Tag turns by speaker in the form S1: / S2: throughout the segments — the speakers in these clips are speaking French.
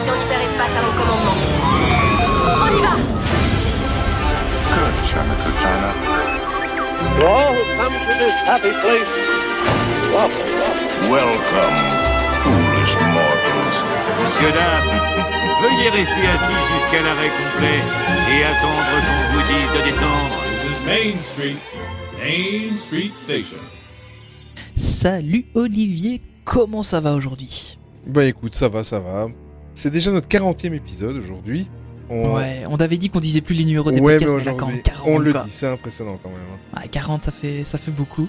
S1: station hyperespace à mon commandement. On y va
S2: Good, China, good China.
S3: To all who come to this happy place, welcome, welcome.
S2: Welcome, foolish mortals.
S4: Monsieur, dames, veuillez rester assis jusqu'à l'arrêt complet et attendre qu'on vous dise de descendre.
S5: This is Main Street, Main Street Station.
S6: Salut Olivier, comment ça va aujourd'hui?
S7: Bah écoute, ça va, ça va. C'est déjà notre 40e épisode aujourd'hui. On...
S6: Ouais, on avait dit qu'on disait plus les numéros des
S7: Ouais,
S6: podcasts, mais là, quand
S7: aujourd'hui,
S6: 40,
S7: on le
S6: quoi.
S7: dit, c'est impressionnant quand même. hein.
S6: Ouais, 40, ça fait, ça fait beaucoup.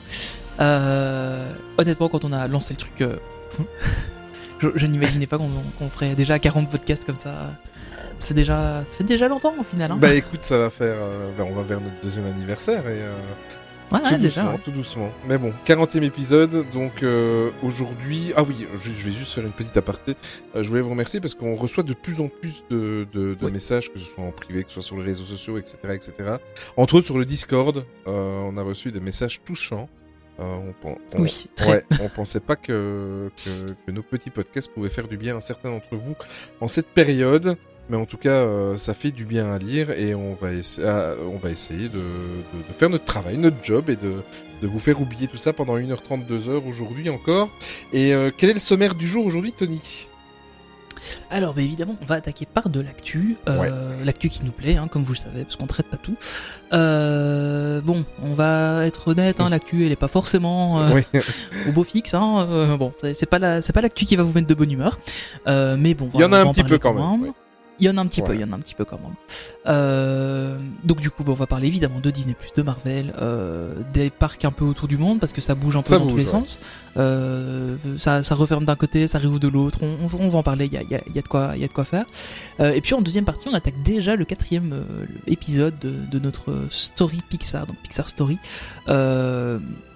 S6: Euh, honnêtement, quand on a lancé le truc, euh, je, je n'imaginais pas qu'on qu'on ferait déjà 40 podcasts comme ça. Ça fait déjà, ça fait déjà longtemps au final. Hein.
S7: Bah écoute, ça va faire. euh, bah, on va vers notre deuxième anniversaire et.
S6: Ouais,
S7: tout
S6: ouais, déjà.
S7: doucement,
S6: ouais.
S7: tout doucement. Mais bon, 40e épisode, donc euh, aujourd'hui... Ah oui, je, je vais juste faire une petite aparté. Euh, je voulais vous remercier parce qu'on reçoit de plus en plus de, de- de
S6: Oui.
S7: messages, que ce soit en privé, que ce soit sur les réseaux sociaux, etc. etc. Entre autres sur le Discord, euh, on a reçu des messages touchants. Euh, on-
S6: Oui, très.
S7: Ouais, on pensait pas que, que, que nos petits podcasts pouvaient faire du bien à certains d'entre vous en cette période. Mais en tout cas, euh, ça fait du bien à lire et on va, essa- on va essayer de, de- de faire notre travail, notre job et de, de vous faire oublier tout ça pendant 1h30, 2h aujourd'hui encore. Et euh, quel est le sommaire du jour aujourd'hui, Tony?
S6: Alors, bah, évidemment, on va attaquer par de l'actu. euh, L'actu qui nous plaît, hein, comme vous le savez, parce qu'on traite pas tout. Euh, bon, on va être honnête, hein, l'actu, elle est pas forcément euh,
S7: Oui.
S6: au beau fixe. Hein, bon, c'est pas la, c'est pas l'actu qui va vous mettre de bonne humeur. Mais bon,
S7: Il y en a un petit peu quand même, ouais.
S6: Il y en a un petit peu, il y en a un petit peu quand même. Euh, donc du coup, bah, on va parler évidemment de Disney+, de Marvel, euh, des parcs un peu autour du monde parce que ça bouge un peu
S7: Ça
S6: dans tous les
S7: ouais.
S6: sens. Euh, ça, ça referme d'un côté, ça réouvre de l'autre. On, on- on va en parler. Il y a, y a- y a de quoi, il y a de quoi faire. Et puis en deuxième partie, on attaque déjà le quatrième épisode de, de notre story Pixar, donc Pixar Story.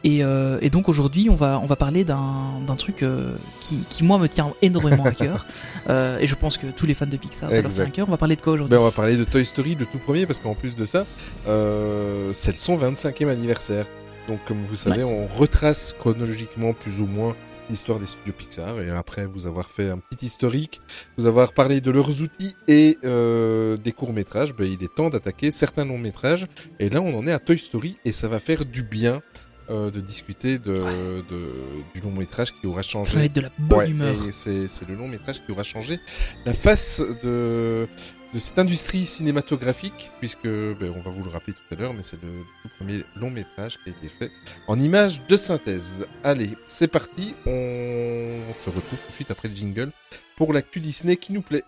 S6: Et, euh, et donc aujourd'hui, on va on va parler d'un d'un truc euh, qui, qui moi me tient énormément à cœur. Euh, et je pense que tous les fans de Pixar, ça leur tient à cœur. On va parler de quoi aujourd'hui
S7: Ben, on va parler de Toy Story, le tout premier, parce qu'en plus de ça, euh, c'est son 25e anniversaire. Donc, comme vous savez, on retrace chronologiquement plus ou moins l'histoire des studios Pixar. Et après vous avoir fait un petit historique, vous avoir parlé de leurs outils et euh, des courts-métrages, ben, il est temps d'attaquer certains longs-métrages. Et là, on en est à Toy Story et ça va faire du bien euh, de discuter de, de- du long-métrage qui aura changé.
S6: Ça va être de la bonne
S7: Ouais,
S6: humeur.
S7: c'est c'est le long métrage qui aura changé la face de, de cette industrie cinématographique, puisque ben, on va vous le rappeler tout à l'heure, mais c'est le tout premier long métrage qui a été fait en images de synthèse. Allez, c'est parti, on se retrouve tout de suite après le jingle pour l'actu Disney qui nous plaît.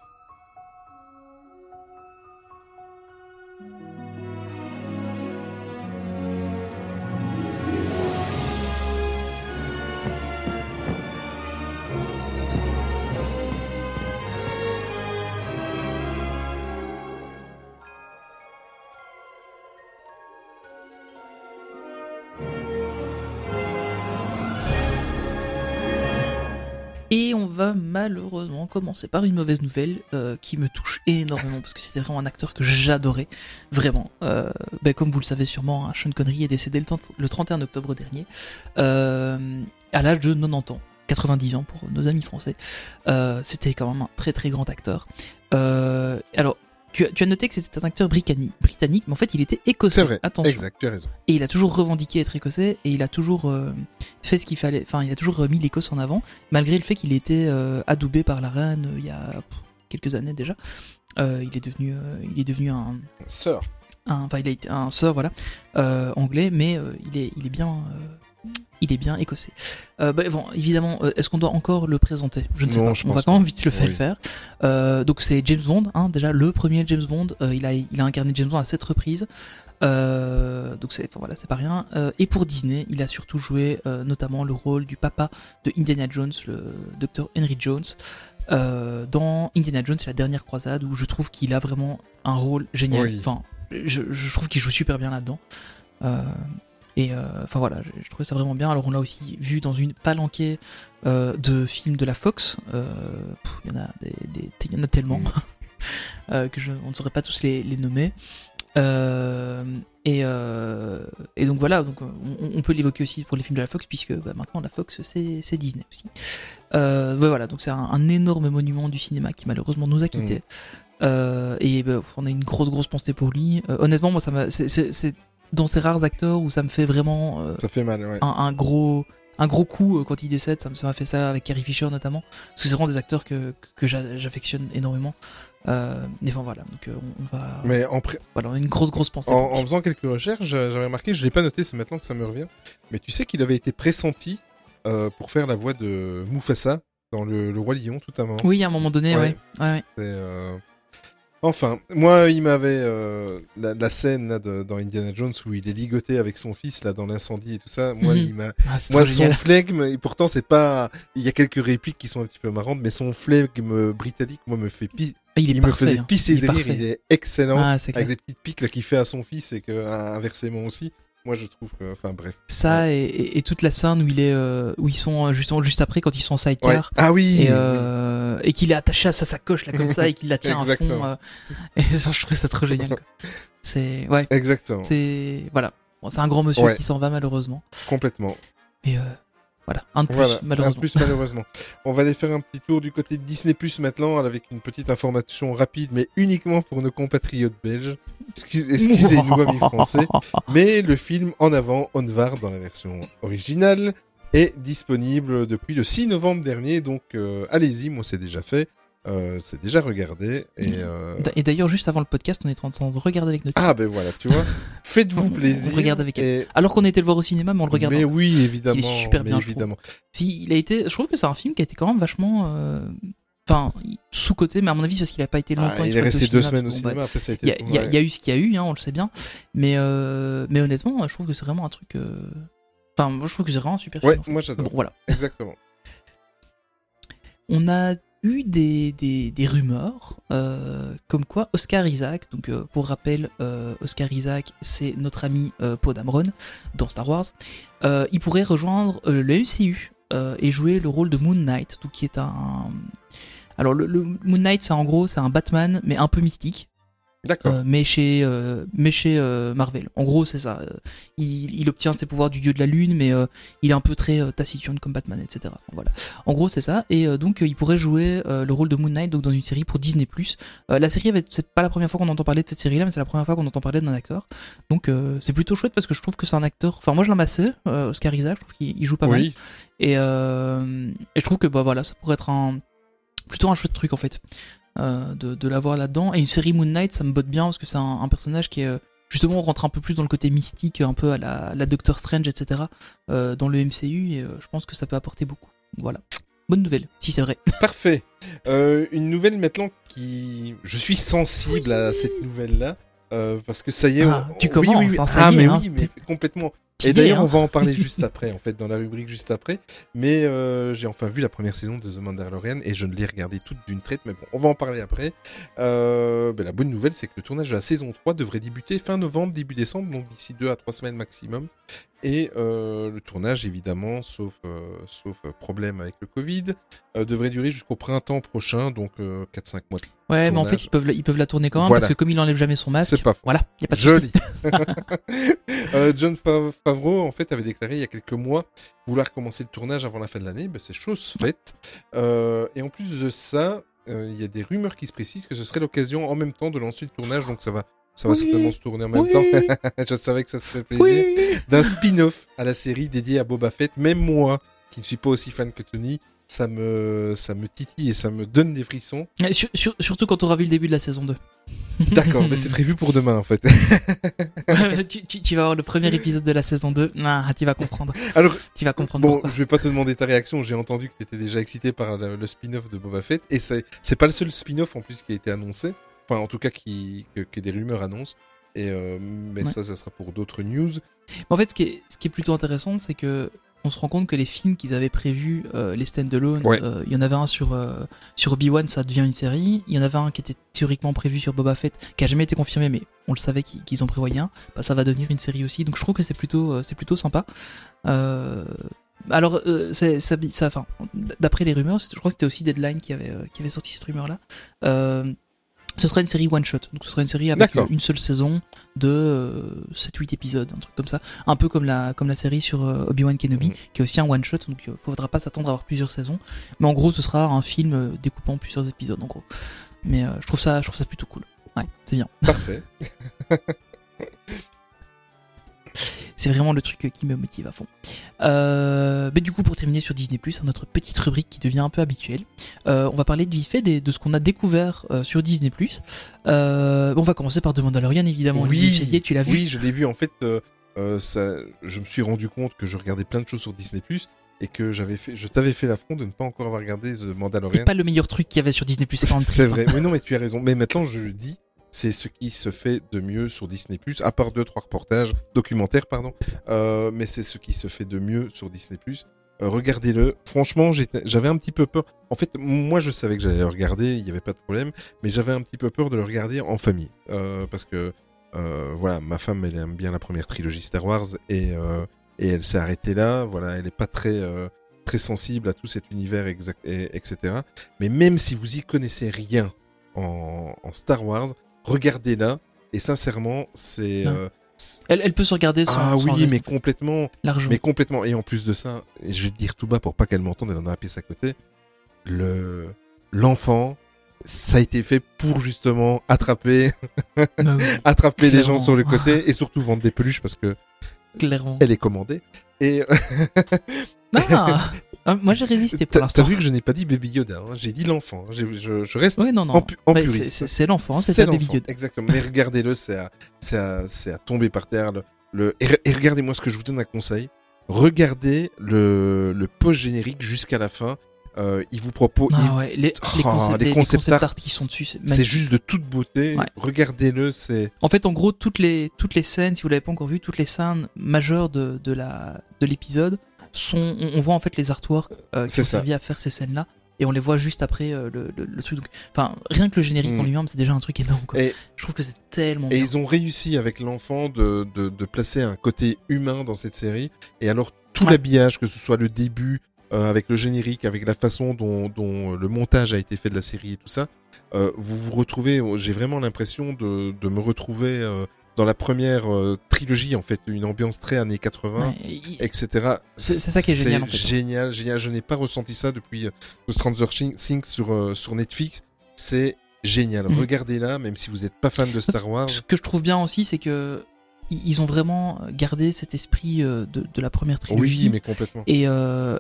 S6: Et on va malheureusement commencer par une mauvaise nouvelle euh, qui me touche énormément parce que c'était vraiment un acteur que j'adorais, vraiment. Euh, ben, comme vous le savez sûrement, hein, Sean Connery est décédé le, 30 le 31 octobre dernier euh, à l'âge de 90 ans. 90 ans pour nos amis français. C'était quand même un très très grand acteur. Alors, tu as, tu as noté que c'était un acteur britannique, britannique, mais en fait il était écossais.
S7: C'est vrai,
S6: Attention.
S7: exact, tu as raison.
S6: Et il a toujours revendiqué être écossais et il a toujours euh, fait ce qu'il fallait. Enfin, il a toujours mis l'Écosse en avant, malgré le fait qu'il était euh, adoubé par la reine euh, il y a pff, quelques années déjà. Euh, il est devenu, euh, il est devenu un,
S7: Sœur.
S6: un- enfin, il a été un sir, voilà, euh, anglais, mais euh, il est, il est bien. Il est bien écossais. Euh, bah, bon, évidemment, euh, est-ce qu'on doit encore le présenter? Je ne sais
S7: Non,
S6: pas. On va quand même vite le faire
S7: Oui.
S6: le faire. Euh, donc c'est James Bond, hein, déjà le premier James Bond. Euh, il a, il a incarné James Bond à sept reprises. Donc c'est, enfin, voilà, c'est pas rien. Et pour Disney, il a surtout joué notamment le rôle du papa de Indiana Jones, le docteur Henry Jones. Dans Indiana Jones, c'est la dernière croisade où je trouve qu'il a vraiment un rôle génial.
S7: Oui.
S6: Enfin, je, je trouve qu'il joue super bien là-dedans. Euh, et euh, enfin voilà, je, je trouvais ça vraiment bien. Alors on l'a aussi vu dans une palanquée euh, de films de la Fox. Euh, Il y en a des, des- y en a tellement
S7: Mm.
S6: que je, on ne saurait pas tous les, les nommer. Euh, Et, euh, et donc voilà, donc on, on peut l'évoquer aussi pour les films de la Fox, puisque bah, maintenant la Fox c'est Disney aussi. Euh, voilà, donc c'est un, un énorme monument du cinéma qui malheureusement nous a quittés. Euh, et bah, on a une grosse grosse pensée pour lui. Honnêtement, moi ça m'a, c'est dans ces rares acteurs où ça me fait vraiment euh,
S7: Ça fait mal, ouais.
S6: un, un gros un gros coup euh, quand il décède ça m'a fait ça avec Carrie Fisher notamment parce que c'est vraiment des acteurs que, que j'a- j'affectionne énormément euh, et enfin voilà donc euh, on, on va
S7: Mais en, pré-
S6: voilà on a une grosse grosse pensée
S7: en, faisant quelques recherches, j'a- j'avais remarqué, je l'ai pas noté, c'est maintenant que ça me revient, mais tu sais qu'il avait été pressenti pour faire la voix de Mufasa dans le, le Roi Lion tout à un moment.
S6: oui à un moment donné
S7: Ouais.
S6: ouais, ouais, ouais.
S7: Enfin, moi, il m'avait euh, la, la scène là, de- dans Indiana Jones où il est ligoté avec son fils là dans l'incendie et tout ça. Moi,
S6: Mhm.
S7: il m'a,
S6: Ah,
S7: moi, son flegme. Et pourtant, c'est pas. Il y a quelques répliques qui sont un petit peu marrantes, mais son flegme britannique, moi, me fait pi-
S6: Ah, il parfait,
S7: me faisait
S6: hein.
S7: pisser de rire. Il est excellent
S6: ah,
S7: avec les petites piques qu'il fait à son fils et que inversement aussi. Moi, je trouve que, enfin, bref.
S6: ça et, et- et toute la scène où il est euh, où ils sont euh, justement juste après quand ils sont en
S7: Ouais.
S6: sidecar
S7: Ah oui.
S6: et, euh, et qu'il est attaché à sa sacoche là comme ça et qu'il la tient à fond euh, et je trouve ça trop génial c'est ouais
S7: Exactement.
S6: c'est voilà Bon, c'est un grand monsieur
S7: Ouais.
S6: qui s'en va malheureusement
S7: Complètement.
S6: et euh, voilà un de plus
S7: Voilà,
S6: malheureusement
S7: un plus malheureusement. On va aller faire un petit tour du côté de Disney Plus maintenant avec une petite information rapide, mais uniquement pour nos compatriotes belges. Excuse- Excusez-nous, amis français. Mais le film En avant, Onvar dans la version originale est disponible depuis le 6 novembre dernier. Donc euh, allez-y, moi c'est déjà fait. Euh, c'est déjà regardé. Et, euh,
S6: Et d'ailleurs, juste avant le podcast, on est en train de regarder avec notre.
S7: Ah ben voilà, tu vois. Faites-vous plaisir.
S6: on regarde avec
S7: et...
S6: Alors qu'on était le voir au cinéma, mais on le regarde.
S7: Mais
S6: encore.
S7: oui, évidemment.
S6: Il est super bien, je trouve.
S7: évidemment.
S6: Si, il a été. Je trouve que c'est un film qui a été quand même vachement. euh, Enfin, sous côté, mais à mon avis, c'est parce qu'il a pas été longtemps.
S7: Ah, il est resté deux
S6: cinéma,
S7: semaines au
S6: bon,
S7: cinéma, après ça a
S6: Il y,
S7: été...
S6: a- il y a-
S7: ouais.
S6: il y a eu ce qu'il y a eu, hein, on le sait bien. Mais, mais honnêtement, je trouve que c'est vraiment un truc. Enfin, moi, je trouve que c'est vraiment un super
S7: Ouais,
S6: film.
S7: moi j'adore.
S6: Bon, voilà.
S7: Exactement.
S6: On a eu des, des, rumeurs euh, comme quoi Oscar Isaac, donc euh, pour rappel, euh, Oscar Isaac, c'est notre ami Poe Dameron dans Star Wars, il pourrait rejoindre le MCU et jouer le rôle de Moon Knight, donc qui est un... Alors le Moon Knight, c'est en gros, c'est un Batman, mais un peu mystique.
S7: D'accord.
S6: Euh, mais chez, euh, mais chez euh, Marvel. En gros, c'est ça. Il, il obtient ses pouvoirs du dieu de la lune, mais il est un peu très taciturne comme Batman, etc. Voilà. En gros, c'est ça. Et donc, il pourrait jouer le rôle de Moon Knight donc dans une série pour Disney+. La série, c'est pas la première fois qu'on entend parler de cette série-là, mais c'est la première fois qu'on entend parler d'un acteur. Donc, c'est plutôt chouette parce que je trouve que c'est un acteur. Enfin, moi, je l'amassais, euh, Oscar Isaac. Je trouve qu'il il joue pas mal. Et, et je trouve que bah voilà, ça pourrait être un plutôt un chouette truc en fait euh, de, de l'avoir là-dedans. Et une série Moon Knight, ça me botte bien parce que c'est un, un personnage qui est euh, justement on rentre un peu plus dans le côté mystique, un peu à la, la Doctor Strange, etc. euh, dans le MCU et euh, je pense que ça peut apporter beaucoup. Voilà. Bonne nouvelle, si c'est vrai.
S7: parfait. Euh, une nouvelle maintenant qui... Je suis sensible à cette nouvelle-là. euh, parce que ça y est,
S6: Ah,
S7: on-
S6: tu commences,
S7: oui, oui.
S6: hein, ça
S7: ah
S6: y est,
S7: mais
S6: hein.
S7: oui, mais complètement. Et d'ailleurs,
S6: hein.
S7: on va en parler juste après, en fait, dans la rubrique juste après. Mais euh, j'ai enfin vu la première saison de The Mandalorian et je ne l'ai regardée toute d'une traite, mais bon, on va en parler après. Euh, ben, la bonne nouvelle, c'est que le tournage de la saison 3 devrait débuter fin novembre, début décembre, donc d'ici 2 à 3 semaines maximum. Et euh, le tournage, évidemment, sauf, euh, sauf euh, problème avec le Covid, euh, devrait durer jusqu'au printemps prochain, donc 4-5 mois.
S6: Ouais, mais en fait ils peuvent, la- ils peuvent la tourner quand même
S7: Voilà.
S6: parce que comme il enlève jamais son masque,
S7: C'est pas faux.
S6: voilà, y a pas de.
S7: Joli. John Fav- Favreau, en fait, avait déclaré il y a quelques mois vouloir commencer le tournage avant la fin de l'année. Ben, c'est chose faite. Et en plus de ça, il y a des rumeurs qui se précisent que ce serait l'occasion en même temps de lancer le tournage. Donc ça va, ça va
S6: Oui.
S7: certainement se tourner en même
S6: Oui.
S7: temps. Je savais que ça se fait plaisir.
S6: Oui.
S7: D'un spin-off à la série dédiée à Boba Fett. Même moi, qui ne suis pas aussi fan que Tony, ça me, ça me titille et ça me donne des frissons.
S6: Ouais, sur- sur- surtout quand on aura vu le début de la saison 2.
S7: D'accord, mais c'est prévu pour demain en fait.
S6: tu, tu- tu vas voir le premier épisode de la saison 2. Ah, tu vas comprendre.
S7: Alors,
S6: Tu vas comprendre
S7: Bon,
S6: pourquoi.
S7: je vais pas te demander ta réaction. J'ai entendu que tu étais déjà excité par le, le spin-off de Boba Fett. Et c'est c'est pas le seul spin-off en plus qui a été annoncé. Enfin, en tout cas, qui, que, que des rumeurs annoncent. Et euh, mais
S6: Ouais.
S7: ça, ça sera pour d'autres news.
S6: En fait, ce qui est, ce qui est plutôt intéressant, c'est que on se rend compte que les films qu'ils avaient prévus, euh, les stand-alone,
S7: Ouais.
S6: euh, il y en avait un sur, euh, sur Obi-Wan, ça devient une série. Il y en avait un qui était théoriquement prévu sur Boba Fett, qui a jamais été confirmé, mais on le savait qu'ils en prévoyaient un. Bah, ça va devenir une série aussi, donc je trouve que c'est plutôt, euh, c'est plutôt sympa. Alors, ça, ça, d'après les rumeurs, je crois que c'était aussi Deadline qui avait, qui avait sorti cette rumeur-là. Euh, Ce sera une série one shot, donc ce sera une série avec euh, une seule saison de euh, 7-8 épisodes, un truc comme ça. Un peu comme la, comme la série sur euh, Obi-Wan Kenobi,
S7: Mhm.
S6: qui est aussi un one shot, donc il faudra pas s'attendre à avoir plusieurs saisons. Mais en gros, ce sera un film euh, découpé en plusieurs épisodes, en gros. Mais euh, je trouve ça, je trouve ça plutôt cool. Ouais, c'est bien.
S7: Parfait.
S6: C'est vraiment le truc qui me motive à fond. Euh, mais du coup, pour terminer sur Disney+, notre petite rubrique qui devient un peu habituelle, euh, on va parler vite fait des- de ce qu'on a découvert euh, sur Disney+. Euh, on va commencer par The Mandalorian, évidemment.
S7: Oui.
S6: Chayet, tu l'as vu
S7: Oui, je l'ai vu. En fait, ça, je me suis rendu compte que je regardais plein de choses sur Disney Plus et que j'avais fait, je t'avais fait l'affront de ne pas encore avoir regardé The
S6: C'est
S7: Mandalorian.
S6: pas le meilleur truc qu'il y avait sur Disney+, c'est quand même
S7: C'est vrai. Oui, non, mais tu as raison. Mais maintenant, je dis, c'est ce qui se fait de mieux sur Disney à part deux, trois reportages documentaires, pardon. Euh, mais c'est ce qui se fait de mieux sur Disney Plus. regardez-le. Franchement, j'avais un petit peu peur. En fait, moi, je savais que j'allais le regarder, il n'y avait pas de problème, mais j'avais un petit peu peur de le regarder en famille, Euh, parce que euh, voilà, ma femme, elle aime bien la première trilogie Star Wars et euh, et elle s'est arrêtée là. Voilà, elle n'est pas très euh, sensible à tout cet univers, etc. Mais même si vous y connaissez rien en, en Star Wars, regardez-la. Et sincèrement, c'est euh, c'est-
S6: Elle, elle peut se regarder sans,
S7: ah
S6: sans
S7: oui,
S6: reste,
S7: mais complètement.
S6: largement.
S7: Mais complètement. Et en plus de ça, et je vais te dire tout bas pour pas qu'elle m'entende, elle en a un pièce à côté. Le l'enfant, ça a été fait pour justement attraper,
S6: oui,
S7: attraper les gens sur le côté et surtout vendre des peluches parce que
S6: clairement.
S7: elle est commandée. Et
S6: Ah, ah, moi j'ai résisté pour
S7: t'as t'as
S6: l'instant.
S7: vu que je n'ai pas dit Baby Yoda, hein, j'ai dit l'enfant. hein. Je, je reste
S6: Ouais, non, non.
S7: en, en puriste.
S6: c'est- l'enfant, c'est
S7: C'est
S6: baby Yoda.
S7: Exactement. Mais regardez-le, c'est à, tomber par terre. Le, le- et, re- et regardez-moi ce que je vous donne un conseil. Regardez le, le post-générique jusqu'à la fin. Euh, il vous propose. il-
S6: Ah ouais, les, les,
S7: Oh,
S6: concepts,
S7: les
S6: les
S7: concept art,
S6: art qui sont dessus, c'est
S7: juste de toute beauté.
S6: Ouais.
S7: Regardez-le, c'est.
S6: En fait, en gros, toutes les, toutes les scènes, si vous l'avez pas encore vu, toutes les scènes majeures de, de la de l'épisode sont, on, on voit en fait les artworks euh, qui ont servi à faire ces scènes-là, et on les voit juste après euh, le, le, le truc. Donc, enfin, rien que le générique
S7: Mm.
S6: en lui-même, c'est déjà un truc énorme. Quoi.
S7: Et-
S6: Je trouve que c'est tellement
S7: Et
S6: bien.
S7: ils ont réussi avec l'enfant de, de, de placer un côté humain dans cette série. Et alors, tout
S6: Ouais.
S7: l'habillage, que ce soit le début, euh, avec le générique, avec la façon dont, dont le montage a été fait de la série et tout ça, euh, vous vous retrouvez, j'ai vraiment l'impression de, de me retrouver euh, dans la première euh, trilogie, en fait, une ambiance très années 80.
S6: Ouais, et-
S7: etc.
S6: C'est- ça qui est génial, en fait.
S7: Génial, génial. Je n'ai pas ressenti ça depuis euh, The Stranger Things sur, euh, sur Netflix. C'est génial.
S6: Mhm.
S7: Regardez-la, même si vous n'êtes pas fan de Star Wars.
S6: Ce que je trouve bien aussi, c'est que ils ont vraiment gardé cet esprit euh, de, de la première trilogie.
S7: Oui, mais complètement.
S6: et euh,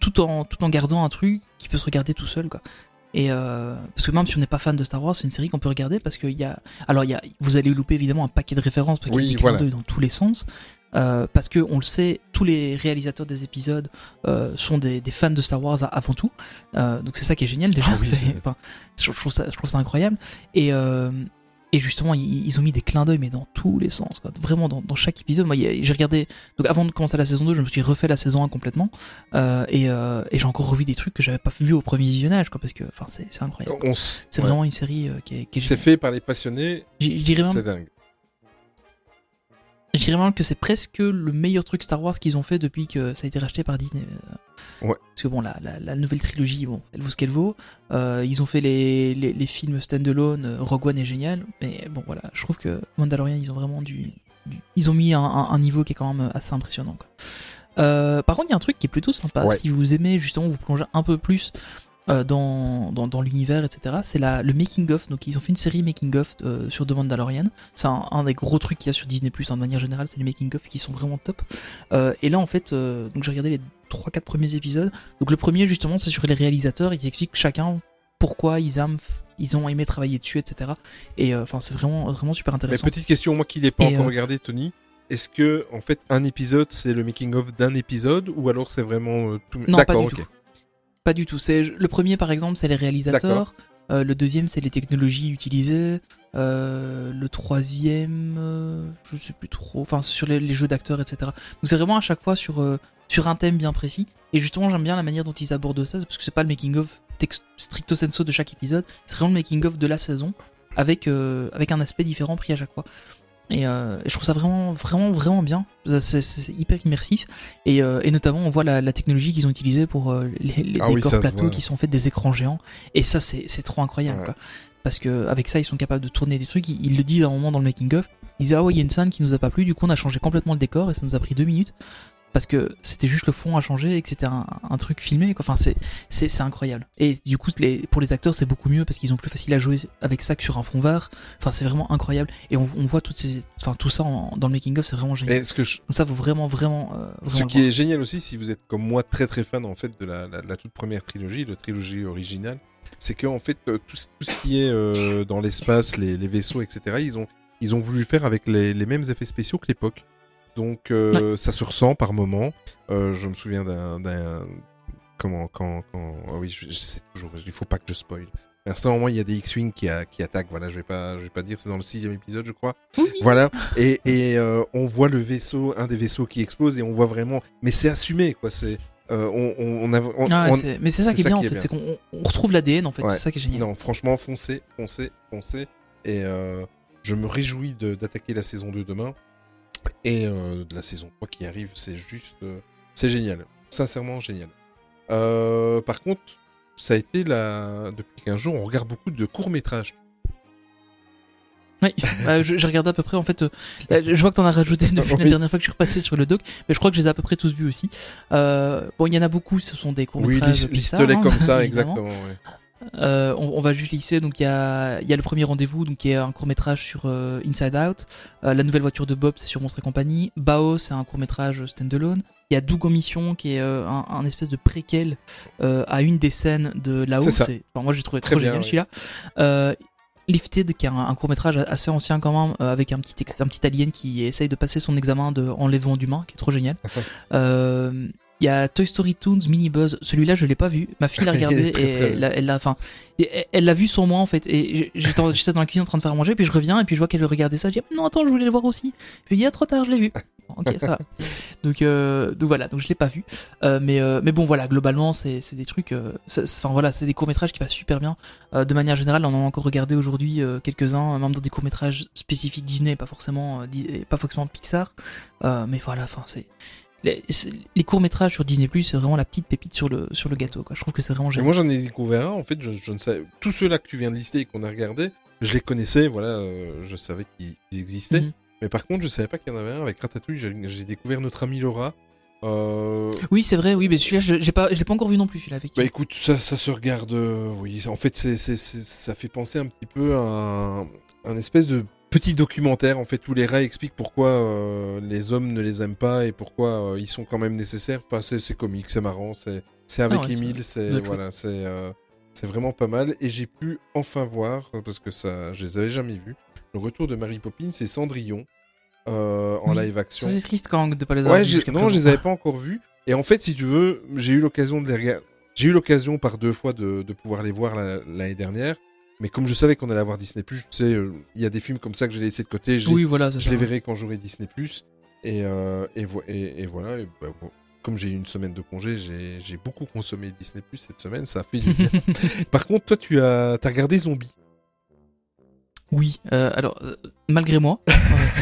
S6: tout en tout en gardant un truc qui peut se regarder tout seul quoi et euh, parce que même si on n'est pas fan de Star Wars c'est une série qu'on peut regarder parce qu'il y a alors y a vous allez louper évidemment un paquet de références parce qu'il y a
S7: Oui, voilà.
S6: dans tous les sens euh, parce que on le sait tous les réalisateurs des épisodes euh, sont des, des fans de Star Wars avant tout. Donc c'est ça qui est génial déjà.
S7: Ah oui,
S6: enfin, je, trouve ça je trouve ça incroyable. Et et justement, ils, ils ont mis des clins d'œil, mais dans tous les sens, quoi. Vraiment, dans, dans chaque épisode. Moi, j'ai regardé. Donc, avant de commencer la saison 2, je me suis refait la saison 1 complètement. Euh, et euh, et j'ai encore revu des trucs que j'avais pas vu au premier visionnage, quoi. Parce que, enfin, c'est incroyable. C'est
S7: ouais.
S6: vraiment une série euh, qui est, qui est
S7: C'est fait par les passionnés. C'est dingue.
S6: Je dirais même que c'est presque le meilleur truc Star Wars qu'ils ont fait depuis que ça a été racheté par Disney.
S7: Ouais.
S6: Parce que bon, la, la, la nouvelle trilogie, bon, elle vaut ce qu'elle vaut. Euh, ils ont fait les, les, les films standalone, euh, Rogue One est génial. Mais bon, voilà, je trouve que Mandalorian, ils ont vraiment du. du- ils ont mis un, un- un niveau qui est quand même assez impressionnant. Quoi. Euh, par contre, il y a un truc qui est plutôt sympa.
S7: Ouais.
S6: Si vous aimez justement vous plonger un peu plus euh, dans, dans, dans l'univers, etc., c'est le making-of. Donc, ils ont fait une série making-of euh, sur The Mandalorian. C'est un, un des gros trucs qu'il y a sur Disney, hein, de manière générale, c'est les making-of qui sont vraiment top. Euh, et là, en fait, donc j'ai regardé les 3-4 premiers épisodes. Donc, le premier, justement, c'est sur les réalisateurs. Ils expliquent chacun pourquoi ils aiment. Ils ont aimé travailler dessus, etc. Et enfin, c'est vraiment, vraiment super
S7: Mais
S6: intéressant.
S7: petite question, moi qui l'ai pas
S6: Et,
S7: encore regardé, Tony. Est-ce que, en fait, un épisode, c'est le making-of d'un épisode ou alors c'est vraiment tout.
S6: Non, pas du
S7: ok.
S6: tout. Pas du tout. C'est le premier, par exemple, c'est les réalisateurs. Euh, le deuxième, c'est les technologies utilisées. Euh, le troisième, euh, je sais plus trop. Enfin, sur les, les jeux d'acteurs, etc. Donc c'est vraiment à chaque fois sur sur un thème bien précis. Et justement, j'aime bien la manière dont ils abordent ça, parce que c'est pas le making of stricto sensu de chaque épisode. C'est vraiment le making of de la saison avec avec un aspect différent pris à chaque fois. Et, euh, et je trouve ça vraiment, vraiment, vraiment bien. C'est hyper immersif. Et, euh, et notamment, on voit la, la technologie qu'ils ont utilisée pour euh, les, les
S7: Ah
S6: décors plateaux qui sont faits des écrans géants. Et ça, c'est c'est trop incroyable.
S7: Ouais.
S6: Quoi. parce que avec ça ils sont capables de tourner des trucs. Ils, ils le disent à un moment dans le making of. Ils disent ah ouais il y a une scène qui nous a pas plu, du coup on a changé complètement le décor et ça nous a pris deux minutes parce que c'était juste le fond à changer et que c'était un, un truc filmé. Quoi. Enfin c'est c'est c'est incroyable. Et du coup les, pour les acteurs c'est beaucoup mieux parce qu'ils ont plus facile à jouer avec ça que sur un fond vert. Enfin c'est vraiment incroyable et on, on voit toutes ces, enfin tout ça en- dans le making of c'est vraiment génial.
S7: Et ce que je-
S6: Donc ça vaut vraiment vraiment. euh,
S7: Ce qui est génial aussi, si vous êtes comme moi très très fan en fait de la, la- la toute première trilogie, la trilogie originale, c'est que en fait euh, tout, ce- tout ce qui est euh, dans l'espace, les, les vaisseaux, etc. Ils ont ils ont voulu faire avec les, les mêmes effets spéciaux que l'époque. Donc euh, ça se ressent par moment. Euh, je me souviens d'un comment quand quand ah oui je, je sais toujours il faut pas que je spoil. À un certain moment, il y a des X-wing qui, attaquent. Voilà, je vais pas, je vais pas dire. C'est dans le sixième épisode, je crois.
S6: Oui.
S7: Voilà. Et, et euh, on voit le vaisseau, un des vaisseaux qui explose, et on voit vraiment. Mais c'est assumé, quoi. C'est, euh, on, on, on a, on-
S6: Ah,
S7: on-
S6: mais c'est ça qui est bien en
S7: qui est
S6: fait, c'est qu'on on retrouve l'ADN en fait,
S7: Ouais.
S6: c'est ça qui est génial.
S7: non, franchement, foncez, foncez, foncez. Et euh, je me réjouis d'attaquer la saison 2 demain. Et euh, de la saison 3 qui arrive, c'est juste. euh, c'est génial. Sincèrement, génial. Euh, par contre, ça a été la. Depuis 15 jours, on regarde beaucoup de courts-métrages.
S6: Oui, bah, je- j'ai regardé à peu près en fait. euh, là, je vois que t'en as rajouté depuis la
S7: Oui.
S6: dernière fois que je suis repassé sur le doc, mais je crois que je les ai à peu près tous vus aussi. Euh, bon, il y en a beaucoup, ce sont des courts
S7: Oui,
S6: métrages.
S7: lis- liste-les comme ça, exactement. ouais.
S6: Euh, on, on va juste lisser. Donc il y a, il y a le premier rendez-vous, donc qui est un court métrage sur euh, Inside Out. Euh, la nouvelle voiture de Bob, c'est sur Monstre et compagnie. Bao, c'est un court métrage standalone. Il y a Doug mission, qui est un, un espèce de préquel à une des scènes de
S7: ça.
S6: C'est- enfin, moi j'ai trouvé
S7: Très
S6: trop
S7: bien,
S6: génial
S7: ouais.
S6: celui-là. Lifted, qui est un, un court métrage assez ancien quand même, avec un petit, un petit alien qui essaye de passer son examen de enlèvement d'humain, qui est trop génial. Il y a Toy Story Toons Mini Buzz. Celui-là, je l'ai pas vu. Ma fille l'a regardé
S7: très,
S6: et
S7: très
S6: elle l'a, elle l'a, enfin, elle- l'a vu sur moi en fait. Et j'étais, dans la cuisine en train de faire manger, puis je reviens et puis je vois qu'elle regardait ça. Je dis non attends, je voulais le voir aussi. Je lui dis ah trop tard, je l'ai vu. Ok, ça va. Donc, euh, donc voilà, donc je l'ai pas vu. Euh, mais, euh, mais bon voilà, globalement c'est, c'est des trucs. euh, Enfin voilà, c'est des courts métrages qui passent super bien. Euh, de manière générale, on en a encore regardé aujourd'hui euh, quelques-uns, même dans des courts métrages spécifiques Disney, pas forcément, euh, pas forcément Pixar. Euh, mais voilà, enfin c'est les, courts métrages sur Disney Plus, c'est vraiment la petite pépite sur le sur le gâteau. Quoi. Je trouve que c'est vraiment génial.
S7: moi, j'en ai découvert un. En fait, je, je ne savais. Tous ceux-là que tu viens de lister et qu'on a regardé, je les connaissais. Voilà, euh, je savais qu'ils existaient.
S6: Mhm.
S7: Mais par contre, je savais pas qu'il y en avait un avec Ratatouille. J'ai découvert notre amie Laura. Euh,
S6: Oui, c'est vrai. Oui, mais celui-là, je, j'ai pas, je l'ai pas encore vu non plus. Celui-là avec.
S7: Bah écoute, ça, ça se regarde. euh, oui, en fait, c'est- ça fait penser un petit peu à un, un espèce de petit documentaire en fait où les rats expliquent pourquoi euh, les hommes ne les aiment pas et pourquoi euh, ils sont quand même nécessaires. Enfin, c'est, c'est comique, c'est marrant, c'est, c'est avec
S6: Ah ouais, doit
S7: c'est voilà, c'est, euh, c'est vraiment pas mal. Et j'ai pu enfin voir parce que ça, je les avais jamais vus. Le retour de Mary Poppins et Cendrillon en
S6: Oui,
S7: live action.
S6: C'est triste quand de pas les avoir
S7: Ouais,
S6: vus
S7: non, je les avais pas encore vus. Et en fait, si tu veux, j'ai eu l'occasion de les regarder. J'ai eu l'occasion par deux fois de, de pouvoir les voir la- l'année dernière. Mais comme je savais qu'on allait avoir Disney+, tu sais, euh, il y a des films comme ça que j'ai laissé de côté. Je, les-
S6: Oui, voilà, c'est
S7: je
S6: ça.
S7: les verrai quand j'aurai Disney+. Et, euh, et, vo- et, et voilà. et bah, bon, comme j'ai eu une semaine de congé, j'ai j'ai beaucoup consommé Disney+, cette semaine. Ça a fait du bien. par contre, toi, tu as, as regardé Zombie.
S6: Oui, euh, alors euh, malgré moi, euh,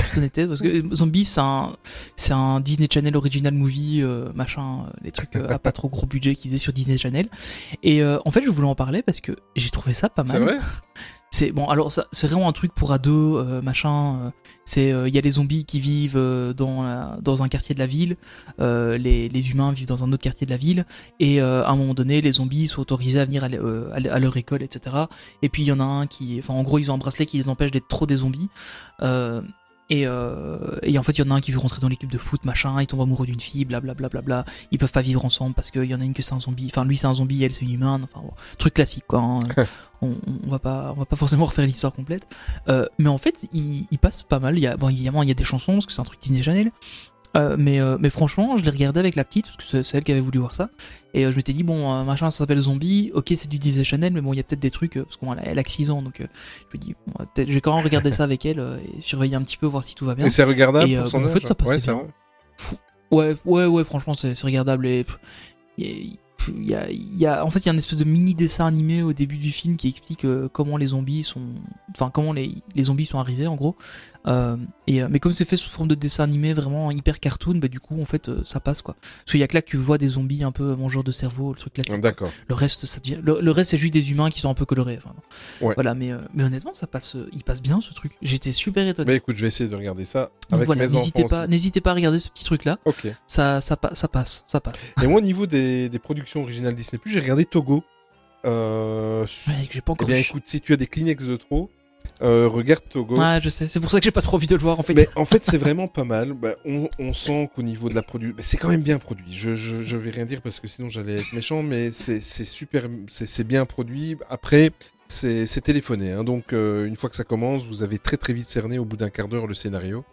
S6: toute honnêteté, parce que euh, Zombie c'est un c'est un Disney Channel original movie euh, machin, les trucs à pas trop gros budget qu'ils faisaient sur Disney Channel. Et euh, en fait, je voulais en parler parce que j'ai trouvé ça pas mal.
S7: C'est vrai?
S6: C'est bon, alors c'est vraiment un truc pour ados, euh, machin. euh, c'est, il y a les zombies qui vivent euh, dans un quartier de la ville, euh, les, humains vivent dans un autre quartier de la ville, et euh, à un moment donné, les zombies sont autorisés à venir à, euh, à leur école, etc. Et puis il y en a un qui, enfin en gros, ils ont un bracelet qui les empêche d'être trop des zombies. Et, euh, et en fait, il y en a un qui veut rentrer dans l'équipe de foot, machin, il tombe amoureux d'une fille, blablabla. Bla, bla, bla. Ils peuvent pas vivre ensemble parce qu'il y en a une que c'est un zombie. Enfin, lui c'est un zombie, elle c'est une humaine. Enfin, bon, truc classique quoi. hein. on, on va pas, on va pas forcément refaire l'histoire complète. Euh, mais en fait, il, il passe pas mal. Il y a, bon, évidemment, il y a des chansons parce que c'est un truc Disney Channel. Euh, mais, euh, mais franchement, je l'ai regardé avec la petite parce que c'est elle qui avait voulu voir ça. Et euh, je m'étais dit, bon, euh, machin, ça s'appelle Zombie. Ok, c'est du Disney Channel, mais bon, il y a peut-être des trucs. parce qu'elle elle a que 6 ans, donc je me dis, bon, je vais quand même regarder ça avec elle et surveiller un petit peu, voir si tout va bien.
S7: Et c'est regardable
S6: Et,
S7: pour son
S6: en fait, ça
S7: Ouais,
S6: bien. Ouais, ouais, ouais, franchement, c'est regardable. Et il y a- il y en fait, il y a un espèce de mini dessin animé au début du film qui explique euh, comment les zombies sont, enfin comment les, les zombies sont arrivés en gros. Euh, et, euh, mais comme c'est fait sous forme de dessin animé vraiment hyper cartoon, bah, du coup, en fait, euh, ça passe quoi. Parce qu'il y a que là que tu vois des zombies un peu mangeurs de cerveau, le truc classique.
S7: D'accord.
S6: Le reste, ça devient. Le, le reste, c'est juste des humains qui sont un peu colorés. Enfin,
S7: Ouais.
S6: Voilà, mais, euh, mais honnêtement, ça passe, il passe bien ce truc. J'étais super étonné.
S7: Mais écoute, je vais essayer de regarder ça avec
S6: voilà,
S7: mes enfants
S6: n'hésitez pas,
S7: aussi.
S6: n'hésitez pas à regarder ce petit truc là.
S7: Ok.
S6: Ça, ça, pa- ça passe, ça passe.
S7: Et moi, au niveau des, des productions originales Disney+, j'ai regardé Togo. Euh,
S6: Ouais, que j'ai pas
S7: eh
S6: encore
S7: bien,
S6: vu.
S7: écoute, si tu as des Kleenex de trop, euh, regarde Togo.
S6: Ouais, je sais. C'est pour ça que j'ai pas trop envie de le voir en fait.
S7: Mais en fait, c'est vraiment pas mal. Bah, on, on sent qu'au niveau de la production, c'est quand même bien produit. Je, je, je vais rien dire parce que sinon j'allais être méchant, mais c'est super, c'est bien produit. Après, c'est téléphoné. Hein, donc, euh, une fois que ça commence, vous avez très très vite cerné au bout d'un quart d'heure le scénario.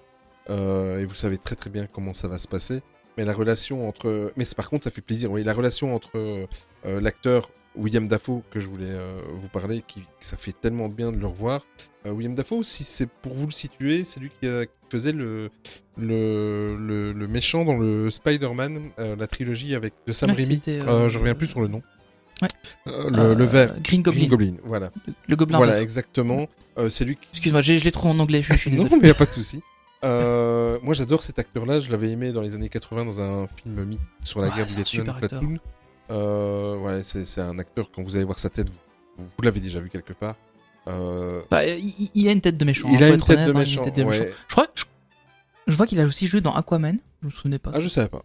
S7: Euh, et vous savez très très bien comment ça va se passer. Mais la relation entre. Mais par contre, ça fait plaisir. Oui, la relation entre l'acteur William Dafoe, que je voulais euh, vous parler, qui, ça fait tellement bien de le revoir. Euh, William Dafoe, si c'est pour vous le situer, c'est lui qui, a- qui faisait le, le, le, le méchant dans le Spider-Man, euh, la trilogie avec de Sam
S6: Ouais,
S7: Raimi. je reviens plus sur le nom.
S6: Ouais.
S7: Le, le vert.
S6: Green Goblin.
S7: Green Goblin, voilà.
S6: Le, gobelin.
S7: Voilà,
S6: vert.
S7: exactement. C'est lui qui...
S6: Excuse-moi, je l'ai trop en anglais. Je, suis
S7: Non, mais y a pas de souci. Moi, j'adore cet acteur-là. Je l'avais aimé dans les années 80 dans un film mythique sur la
S6: Ouais,
S7: guerre du Vietnam. Platoon. Euh, voilà, c'est un acteur. Quand vous allez voir sa tête, vous, vous l'avez déjà vu quelque part. Euh,
S6: Bah, il, a une tête de méchant.
S7: il
S6: hein,
S7: a une
S6: être
S7: tête
S6: honnête,
S7: de
S6: hein, une tête de
S7: ouais.
S6: méchant. Je crois, je, je vois qu'il a aussi joué dans Aquaman. Je me souvenais pas.
S7: Ah, je savais pas.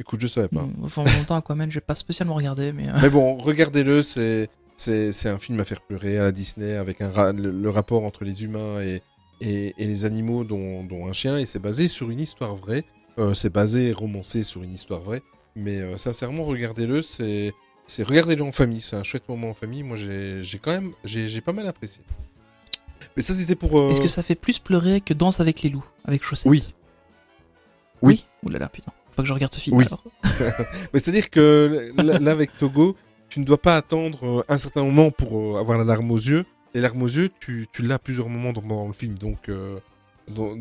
S7: Écoute, je savais pas.
S6: Enfin, en même temps, Aquaman, j'ai pas spécialement regardé, mais. euh,
S7: Mais bon, regardez-le, c'est c'est c'est un film à faire pleurer à la Disney avec un ra- le, le rapport entre les humains et, et, et les animaux, dont, dont un chien, et c'est basé sur une histoire vraie. Euh, c'est basé et romancé sur une histoire vraie. Mais euh, sincèrement, regardez-le, c'est c'est regardez-le en famille, c'est un chouette moment en famille. Moi, j'ai j'ai quand même j'ai j'ai pas mal apprécié. Mais ça, c'était pour. euh,
S6: Est-ce que ça fait plus pleurer que Danse avec les loups, avec chaussettes
S7: Oui. Oui.
S6: Ouh là là, putain. Faut pas que je regarde ce film
S7: Oui.
S6: alors.
S7: Mais c'est-à-dire que là, là, avec Togo, tu ne dois pas attendre euh, un certain moment pour euh, avoir la larme aux yeux. Les larmes aux yeux, tu, tu l'as à plusieurs moments dans, dans le film. Donc, euh,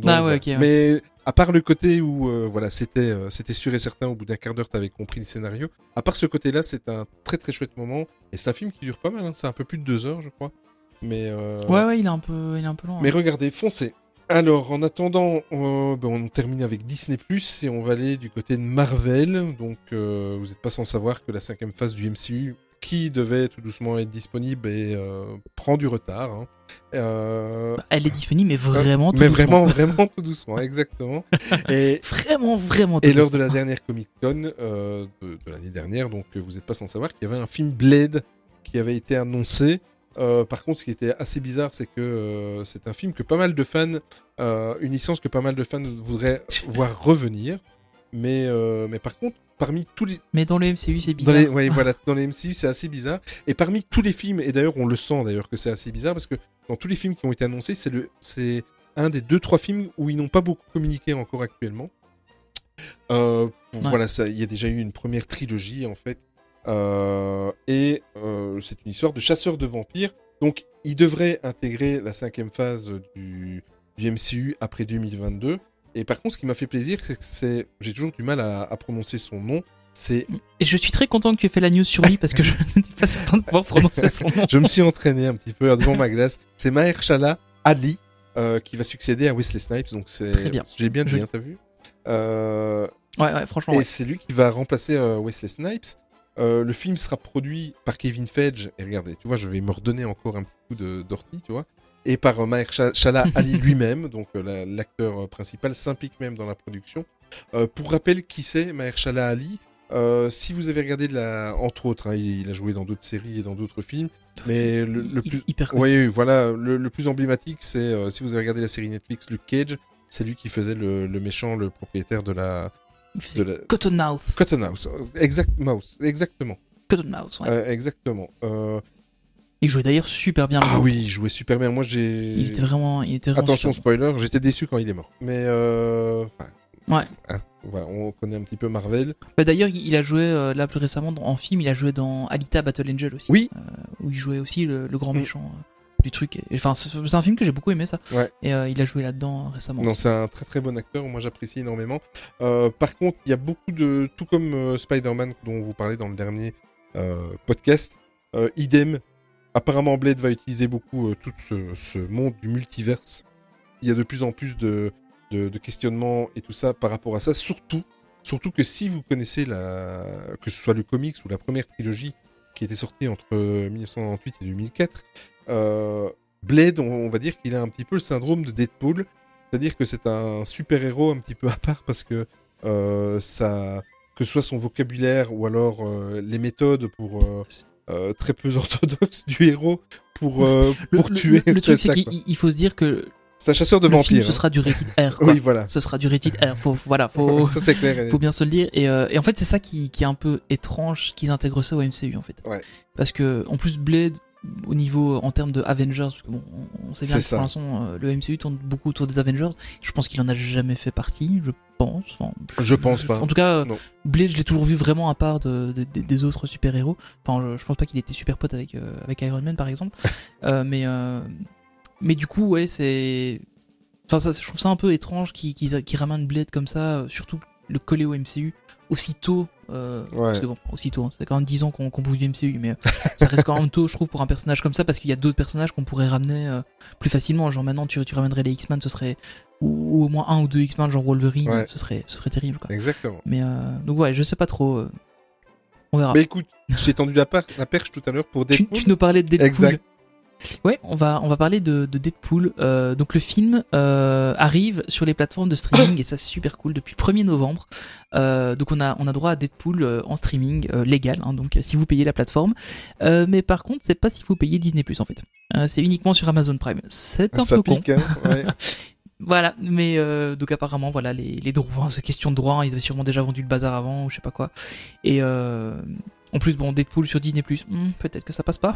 S6: Ah ouais, ok, ouais.
S7: Mais à part le côté où euh, voilà, c'était euh, c'était sûr et certain, au bout d'un quart d'heure, tu avais compris le scénario. À part ce côté-là, c'est un très très chouette moment. Et c'est un film qui dure pas mal. hein. C'est un peu plus de deux heures, je crois. Mais euh,
S6: Ouais, ouais, il est un peu, il est un peu long.
S7: mais
S6: hein.
S7: regardez, foncez. Alors, en attendant, ben, on termine avec Disney+, et on va aller du côté de Marvel. Donc, vous n'êtes pas sans savoir que la cinquième phase du MCU, qui devait tout doucement être disponible, et, euh, prend du retard. hein. Euh,
S6: Bah, Elle est disponible, mais vraiment. tout
S7: mais
S6: doucement.
S7: vraiment, vraiment tout doucement, exactement. et
S6: Vraiment, vraiment. tout
S7: et lors de la dernière Comic Con euh, de, de l'année dernière, donc euh, vous n'êtes pas sans savoir qu'il y avait un film Blade qui avait été annoncé. Euh, par contre, ce qui était assez bizarre, c'est que euh, c'est un film que pas mal de fans, euh, une licence que pas mal de fans voudraient voir revenir. Mais, euh, mais par contre, parmi tous les,
S6: Mais dans le MCU, c'est
S7: dans
S6: bizarre.
S7: les, ouais, voilà, dans les MCU, c'est assez bizarre. Et parmi tous les films, et d'ailleurs, on le sent d'ailleurs que c'est assez bizarre parce que dans tous les films qui ont été annoncés, c'est le, c'est un des deux trois films où ils n'ont pas beaucoup communiqué encore actuellement. Euh,
S6: Ouais.
S7: Voilà, il y a déjà eu une première trilogie en fait, Euh, et euh, c'est une histoire de chasseurs de vampires. Donc, ils devraient intégrer la cinquième phase du, du MCU après 2022. Et par contre, ce qui m'a fait plaisir, c'est que c'est, j'ai toujours du mal à, à prononcer son nom. C'est
S6: Et je suis très content que tu aies fait la news sur lui parce que je n'étais pas certain de pouvoir prononcer son nom.
S7: je me suis entraîné un petit peu devant ma glace. C'est Mahershala Ali euh, qui va succéder à Wesley Snipes. Donc c'est
S6: Très bien.
S7: J'ai bien dit,
S6: Joli.
S7: hein, t'as vu Euh,
S6: Ouais, ouais, franchement.
S7: Et
S6: Ouais.
S7: c'est lui qui va remplacer euh, Wesley Snipes. Le film sera produit par Kevin Feige. Et regardez, tu vois, je vais me redonner encore un petit coup de d'ortie, tu vois. Et par euh, Mahershala Ali lui-même, donc euh, la- l'acteur euh, principal, s'implique même dans la production. Euh, pour rappel, qui c'est Mahershala Ali Euh, Si vous avez regardé, de la... entre autres, hein, il, il a joué dans d'autres séries et dans d'autres films, mais le, plus...
S6: Hyper cool.
S7: Voilà, le, le plus emblématique, c'est euh, si vous avez regardé la série Netflix Luke Cage, c'est lui qui faisait le, le méchant, le propriétaire de la, de la
S6: Cottonmouth.
S7: Cotton House. Exact, Mouse, exactement,
S6: Cottonmouth, ouais.
S7: Euh, exactement.
S6: Il jouait d'ailleurs super bien le
S7: ah oui, il jouait super bien. Moi, j'ai.
S6: Il était vraiment, il était vraiment
S7: Attention spoiler, j'étais déçu quand il est mort. Mais euh... enfin.
S6: Ouais.
S7: hein, voilà, on connaît un petit peu Marvel.
S6: Bah, d'ailleurs, il a joué euh, là plus récemment en film. Il a joué dans Alita Battle Angel aussi.
S7: Oui.
S6: euh, où il jouait aussi le, le grand
S7: Mm.
S6: méchant du truc. Enfin, c'est un film que j'ai beaucoup aimé ça.
S7: Ouais.
S6: Et euh, il a joué là-dedans récemment.
S7: Non, c'est un très très bon acteur. Moi, j'apprécie énormément. Euh, par contre, il y a beaucoup de, tout comme euh, Spider-Man dont vous parlez dans le dernier podcast, idem. Apparemment, Blade va utiliser beaucoup euh, tout ce, monde du multiverse il y a de plus en plus de, questionnements et tout ça par rapport à ça. Surtout, surtout que si vous connaissez la, que ce soit le comics ou la première trilogie qui était sortie entre 1998 et 2004, euh, Blade, on, va dire qu'il a un petit peu le syndrome de Deadpool, c'est-à-dire que c'est un super héros un petit peu à part parce que euh, ça, que ce soit son vocabulaire ou alors euh, les méthodes pour euh, très peu orthodoxes du héros pour euh,
S6: Le,
S7: pour
S6: le-
S7: tuer.
S6: le- le truc, c'est qu'il faut se dire que
S7: C'est un chasseur de
S6: film,
S7: vampires.
S6: ce
S7: hein.
S6: sera du rated R. Quoi.
S7: Oui, voilà.
S6: Ce sera du rated R. Faut, voilà, faut,
S7: ça c'est clair. et-
S6: faut bien se le dire. Et, euh, et en fait, c'est ça qui, qui est un peu étrange qu'ils intègrent ça au MCU en fait.
S7: Ouais.
S6: Parce que en plus Blade, au niveau en termes de Avengers, parce que bon, on- sait bien que pour l'instant euh, le MCU tourne beaucoup autour des Avengers. Je pense qu'il en a jamais fait partie. Je pense. Enfin,
S7: Je pense pas.
S6: En tout cas,
S7: Non.
S6: Blade, je l'ai toujours vu vraiment à part de, de- de- des autres super héros. Enfin, je, je pense pas qu'il était super pote avec euh, avec Iron Man par exemple. Euh, mais euh, mais du coup, ouais, c'est. Enfin, ça, je trouve ça un peu étrange qu'ils qu'ils- qu'ils ramènent Blade comme ça, surtout le coller au MCU aussitôt. Euh, Parce que bon, aussitôt, hein, c'est quand même 10 ans qu'on bouge du MCU, mais euh, ça reste quand même tôt, je trouve, pour un personnage comme ça, parce qu'il y a d'autres personnages qu'on pourrait ramener euh, plus facilement. Genre maintenant, tu, tu ramènerais les X-Men, ce serait. Ou, ou au moins un ou deux X-Men, genre Wolverine,
S7: Ouais.
S6: ce, serait, ce serait terrible. Quoi.
S7: Exactement.
S6: Mais euh, donc, ouais, je sais pas trop. on verra.
S7: Mais écoute, j'ai tendu la, perche tout à l'heure pour
S6: tu,
S7: Deadpool.
S6: tu nous parlais de Deadpool.
S7: Exact.
S6: Ouais, on va on va parler de, de Deadpool. Euh, donc le film euh, arrive sur les plateformes de streaming et ça c'est super cool depuis le 1er novembre. Euh, donc on a on a droit à Deadpool en streaming légal, hein, donc si vous payez la plateforme. Mais par contre c'est pas si vous payez Disney Plus en fait. C'est uniquement sur Amazon Prime. C'est un
S7: Ça
S6: peu con.
S7: hein. ouais.
S6: Voilà, mais euh, donc apparemment voilà les les droits, c'est question de droits, ils avaient sûrement déjà vendu le bazar avant ou je sais pas quoi. Et euh, en plus bon Deadpool sur Disney Plus, hmm, peut-être que ça passe pas.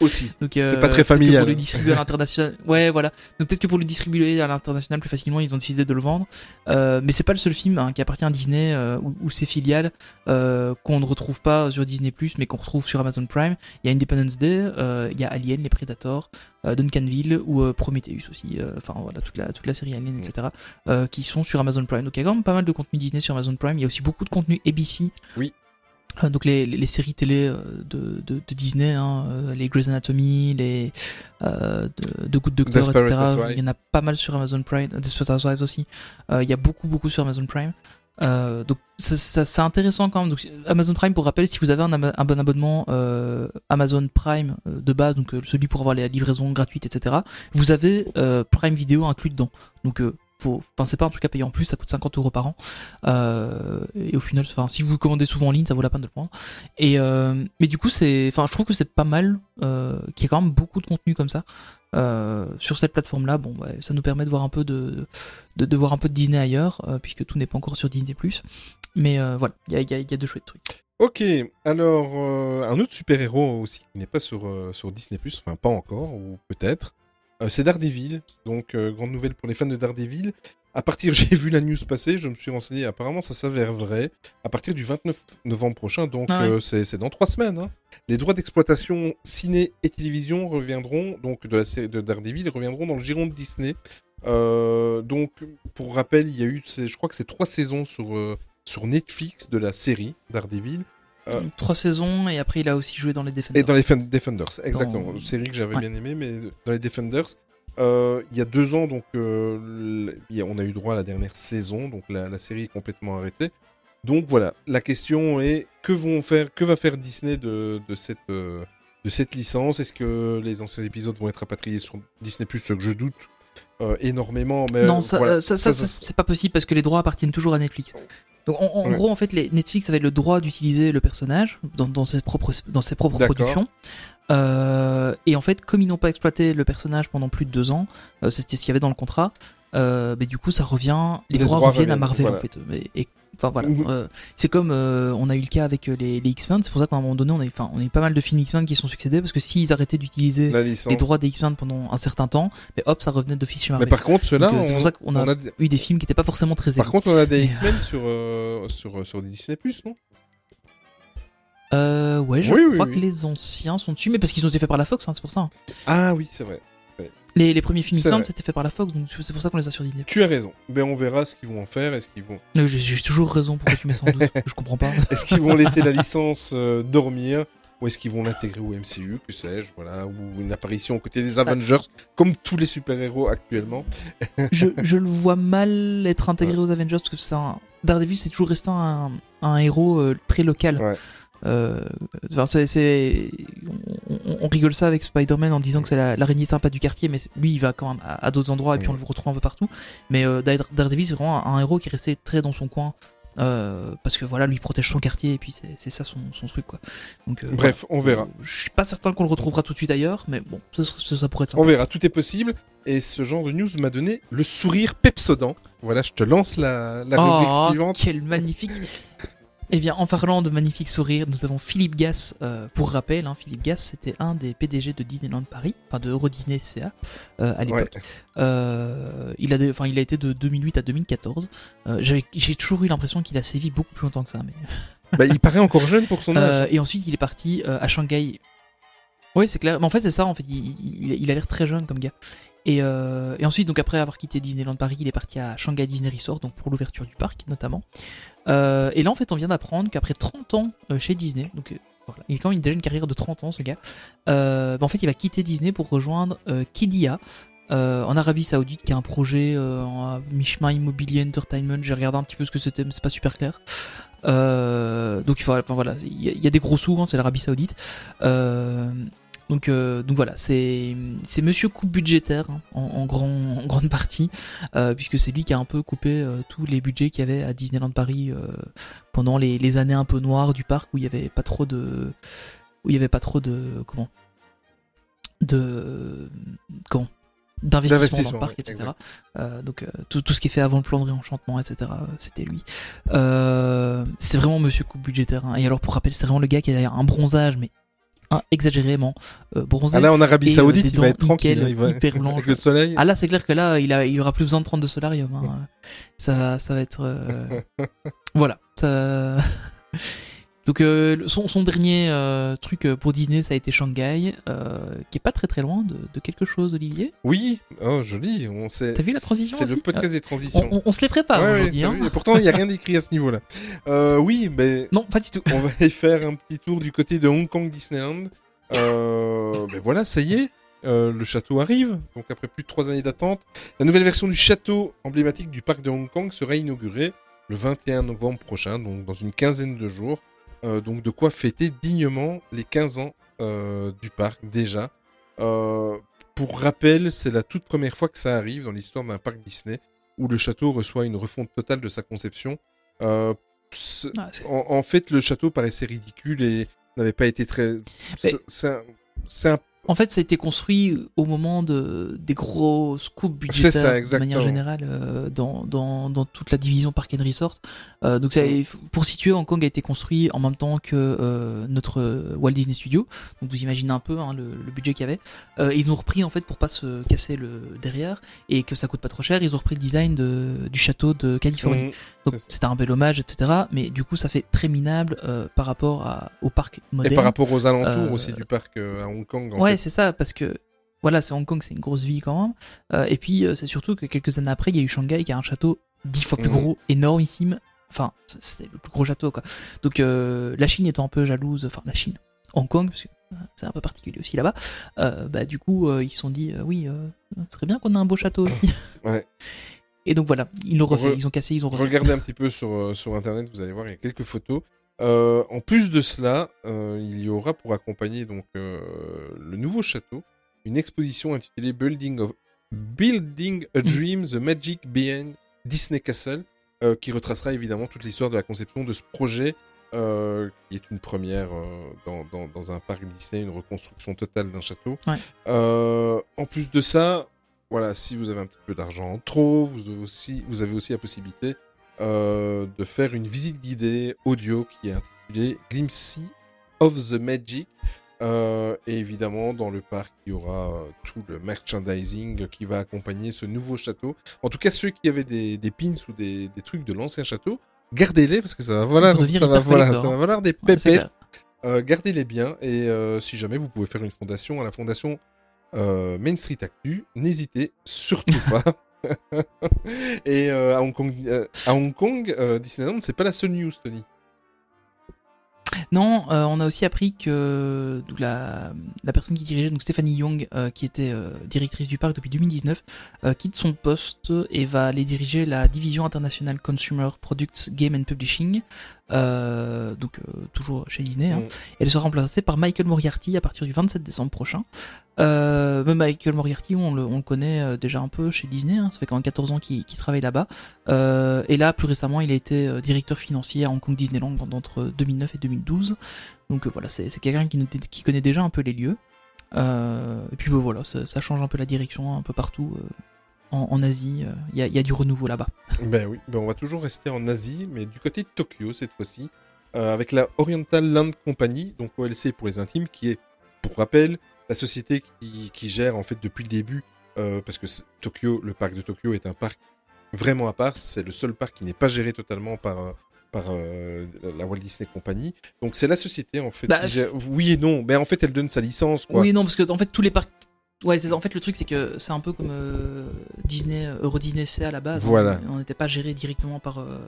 S7: Aussi.
S6: Donc, euh,
S7: C'est pas très
S6: peut-être que
S7: familial.
S6: Pour le distribuer à l'international, ouais, voilà. Donc peut-être que pour le distribuer à l'international plus facilement, ils ont décidé de le vendre. Euh, mais c'est pas le seul film hein, qui appartient à Disney euh, ou, ou ses filiales euh, qu'on ne retrouve pas sur Disney mais qu'on retrouve sur Amazon Prime. Il y a Independence Day, euh, il y a Alien, les Predators, euh, Duncanville ou euh, Prometheus aussi. euh, Enfin voilà toute la toute la série Alien, etc. euh, qui sont sur Amazon Prime. Donc il y a quand même pas mal de contenu Disney sur Amazon Prime. Il y a aussi beaucoup de contenu ABC.
S7: Oui.
S6: Euh, donc les, les, les séries télé euh, de, de, de Disney, hein, euh, les Grey's Anatomy, les euh, de, de Good Doctor,
S7: Desperate
S6: etc.
S7: Housewives.
S6: Il y en a pas mal sur Amazon Prime, Desperate Housewives aussi. Euh, il y a beaucoup beaucoup sur Amazon Prime. Euh, donc c'est intéressant quand même. Donc, Amazon Prime, pour rappel, si vous avez un, un bon abonnement euh, Amazon Prime euh, de base, donc celui pour avoir les livraisons gratuites, etc., vous avez Prime Vidéo inclus dedans. Donc faut, pas en tout cas payer en plus, ça coûte 50 euros par an. Euh, et au final, si vous commandez souvent en ligne, ça vaut la peine de le prendre. Euh, mais du coup, c'est, enfin, je trouve que c'est pas mal, euh, qu'il y ait quand même beaucoup de contenu comme ça sur cette plateforme-là. Bon, ça nous permet de voir un peu de, de, voir un peu de Disney ailleurs, puisque tout n'est pas encore sur Disney+. Mais euh, voilà, il y a, y, a, y a de chouettes trucs.
S7: Ok, alors un autre super-héros aussi qui n'est pas sur, sur Disney+, enfin pas encore, ou peut-être, c'est Daredevil. Donc, euh, grande nouvelle pour les fans de Daredevil. À partir, j'ai vu la news passer, je me suis renseigné, apparemment ça s'avère vrai. À partir du 29 novembre prochain, donc
S6: Ah ouais.
S7: euh, c'est dans trois semaines, hein, les droits d'exploitation ciné et télévision reviendront, donc de la série de Daredevil, reviendront dans le giron de Disney. Euh, donc, pour rappel, il y a eu, je crois que c'est trois saisons sur, euh, sur Netflix de la série Daredevil. Euh,
S6: Trois saisons, et après il a aussi joué dans les Defenders.
S7: Et dans les Fen- Defenders, exactement.
S6: Dans-
S7: Une série que j'avais
S6: Ouais.
S7: bien aimée, mais dans les Defenders, euh, il y a deux ans, donc euh, on a eu droit à la dernière saison, donc la, la série est complètement arrêtée. Donc voilà, la question est que vont faire, que va faire Disney de, de cette de cette licence? Est-ce que les anciens épisodes vont être rapatriés sur Disney ce que je doute énormément Mais
S6: non, ça,
S7: voilà,
S6: ça, ça, ça, c'est pas possible parce que les droits appartiennent toujours à Netflix. Donc en, en
S7: Ouais.
S6: gros, en fait, les Netflix avait le droit d'utiliser le personnage dans, dans ses propres dans ses propres
S7: D'accord.
S6: productions. Euh, et en fait, comme ils n'ont pas exploité le personnage pendant plus de deux ans, euh, c'était ce qu'il y avait dans le contrat. Euh, mais du coup, ça revient, les,
S7: Les
S6: droits,
S7: droits
S6: reviennent à Marvel
S7: voilà.
S6: en fait. Mais- et, enfin voilà. Euh, c'est comme euh, on a eu le cas avec les, les X-Men. C'est pour ça qu'à un moment donné, on a, eu- enfin, on a eu pas mal de films X-Men qui sont succédés parce que s'ils arrêtaient d'utiliser les droits des X-Men pendant un certain temps, mais hop, ça revenait d'office chez
S7: Mais
S6: Marvel.
S7: par contre, ceux-là,
S6: c'est
S7: on,
S6: pour ça qu'on a, eu des films qui n'étaient pas forcément très
S7: par
S6: élus.
S7: contre, on a des
S6: Mais-
S7: X-Men sur, sur sur Disney non?
S6: Euh, ouais, je
S7: Oui,
S6: crois
S7: oui.
S6: que les anciens sont dessus, mais parce qu'ils ont été faits par la Fox, hein, c'est pour ça.
S7: Ah oui, c'est vrai.
S6: Les, les premiers films
S7: vrai.
S6: c'était fait par la Fox, donc c'est pour ça qu'on les a sur Disney.
S7: Tu as raison. Ben on verra ce qu'ils vont en faire. Est-ce qu'ils vont,
S6: Euh, J'ai toujours raison pourquoi tu mets sans doute, je comprends pas.
S7: est-ce qu'ils vont laisser la licence euh, dormir ou est-ce qu'ils vont l'intégrer au MCU, que sais-je, voilà, ou une apparition aux côtés des Avengers, comme tous les super-héros actuellement.
S6: je, je le vois mal être intégré aux Avengers parce que c'est un... Daredevil c'est toujours resté un, un héros euh, très local.
S7: Ouais.
S6: Euh, enfin, c'est, c'est- on, rigole ça avec Spider-Man en disant que c'est la- l'araignée sympa du quartier, mais lui il va quand même à, à d'autres endroits et puis on le retrouve un peu partout. Mais euh, Dare- Daredevil c'est vraiment un, un héros qui est resté très dans son coin. euh, parce que voilà, lui protège son quartier et puis c'est, c'est ça son, son truc quoi. Donc, euh,
S7: Bref, on verra.
S6: Je suis pas certain qu'on le retrouvera tout de suite ailleurs, mais bon, ça, ça- ça pourrait être sympa.
S7: On verra, tout est possible. Et ce genre de news m'a donné le sourire pepsodent. Voilà, je te lance la, la
S6: Oh,
S7: suivante.
S6: quel magnifique Eh bien, en parlant de magnifique sourire, nous avons Philippe Gass. euh, pour rappel, hein, Philippe Gass, c'était un des PDG de Disneyland Paris, enfin de Euro Disney CA euh, à l'époque.
S7: Ouais.
S6: Euh, il a, de- il a été de 2008 à 2014. Euh, j'avais- J'ai toujours eu l'impression qu'il a sévi beaucoup plus longtemps que ça. Mais...
S7: Bah, il paraît encore jeune pour son âge.
S6: et ensuite, il est parti à Shanghai. Oui, c'est clair. Mais en fait, c'est ça. En fait, il, il- il a l'air très jeune comme gars. Et, euh, et ensuite, donc après avoir quitté Disneyland Paris, il est parti à Shanghai Disney Resort, donc pour l'ouverture du parc notamment. Euh, et là, en fait, on vient d'apprendre qu'après 30 ans euh, chez Disney, donc euh, il a quand même déjà une carrière de 30 ans, ce gars. Bah, en fait, il va quitter Disney pour rejoindre Kidia. en Arabie Saoudite, qui a un projet en mi-chemin immobilier entertainment. J'ai regardé un petit peu ce que c'était, mais c'est pas super clair. Donc il voilà, il y, a- il y a des gros sous, hein, c'est l'Arabie Saoudite. Donc, euh, donc voilà, c'est c'est Monsieur coupe budgétaire hein, en, en grand, en grande partie, euh, puisque c'est lui qui a un peu coupé euh, tous les budgets qu'il y avait à Disneyland Paris pendant les, les années un peu noires du parc où il y avait pas trop de où il y avait pas trop de comment? De comment? D'investissement dans le parc, etc. Euh, donc euh, tout, tout ce qui est fait avant le plan de réenchantement, etc. euh, C'était lui. C'est vraiment Monsieur coupe budgétaire. hein. Et alors pour rappel, c'est vraiment le gars qui a un bronzage, mais un exagérément euh, bronzé.
S7: Ah là, en Arabie
S6: et, euh,
S7: Saoudite, il va être tranquille.
S6: nickel,
S7: il va...
S6: hyper blanches.
S7: Avec le soleil.
S6: Ah là, c'est clair que là, il, a, il aura plus besoin de prendre de solarium. hein. Ça, va- ça va être. euh, voilà. Ça... Donc, euh, son, son dernier euh, truc euh, pour Disney, ça a été Shanghai, euh, qui est pas très très loin de, de quelque chose, Olivier.
S7: Oui, oh, joli. On sait...
S6: T'as vu la transition
S7: C'est le podcast des
S6: On,
S7: transitions.
S6: on- on se les prépare
S7: Ouais,
S6: aujourd'hui. hein.
S7: vu, et pourtant, il n'y a rien d'écrit à ce niveau-là. Oui, mais
S6: Non, pas du tout.
S7: on va y faire un petit tour du côté de Hong Kong Disneyland. Euh, ben voilà, ça y est, le château arrive. Donc après plus de trois années d'attente, la nouvelle version du château emblématique du parc de Hong Kong sera inaugurée le 21 novembre prochain, donc dans une quinzaine de jours. Euh, donc de quoi fêter dignement les 15 ans euh, du parc déjà. Euh, pour rappel, c'est la toute première fois que ça arrive dans l'histoire d'un parc Disney où le château reçoit une refonte totale de sa conception. Euh,
S6: Ah,
S7: en, en fait, le château paraissait ridicule et n'avait pas été très. C'est un, un-
S6: En fait, ça a été construit au moment de, des gros scoops
S7: C'est ça,
S6: budgétaires de manière générale euh, dans, dans, dans toute la division Park and Resort. Euh, donc, ça,
S7: Mm.
S6: pour situer, Hong Kong a été construit en même temps que euh, notre Walt Disney Studio. Donc, vous imaginez un peu hein, le, le budget qu'il y avait. Euh, ils ont repris en fait pour pas se casser le derrière et que ça coûte pas trop cher. Ils ont repris le design de, du château de Californie.
S7: Mm,
S6: Donc, c'était un bel hommage, etc. Mais du coup, ça fait très minable euh, par rapport à, au parc moderne.
S7: Et par rapport aux alentours
S6: Euh,
S7: aussi du parc à Hong Kong. En
S6: Ouais, c'est ça, parce que voilà, c'est Hong Kong, c'est une grosse ville quand même. Euh, et puis, euh, c'est surtout que quelques années après, il y a eu Shanghai qui a un château dix fois plus
S7: Mhm.
S6: gros, énormissime. Enfin, c'était le plus gros château, quoi. Donc, euh, la Chine étant un peu jalouse, enfin, la Chine, Hong Kong, parce que c'est un peu particulier aussi là-bas, bah, du coup, ils se sont dit, oui, ce serait bien qu'on ait un beau château aussi.
S7: Ouais.
S6: Et donc, voilà, ils l'ont refait,
S7: Re-
S6: ils ont cassé, ils ont refait.
S7: Regardez un petit peu sur, sur internet, vous allez voir, il y a quelques photos. Euh, en plus de cela, euh, il y aura pour accompagner donc euh, le nouveau château une exposition intitulée Building of Building a
S6: Mm.
S7: Dream: The Magic Behind Disney Castle, qui retracera évidemment toute l'histoire de la conception de ce projet, qui est une première dans, dans- dans un parc Disney, une reconstruction totale d'un château.
S6: Ouais.
S7: En plus de ça, voilà, si vous avez un petit peu d'argent en trop, vous avez aussi, vous avez aussi la possibilité euh, de faire une visite guidée audio qui est intitulée Glimpsy of the Magic. Euh, et évidemment, dans le parc, il y aura euh, tout le merchandising qui va accompagner ce nouveau château. En tout cas, ceux qui avaient des, des pins ou des, des trucs de l'ancien château, gardez-les parce que ça va valoir, ça va, ça va
S6: hein.
S7: valoir des pépettes. Euh, gardez-les bien et euh, si jamais vous pouvez faire une fondation à la fondation euh, Main Street Actu, n'hésitez surtout pas. et euh, à Hong Kong, euh, euh, Disneyland, c'est pas la seule news, Tony.
S6: Non, on a aussi appris que la, personne qui dirigeait, donc Stéphanie Young, qui était directrice du parc depuis 2019, euh, quitte son poste et va aller diriger la division internationale Consumer Products Game and Publishing, euh, donc euh, toujours chez Disney. hein.
S7: Mm.
S6: Elle sera remplacée par Michael Moriarty à partir du 27 décembre prochain. Euh, mais Michael Moriarty, on le, on le connaît déjà un peu chez Disney, hein, ça fait quand même 14 ans qu'il travaille là-bas. Et là, plus récemment, il a été directeur financier à Hong Kong Disneyland entre 2009 et 2012. Donc voilà, c'est quelqu'un qui, connaît déjà un peu les lieux. Et puis voilà, ça, ça change un peu la direction un peu partout en, en Asie. euh, Il y, a, il y a du renouveau là-bas.
S7: Ben oui, ben on va toujours rester en Asie, mais du côté de Tokyo cette fois-ci, euh, avec la Oriental Land Company, donc OLC pour les intimes, qui est, pour rappel, la société qui, qui gère en fait depuis le début, euh, parce que Tokyo, le parc de Tokyo est un parc vraiment à part, c'est le seul parc qui n'est pas géré totalement par, par euh, la Walt Disney Company. Donc c'est la société en fait.
S6: Bah,
S7: qui gère- Oui et non, mais en fait elle donne sa licence quoi.
S6: Oui, non, parce que en fait, tous les parcs. Ouais, c'est. En fait, le truc, c'est que c'est un peu comme euh, Disney, euh, Euro Disney C à la base. hein.
S7: Voilà.
S6: On n'était pas géré directement par, euh,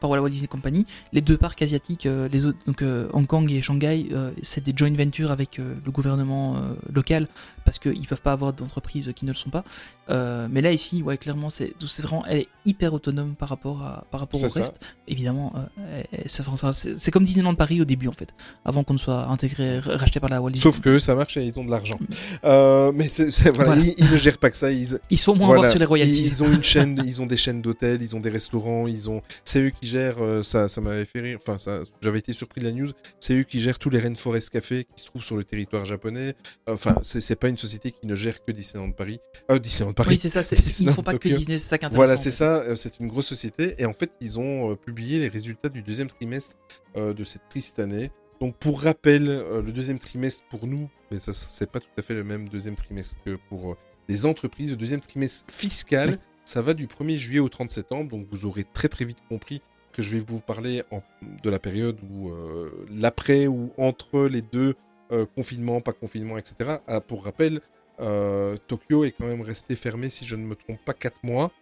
S6: par Walt Disney Company. Les deux parcs asiatiques, euh, les autres, donc euh, Hong Kong et Shanghai, c'est des joint ventures avec le gouvernement local parce qu'ils peuvent pas avoir d'entreprises qui ne le sont pas. Mais là, ici, ouais, clairement, c'est c'est vraiment, elle est hyper autonome par rapport, à, par rapport au
S7: ça.
S6: reste. Évidemment, c'est comme Disneyland Paris au début, en fait, avant qu'on ne soit intégré, racheté par la Walt Disney.
S7: Sauf que ça marche et ils ont de l'argent. Voilà,
S6: Voilà.
S7: Ils, ils ne gèrent pas que ça. Ils,
S6: Ils sont moins
S7: Voilà.
S6: sur les royalties.
S7: Ils, ils ont une chaîne, ils ont des chaînes d'hôtels, ils ont des restaurants, ils ont. C'est eux qui gèrent. euh, ça, ça m'avait fait rire. Enfin, ça, j'avais été surpris de la news. C'est eux qui gèrent tous les Rainforest Café qui se trouvent sur le territoire japonais. Enfin, c'est, pas une société qui ne gère que Disneyland Paris. Euh, Disneyland Paris.
S6: Oui, c'est ça. c'est- c'est- Ils ne font pas que. Disney, c'est ça qui.
S7: Voilà, c'est ça. euh, C'est une grosse société. Et en fait, ils ont euh, publié les résultats du deuxième trimestre de cette triste année. Donc, pour rappel, euh, le deuxième trimestre pour nous, mais ça, c'est pas tout à fait le même deuxième trimestre que pour euh, les entreprises. Le deuxième trimestre fiscal, ça va du 1er juillet au 30 septembre. Donc, vous aurez très très vite compris que je vais vous parler en- de la période où euh, l'après ou entre les deux confinement, pas confinement, etc. Ah, pour rappel, Tokyo est quand même resté fermé, si je ne me trompe pas, 4 mois.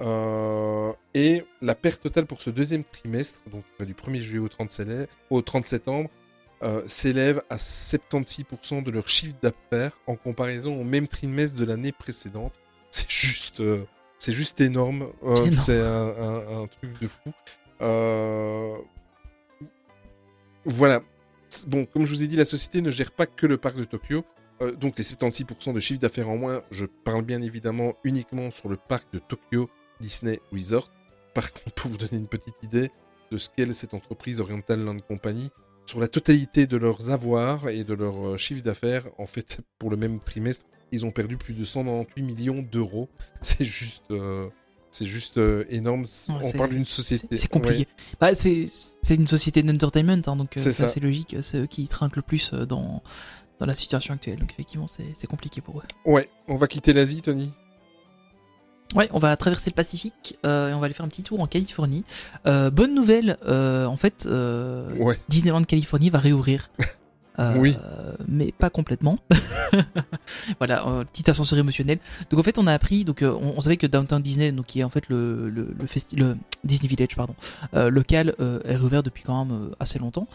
S7: Euh, et la perte totale pour ce deuxième trimestre, donc du 1er juillet au 30, sélè- au 30 septembre, euh, s'élève à 76% de leur chiffre d'affaires en comparaison au même trimestre de l'année précédente. C'est juste, euh, c'est juste énorme. Euh,
S6: C'est
S7: un, un- un truc de fou. Voilà. Bon, comme je vous ai dit, la société ne gère pas que le parc de Tokyo. Donc les 76% de chiffre d'affaires en moins, je parle bien évidemment uniquement sur le parc de Tokyo Disney Resort. Par contre, pour vous donner une petite idée de ce qu'est cette entreprise Oriental Land Company, sur la totalité de leurs avoirs et de leur euh, chiffre d'affaires, en fait, pour le même trimestre, ils ont perdu plus de 198 millions d'euros. C'est juste, euh, c'est juste euh, énorme.
S6: Ouais,
S7: On parle d'une société.
S6: c'est compliqué. Bah, c'est une société d'entertainment, hein, donc euh,
S7: C'est
S6: logique. C'est eux qui trinquent le plus dans, dans la situation actuelle. Donc effectivement, c'est compliqué pour eux.
S7: Ouais, on va quitter l'Asie, Tony.
S6: Ouais, on va traverser le Pacifique euh, et on va aller faire un petit tour en Californie. Euh, bonne nouvelle, euh, en fait,
S7: Ouais.
S6: Disneyland Californie va réouvrir.
S7: Oui.
S6: Mais pas complètement. voilà, petit ascenseur émotionnel. Donc en fait, on a appris, donc on, on savait que Downtown Disney, donc qui est en fait le le, le, festi- le Disney Village, pardon, local, est réouvert depuis quand même assez longtemps.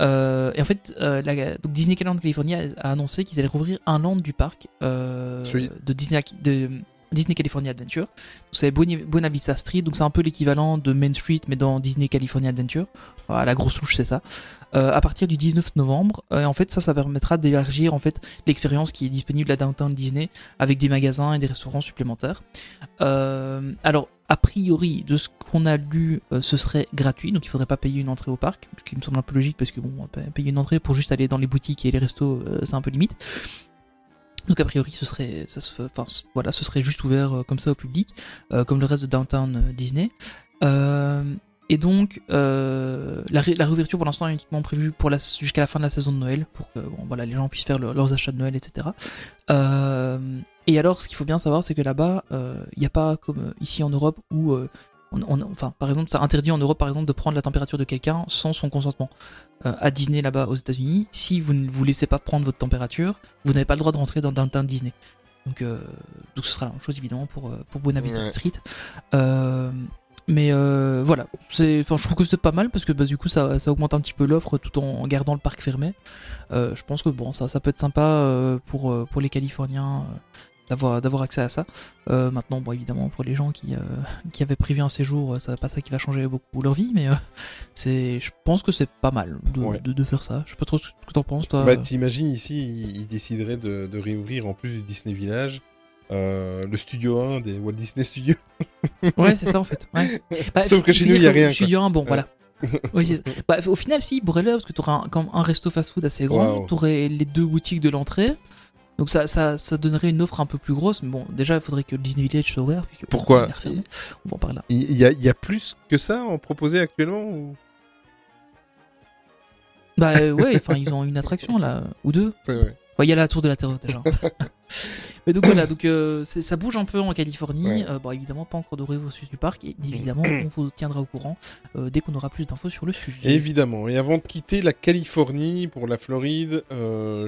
S6: Euh, et en fait, euh, la, donc Disneyland Californie a, a annoncé qu'ils allaient rouvrir un land du parc euh, de Disney de Disney California Adventure. C'est Buena Vista Street, donc c'est un peu l'équivalent de Main Street, mais dans Disney California Adventure. Voilà, la grosse touche, c'est ça. Euh, à partir du 19 novembre, euh, et en fait, ça, ça permettra d'élargir en fait l'expérience qui est disponible à Downtown Disney avec des magasins et des restaurants supplémentaires. Euh, alors, a priori, de ce qu'on a lu, euh, ce serait gratuit, donc il faudrait pas payer une entrée au parc, ce qui me semble un peu logique parce que bon, payer une entrée pour juste aller dans les boutiques et les restos, euh, c'est un peu limite. Donc a priori, ce serait, voilà, ce serait juste ouvert euh, comme ça au public, euh, comme le reste de Downtown euh, Disney. Et donc, la, ré- la réouverture pour l'instant est uniquement prévue jusqu'à la fin de la saison de Noël, pour que voilà, les gens puissent faire leur- leurs achats de Noël, etc. Et alors, ce qu'il faut bien savoir, c'est que là-bas, il n'y a pas comme ici en Europe où, enfin, par exemple, ça interdit en Europe, par exemple, de prendre la température de quelqu'un sans son consentement. Euh, à Disney, là-bas, aux États-Unis, si vous ne vous laissez pas prendre votre température, vous n'avez pas le droit de rentrer dans Downtown Disney. Donc, euh, donc ce sera la même chose évidemment pour, euh, pour Buena Vista
S7: Ouais.
S6: Street. Mais voilà, je trouve que c'est pas mal parce que bah, du coup ça, ça augmente un petit peu l'offre tout en gardant le parc fermé. Je pense que bon, ça, ça peut être sympa pour, pour les Californiens d'avoir, d'avoir accès à ça. Euh, maintenant, bon, évidemment, pour les gens qui, euh, qui avaient prévu un séjour, euh, ça va pas ça qui va changer beaucoup leur vie, mais euh, c'est, je pense que c'est pas mal de,
S7: Ouais.
S6: de, de faire ça. Je sais pas trop ce que t'en penses, toi.
S7: Bah, t'imagines ici, ils, décideraient de, de réouvrir en plus du Disney Village. le studio 1 des Walt Disney Studios.
S6: Ouais, c'est ça en fait. Ouais. Bah,
S7: Sauf que chez nous, il y a rien,
S6: le Studio 1, bon,
S7: Ouais.
S6: voilà. Oui, bah, au final, si, l'être, parce que tu auras un, comme un resto fast-food assez grand,
S7: Waouh.
S6: tu aurais les deux boutiques de l'entrée. Donc ça, ça, ça donnerait une offre un peu plus grosse. Mais bon, déjà, il faudrait que Disney Village soit ouvert. Puis que, bon,
S7: Pourquoi
S6: refermé. On va en parler là.
S7: Il y a, il y a plus que ça en proposé actuellement ou...
S6: Bah euh, ouais, enfin, ils ont une attraction là, ou deux.
S7: C'est vrai.
S6: Ouais, Il y a la tour de la terreur déjà. Mais donc voilà, donc euh, ça bouge un peu en Californie.
S7: Ouais.
S6: Euh, bon, évidemment, pas encore de réouverture du parc. Et évidemment, on vous tiendra au courant euh, dès qu'on aura plus d'infos sur le sujet.
S7: Évidemment. Et avant de quitter la Californie pour la Floride,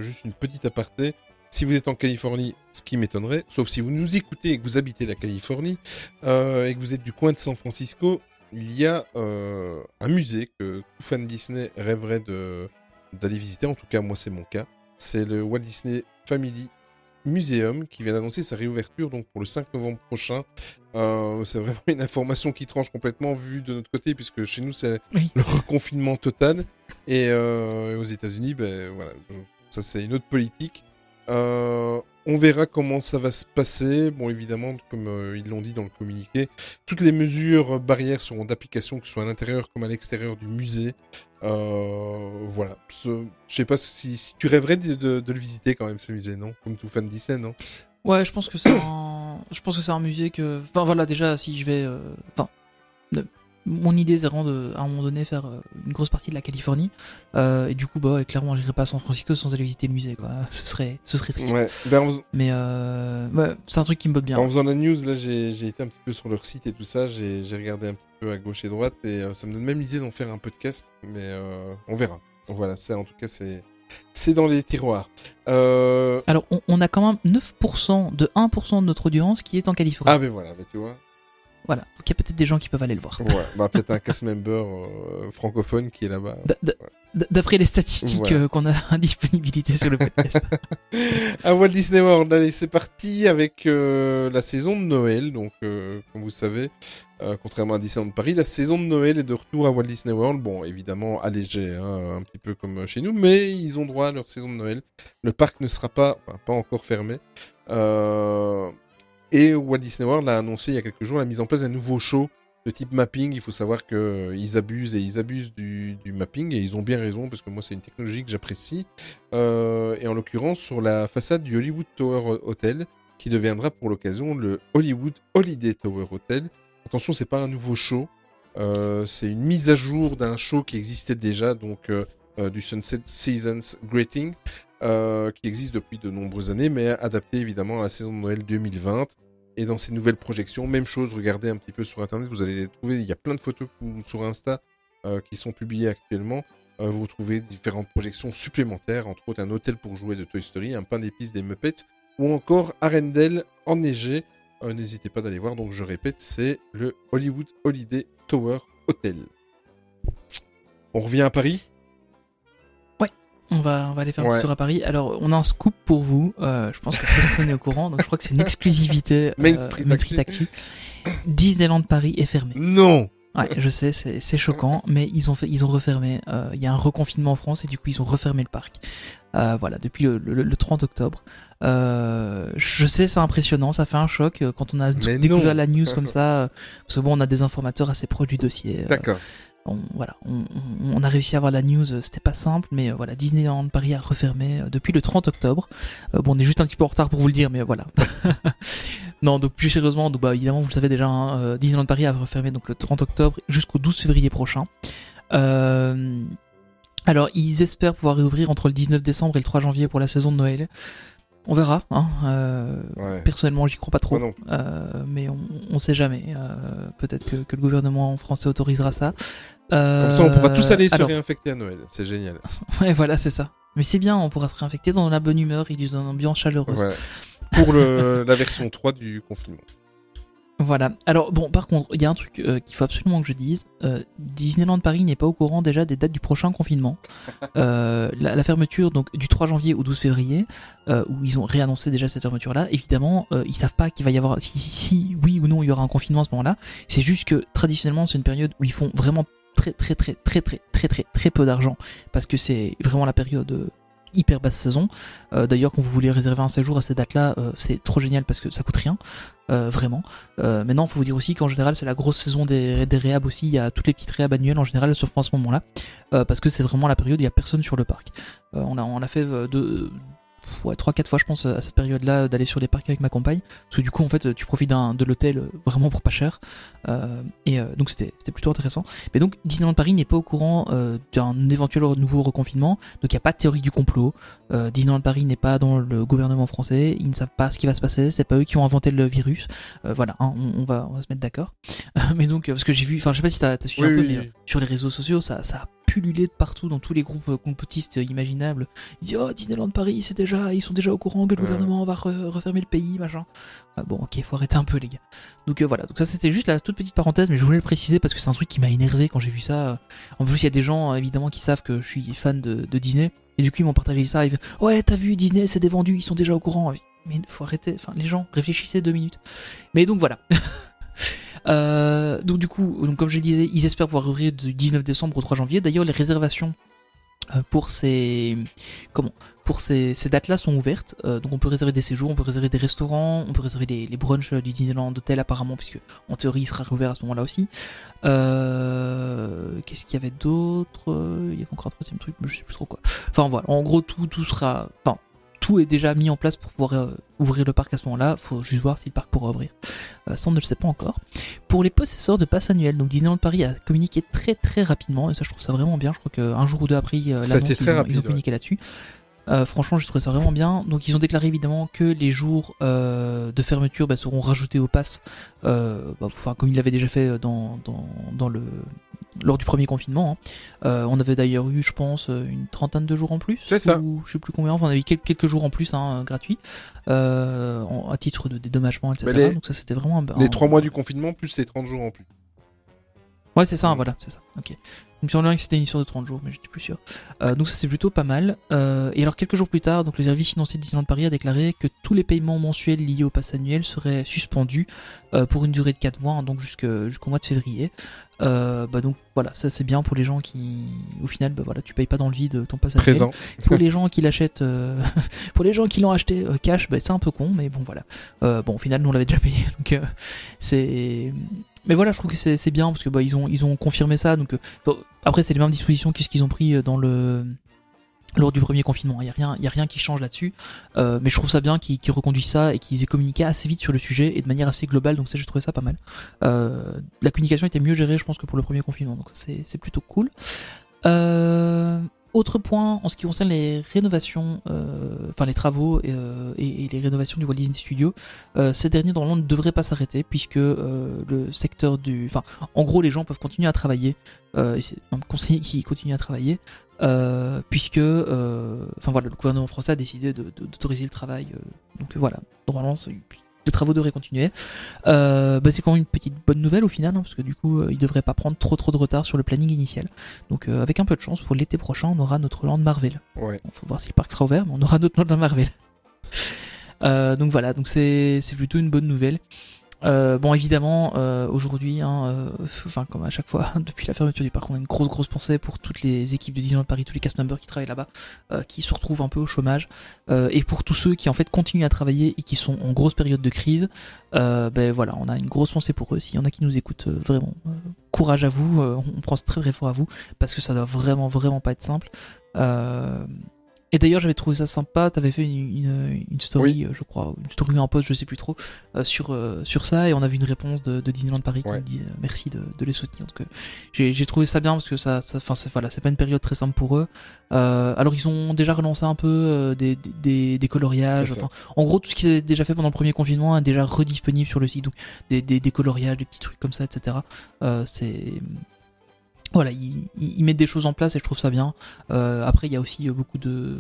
S7: juste une petite aparté. Si vous êtes en Californie, ce qui m'étonnerait, sauf si vous nous écoutez et que vous habitez la Californie euh, et que vous êtes du coin de San Francisco, il y a euh, un musée que tout fan Disney rêverait d'aller visiter. En tout cas, moi, c'est mon cas. C'est le Walt Disney Family Museum qui vient d'annoncer sa réouverture donc pour le 5 novembre prochain. Euh, c'est vraiment une information qui tranche complètement vu de notre côté puisque chez nous c'est
S6: Oui.
S7: le reconfinement total et euh, aux États-Unis ben voilà ça c'est une autre politique. Euh, on verra comment ça va se passer. Bon, évidemment, comme euh, ils l'ont dit dans le communiqué, toutes les mesures barrières seront d'application, que ce soit à l'intérieur comme à l'extérieur du musée. Euh, voilà. Je sais pas si, tu rêverais de, le visiter quand même, ce musée, non? Comme tout fan Disney, non?
S6: Ouais, je pense que c'est un... je pense que c'est un musée que, enfin voilà, déjà si je vais, euh, enfin, mon idée c'est vraiment de, à un moment donné faire euh, une grosse partie de la Californie, Euh, et du coup bah ouais, clairement j'irai pas à San Francisco sans aller visiter le musée quoi. Ce serait, ce serait triste.
S7: Ouais. Ben,
S6: Mais euh, ouais, c'est un truc qui me botte bien.
S7: en faisant la news, là, j'ai été un petit peu sur leur site et tout ça. J'ai regardé un petit peu à gauche et droite et euh, ça me donne même l'idée d'en faire un podcast, mais on verra. Voilà, ça en tout cas, c'est c'est dans les tiroirs.
S6: Alors on, on a quand même 9% de 1% de notre audience qui est en Californie.
S7: Ah, ben voilà, ben, tu vois.
S6: Voilà, donc il y a peut-être des gens qui peuvent aller le voir.
S7: Ouais, bah, peut-être un cast member euh, francophone qui est là-bas.
S6: D'après les statistiques
S7: Voilà.
S6: euh, qu'on a à disponibilité sur le podcast.
S7: À Walt Disney World, allez, c'est parti avec euh, la saison de Noël. Donc, euh, comme vous savez, contrairement à Disneyland Paris, la saison de Noël est de retour à Walt Disney World. Bon, évidemment, allégé, hein, un petit peu comme chez nous, mais ils ont droit à leur saison de Noël. Le parc ne sera pas, enfin, pas encore fermé. Euh, et Walt Disney World a annoncé il y a quelques jours la mise en place d'un nouveau show de type mapping. Il faut savoir qu'ils abusent et ils abusent du, mapping et ils ont bien raison parce que moi, c'est une technologie que j'apprécie. Euh, et en l'occurrence sur la façade du Hollywood Tower Hotel, qui deviendra pour l'occasion le Hollywood Holiday Tower Hotel. Attention, c'est pas un nouveau show, euh, c'est une mise à jour d'un show qui existait déjà, donc euh, euh, du Sunset Seasons Greeting, euh, qui existe depuis de nombreuses années, mais adapté évidemment à la saison de Noël 2020. Et dans ces nouvelles projections, même chose, regardez un petit peu sur Internet, vous allez les trouver, il y a plein de photos sur Insta euh, qui sont publiées actuellement. Euh, vous trouvez différentes projections supplémentaires, entre autres un hôtel pour jouer de Toy Story, un pain d'épices des Muppets, ou encore Arendelle enneigé. N'hésitez pas d'aller voir, donc je répète, c'est le Hollywood Holiday Tower Hotel. On revient à Paris?
S6: On va, on va aller faire un
S7: Ouais.
S6: tour à Paris. Alors, on a un scoop pour vous. Euh, je pense que personne n'est au courant, donc je crois que c'est une exclusivité.
S7: Main
S6: euh,
S7: Street
S6: Main. Street Actu. Disneyland Paris est fermé.
S7: Non
S6: Ouais, je sais, c'est choquant, mais ils ont fait, ils ont refermé. euh, Il y a un reconfinement en France et du coup ils ont refermé le parc. Euh, voilà, depuis le, le- le 30 octobre. Euh, je sais, c'est impressionnant, ça fait un choc euh, quand on a découvert la news comme ça. parce que bon, on a des informateurs assez proches du dossier.
S7: D'accord.
S6: On, voilà, on, a réussi à avoir la news, euh, c'était pas simple, mais euh, voilà, Disneyland Paris a refermé euh, depuis le 30 octobre. Bon, on est juste un petit peu en retard pour vous le dire, mais voilà. non, donc plus sérieusement, donc, bah, évidemment, vous le savez déjà, hein, Disneyland Paris a refermé donc le 30 octobre jusqu'au 12 février prochain. Alors, ils espèrent pouvoir réouvrir entre le 19 décembre et le 3 janvier pour la saison de Noël. On verra. Hein, euh,
S7: Ouais.
S6: Personnellement, j'y crois pas trop. Euh, mais on, on sait jamais. Euh, Peut-être que, que le gouvernement français autorisera ça.
S7: Comme ça, on pourra tous aller se réinfecter à Noël. C'est génial.
S6: Ouais, voilà, c'est ça. Mais c'est bien, on pourra se réinfecter dans la bonne humeur et dans une ambiance chaleureuse.
S7: Ouais. Pour le, la version 3 du confinement.
S6: Voilà. Alors bon, par contre, il y a un truc euh, qu'il faut absolument que je dise. Euh, Disneyland Paris n'est pas au courant déjà des dates du prochain confinement. Euh, la, la fermeture donc du 3 janvier au 12 février, euh, où ils ont réannoncé déjà cette fermeture-là. Évidemment, ils savent pas qu'il va y avoir si, si oui ou non il y aura un confinement à ce moment-là. C'est juste que traditionnellement, c'est une période où ils font vraiment très très très très très très très très peu d'argent parce que c'est vraiment la période hyper basse saison. Euh, D'ailleurs, quand vous voulez réserver un séjour à ces dates-là, euh, c'est trop génial parce que ça coûte rien, euh, vraiment. Maintenant, faut vous dire aussi qu'en général, c'est la grosse saison des, des réhab aussi. Il y a toutes les petites réhab annuelles en général, sauf en ce moment-là, parce que c'est vraiment la période où il y a personne sur le parc. On a on a fait deux ouais, 3-4 fois je pense à cette période-là d'aller sur les parcs avec ma compagne. Parce que du coup en fait tu profites de l'hôtel euh, vraiment pour pas cher. Euh, et euh, donc c'était c'était plutôt intéressant. Mais donc Disneyland Paris n'est pas au courant euh, d'un éventuel nouveau reconfinement. Donc il n'y a pas de théorie du complot. Disneyland Paris n'est pas dans le gouvernement français. Ils ne savent pas ce qui va se passer. C'est pas eux qui ont inventé le virus. Voilà hein, on, on va on va se mettre d'accord. Mais donc parce que j'ai vu enfin je sais pas si t'as as suivi
S7: Oui,
S6: un peu
S7: oui,
S6: mais sur les réseaux sociaux ça ça a pullulé de partout dans tous les groupes euh, complotistes euh, imaginables. Ils disent oh Disneyland Paris c'est déjà ils sont déjà au courant que le gouvernement va re- refermer le pays machin. Ah bon ok faut arrêter un peu les gars. Donc euh, voilà. Donc ça c'était juste la toute petite parenthèse mais je voulais le préciser parce que c'est un truc qui m'a énervé quand j'ai vu ça. En plus il y a des gens évidemment qui savent que je suis fan de, de Disney. Et du coup ils m'ont partagé ça. Ils disent, ouais t'as vu Disney c'est des vendus ils sont déjà au courant. Mais faut arrêter. Enfin les gens réfléchissez deux minutes. Mais donc voilà Euh, donc du coup, donc comme je disais, ils espèrent pouvoir ouvrir du 19 décembre au 3 janvier. D'ailleurs, les réservations euh, pour ces comment pour ces, ces dates-là sont ouvertes. Euh, donc on peut réserver des séjours, on peut réserver des restaurants, on peut réserver les, brunchs du Disneyland Hotel apparemment, puisque en théorie il sera rouvert à ce moment-là aussi. Qu'est-ce qu'il y avait d'autre? Il y avait encore un troisième truc, mais je sais plus trop quoi. Enfin voilà, en gros tout tout sera, enfin tout est déjà mis en place pour pouvoir euh, ouvrir le parc à ce moment-là. Faut juste voir si le parc pourra ouvrir. Ça on ne le sait pas encore. Pour les possesseurs de pass annuels, donc Disneyland Paris a communiqué très très rapidement, et ça je trouve ça vraiment bien. Je crois qu'un jour ou deux après euh, l'annonce, ils, ont communiqué là-dessus. Euh, franchement, j'ai trouvé ça vraiment bien. Donc, ils ont déclaré évidemment que les jours euh, de fermeture bah, seront rajoutés au pass, euh, bah, enfin comme ils l'avaient déjà fait dans, dans, dans le lors du premier confinement. hein. On avait d'ailleurs eu, je pense, une trentaine de jours en plus.
S7: C'est ça.
S6: Ou je sais plus combien. Enfin, on avait eu quel- quelques jours en plus, hein, gratuits, en- à titre de dédommagement, etc.
S7: Les-
S6: Donc ça, c'était vraiment un,
S7: Les
S6: un-
S7: 3 mois du confinement plus les 30 jours en plus.
S6: Ouais, c'est ça, voilà, c'est ça. Ok. Il me semblait que c'était une histoire de 30 jours, mais j'étais plus sûr. Euh, donc ça c'est plutôt pas mal. Euh, et alors quelques jours plus tard, donc le service financier de Disneyland Paris a déclaré que tous les paiements mensuels liés au pass annuel seraient suspendus euh, pour une durée de 4 mois, hein, donc jusqu'au mois de février. Bah donc voilà, ça c'est bien pour les gens qui, au final, bah voilà, tu payes pas dans le vide ton pass annuel.
S7: Présent.
S6: Pour les gens qui l'achètent, pour les gens qui l'ont acheté cash, bah, c'est un peu con, mais bon voilà. Bon, au final, nous on l'avait déjà payé, donc c'est. Mais voilà, je trouve que c'est bien parce que bah ils ont ils ont confirmé ça. Donc euh, après c'est les mêmes dispositions que ce qu'ils ont pris euh, dans le lors du premier confinement. Il y a rien a rien qui change là-dessus. Euh, mais je trouve ça bien qu'ils reconduisent ça et qu'ils aient communiqué assez vite sur le sujet et de manière assez globale. Donc ça j'ai trouvé ça pas mal. La communication était mieux gérée, je pense que pour le premier confinement. Donc c'est plutôt cool. Euh, autre point en ce qui concerne les rénovations, euh, enfin les travaux euh, et, les rénovations du Walt Disney Studio, euh, ces derniers normalement ne devraient pas s'arrêter puisque le secteur du, enfin en gros les gens peuvent continuer à travailler et c'est même conseillé qu'ils continuent à travailler puisque, le gouvernement français a décidé d'autoriser le travail, donc voilà, normalement les travaux devraient continuer. Euh, bah, c'est quand même une petite bonne nouvelle au final, hein, parce que du coup, euh, ils devraient pas prendre trop trop de retard sur le planning initial. Donc, euh, avec un peu de chance, pour l'été prochain, on aura notre land Marvel.
S7: Ouais.
S6: Bon, faut voir si le parc sera ouvert, mais on aura notre land Marvel. Donc voilà, donc c'est c'est plutôt une bonne nouvelle. Euh, bon évidemment euh, aujourd'hui, hein, euh, enfin comme à chaque fois depuis la fermeture du parc, on a une grosse grosse pensée pour toutes les équipes de Disneyland Paris, tous les cast members qui travaillent là-bas, qui se retrouvent un peu au chômage, et pour tous ceux qui en fait continuent à travailler et qui sont en grosse période de crise, ben voilà, on a une grosse pensée pour eux. S'il y en a qui nous écoutent, vraiment, courage à vous, on pense très très fort à vous parce que ça doit vraiment vraiment pas être simple. Et d'ailleurs, j'avais trouvé ça sympa. T'avais fait une, une, une story, euh, je crois, une story ou un post, je sais plus trop, euh, sur euh, sur ça, et on a vu une réponse de, de Disneyland Paris qui
S7: Ouais.
S6: nous dit euh, merci de, de les soutenir. Donc, j'ai trouvé ça bien parce que ça, ça- enfin, c'est voilà, pas une période très simple pour eux. Alors, ils ont déjà relancé un peu des, des, coloriages. En gros, tout ce qu'ils avaient déjà fait pendant le premier confinement est déjà redisponible sur le site. Donc, des, des, des coloriages, des petits trucs comme ça, etc. C'est voilà, ils, ils- mettent des choses en place et je trouve ça bien. Euh, après, il y a aussi beaucoup de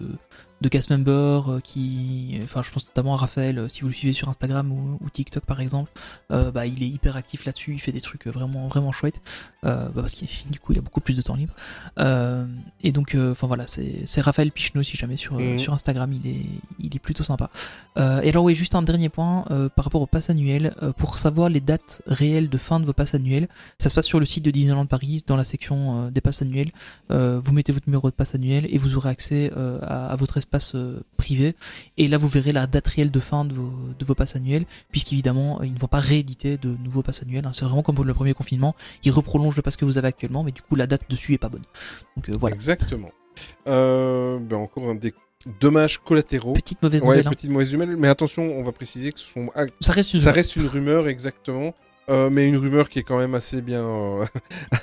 S6: de cast members euh, qui, enfin, je pense notamment à Raphaël, euh, si vous le suivez sur Instagram ou, ou TikTok par exemple, euh, bah, il est hyper actif là-dessus, il fait des trucs vraiment, vraiment chouettes, euh, bah, parce qu'il du coup, il a beaucoup plus de temps libre. Euh, et donc, enfin voilà, c'est c'est Raphaël Pichneau si jamais sur,
S7: Mhm.
S6: sur Instagram, il est, il est plutôt sympa. Et alors oui, juste un dernier point par rapport au pass annuel, pour savoir les dates réelles de fin de vos passes annuels, ça se passe sur le site de Disneyland Paris, dans la section des passes annuels. Vous mettez votre numéro de passe annuel et vous aurez accès à, à votre espace euh, privé. Et là, vous verrez la date réelle de fin de vos, de vos passes annuels, puisqu'évidemment, euh, ils ne vont pas rééditer de nouveaux passes annuels. hein. C'est vraiment comme pour le premier confinement. Ils reprolongent le pass que vous avez actuellement, mais du coup, la date dessus est pas bonne. Donc euh, voilà,
S7: Exactement. Euh, ben encore un des dommages collatéraux.
S6: petite mauvaise
S7: Ouais,
S6: nouvelle. hein.
S7: petite mauvaise humeur, mais attention, on va préciser que ce sont ah,
S6: Ça reste une
S7: ça reste une rumeur exactement, euh, mais une rumeur qui est quand même assez bien, euh,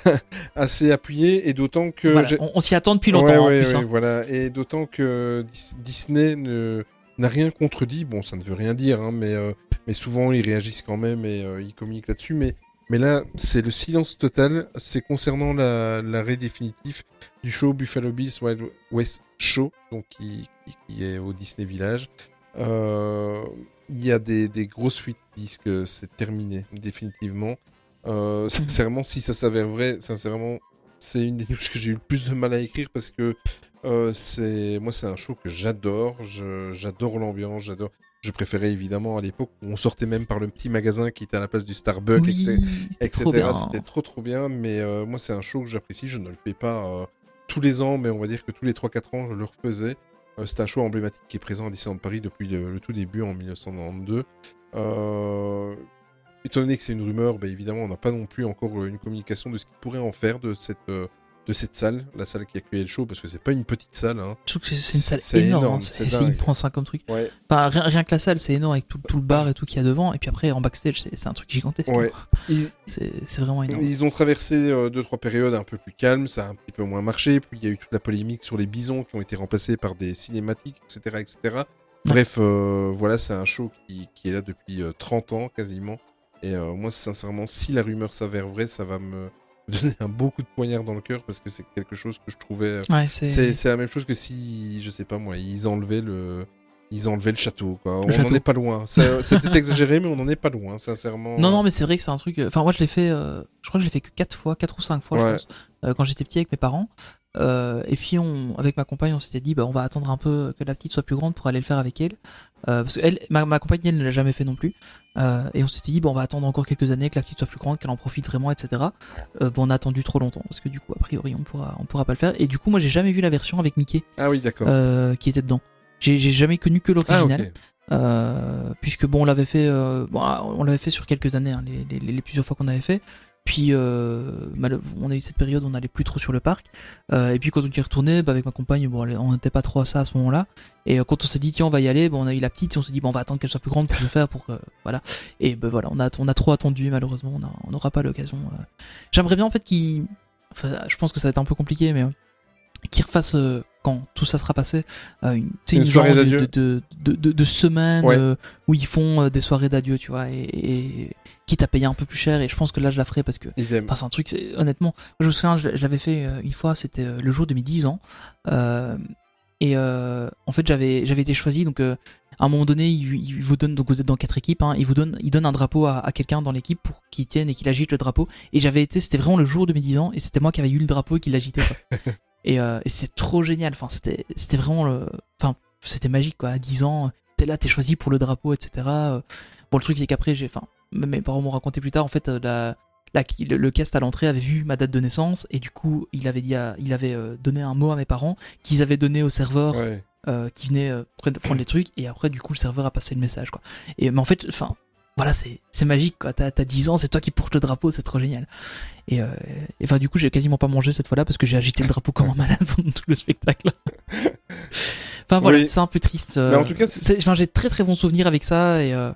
S7: assez appuyée et d'autant que
S6: Voilà, on, on s'y attend depuis longtemps
S7: Ouais,
S6: en
S7: ouais,
S6: plus.
S7: ouais,
S6: hein.
S7: voilà, et d'autant que Dis- Disney ne n'a rien contredit. Bon, ça ne veut rien dire, hein, mais euh, mais souvent ils réagissent quand même et ils communiquent là-dessus. Mais mais là, c'est le silence total. C'est concernant la- l'arrêt définitif du show Buffalo Bills Wild West Show, donc qui, qui, qui est au Disney Village. Euh, Il y a des, des grosses fuites qui disent que c'est terminé définitivement. Euh, sincèrement, si ça s'avère vrai, sincèrement, c'est une des news que j'ai eu le plus de mal à écrire parce que euh, c'est moi c'est un show que j'adore. J'adore l'ambiance, j'adore. Je préférais évidemment à l'époque où on sortait même par le petit magasin qui était à la place du Starbucks,
S6: Oui,
S7: etc
S6: c'était trop
S7: trop bien, mais euh, moi c'est un show que j'apprécie, je ne le fais pas tous les ans, mais on va dire que tous les 3-4 ans je le refaisais. Euh, c'est un show emblématique qui est présent à Disneyland Paris depuis le, tout début en 1992. Euh, étant donné que c'est une rumeur, bah, évidemment on n'a pas non plus encore une communication de ce qu'il pourrait en faire de cette, euh, de cette salle, la salle qui accueillait le show, parce que c'est pas une petite salle. Hein.
S6: Je trouve que c'est une salle
S7: C'est
S6: énorme.
S7: énorme, c'est
S6: comme truc.
S7: Ouais.
S6: Enfin, rien, rien que la salle, c'est énorme avec tout, tout le bar et tout qu'il y a devant. Et puis après, en backstage, c'est c'est un truc gigantesque.
S7: Ouais.
S6: C'est c'est vraiment énorme.
S7: Ils ont traversé euh, deux trois périodes un peu plus calmes, ça a un petit peu moins marché. Puis il y a eu toute la polémique sur les bisons qui ont été remplacés par des cinématiques, etc., etc. Bref, euh, voilà, c'est un show qui, qui est là depuis euh, 30 ans quasiment. Et euh, moi, sincèrement, si la rumeur s'avère vraie, ça va me donner un beau coup de poignard dans le cœur parce que c'est quelque chose que je trouvais. euh,
S6: Ouais, c'est.
S7: La même chose que si, je sais pas moi, ils enlevaient le. Ils enlevaient le château, quoi. on n'en est pas loin. Peut-être exagéré, mais on n'en est pas loin, sincèrement.
S6: Non, non, mais c'est vrai que c'est un truc. euh, Enfin, moi, je l'ai fait. euh, Je crois que je l'ai fait que 4 fois, 4 ou 5 fois,
S7: Ouais.
S6: je pense, euh, quand j'étais petit avec mes parents. Euh, et puis, on, avec ma compagne, on s'était dit, bah, on va attendre un peu que la petite soit plus grande pour aller le faire avec elle. Euh, parce que elle, ma, ma compagne, elle ne l'a jamais fait non plus. Euh, et on s'était dit, bon, on va attendre encore quelques années que la petite soit plus grande, qu'elle en profite vraiment, etc. Bon, on a attendu trop longtemps parce que du coup, a priori, on pourra, on pourra pas le faire. Et du coup, moi, j'ai jamais vu la version avec Mickey
S7: Ah oui, d'accord.
S6: qui était dedans. J'ai jamais connu que
S7: ah,
S6: l'original. Euh, puisque bon on l'avait fait euh, bon, ah, on l'avait fait sur quelques années hein, les, les- les plusieurs fois qu'on avait fait puis euh, on a eu cette période où on n'allait plus trop sur le parc. Euh, et puis quand on est retourné bah, avec ma compagne on n'était pas trop à ça à ce moment là et euh, quand on s'est dit tiens on va y aller on a eu la petite et on s'est dit bon on va attendre qu'elle soit plus grande pour le faire pour que voilà. Et ben on a on a trop attendu malheureusement on n'aura pas l'occasion j'aimerais bien en fait qu'il enfin je pense que ça va être un peu compliqué mais euh, qu'ils refassent euh, quand tout ça sera passé euh, une,
S7: Une
S6: une
S7: soirée
S6: de,
S7: d'adieu.
S6: de, de, de, de semaine
S7: Ouais.
S6: euh, où ils font des soirées d'adieu tu vois et, et quitte à payer un peu plus cher et je pense que là je la ferai parce que c'est un truc, honnêtement. Je me souviens, je, je l'avais fait une fois, c'était le jour de mes 10 ans. Euh, et euh, en fait, j'avais j'avais été choisi. Donc, euh, à un moment donné, il, il vous donne, donc vous êtes dans quatre équipes, hein, il vous donne, il donne un drapeau à, à quelqu'un dans l'équipe pour qu'il tienne et qu'il agite le drapeau. Et j'avais été, c'était vraiment le jour de mes 10 ans, et c'était moi qui avais eu le drapeau et qui l'agitait. et euh, et c'était trop génial. Enfin, c'était c'était vraiment le. Enfin, c'était magique, quoi. À 10 ans, t'es là, t'es choisi pour le drapeau, etc. Euh, Bon, le truc, c'est qu'après, j'ai. Enfin, mes parents m'ont raconté plus tard, en fait, euh, la la- le, le cast à l'entrée avait vu ma date de naissance et du coup il avait dit à- il avait donné un mot à mes parents qu'ils avaient donné au serveur
S7: Ouais.
S6: euh, qui venait euh, prendre prendre les trucs et après du coup le serveur a passé le message quoi et mais en fait enfin voilà c'est c'est magique quoi t'as t'as 10 ans c'est toi qui portes le drapeau c'est trop génial et euh, et, enfin du coup j'ai quasiment pas mangé cette fois-là parce que j'ai agité le drapeau comme un malade pendant tout le spectacle enfin voilà
S7: Oui.
S6: c'est un peu triste euh,
S7: Mais en tout cas,
S6: enfin j'ai très très bons souvenirs avec ça et euh,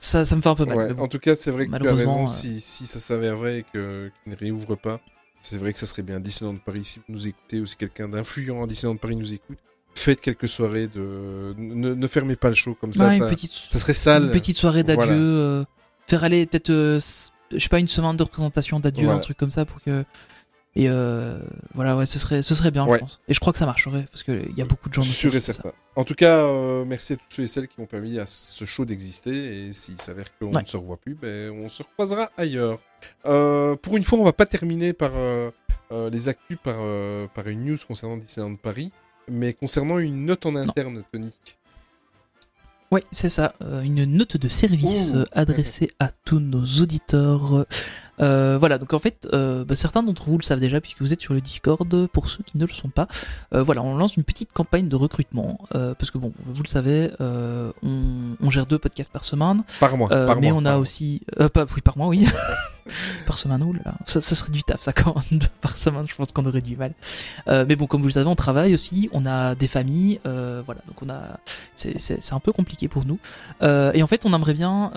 S6: ça ça me fait un peu mal
S7: Ouais,
S6: mais bon.
S7: En tout cas, c'est vrai que tu as raison.
S6: euh,
S7: Si, si ça s'avère vrai et que- qu'il ne réouvre pas, c'est vrai que ça serait bien. Disneyland Paris, si vous nous écoutez ou si quelqu'un d'influent à Disneyland Paris nous écoute, faites quelques soirées de. Ne, ne fermez pas le show comme ça.
S6: Ouais,
S7: ça,
S6: une petite
S7: ça serait sale.
S6: Une petite soirée d'adieu,
S7: Voilà.
S6: euh, faire aller peut-être, euh, je sais pas, une semaine de représentation d'adieu,
S7: Voilà.
S6: un truc comme ça pour que Et euh, voilà, ouais, ce serait, ce serait bien,
S7: Ouais.
S6: je pense. Et je crois que ça marcherait parce qu'il y a beaucoup de gens.
S7: Sûr et certain. En tout cas, euh, merci à tous ceux et celles qui ont permis à ce show d'exister. Et s'il s'avère qu'on
S6: Ouais.
S7: ne se revoit plus, ben, on se recroisera ailleurs. Pour une fois, on va pas terminer par les actus, par, par une news concernant Disneyland Paris, mais concernant une note en interne, Tony.
S6: Ouais, c'est ça. euh, une note de service euh, adressée à tous nos auditeurs. Euh, voilà, donc en fait, euh, bah, certains d'entre vous le savent déjà puisque vous êtes sur le Discord. Pour ceux qui ne le sont pas, euh, voilà, on lance une petite campagne de recrutement parce que bon, vous le savez, on, on gère deux podcasts par semaine,
S7: Par mois. par
S6: mais
S7: mois,
S6: on a aussi, pas, oui, par mois, oui. par semaine, oh là là. Ça, ça serait du taf, ça quand même, par semaine, je pense qu'on aurait du mal. Mais bon, comme vous le savez, on travaille aussi, on a des familles, voilà, donc on a, c'est- un peu compliqué pour nous. Et en fait, on aimerait bien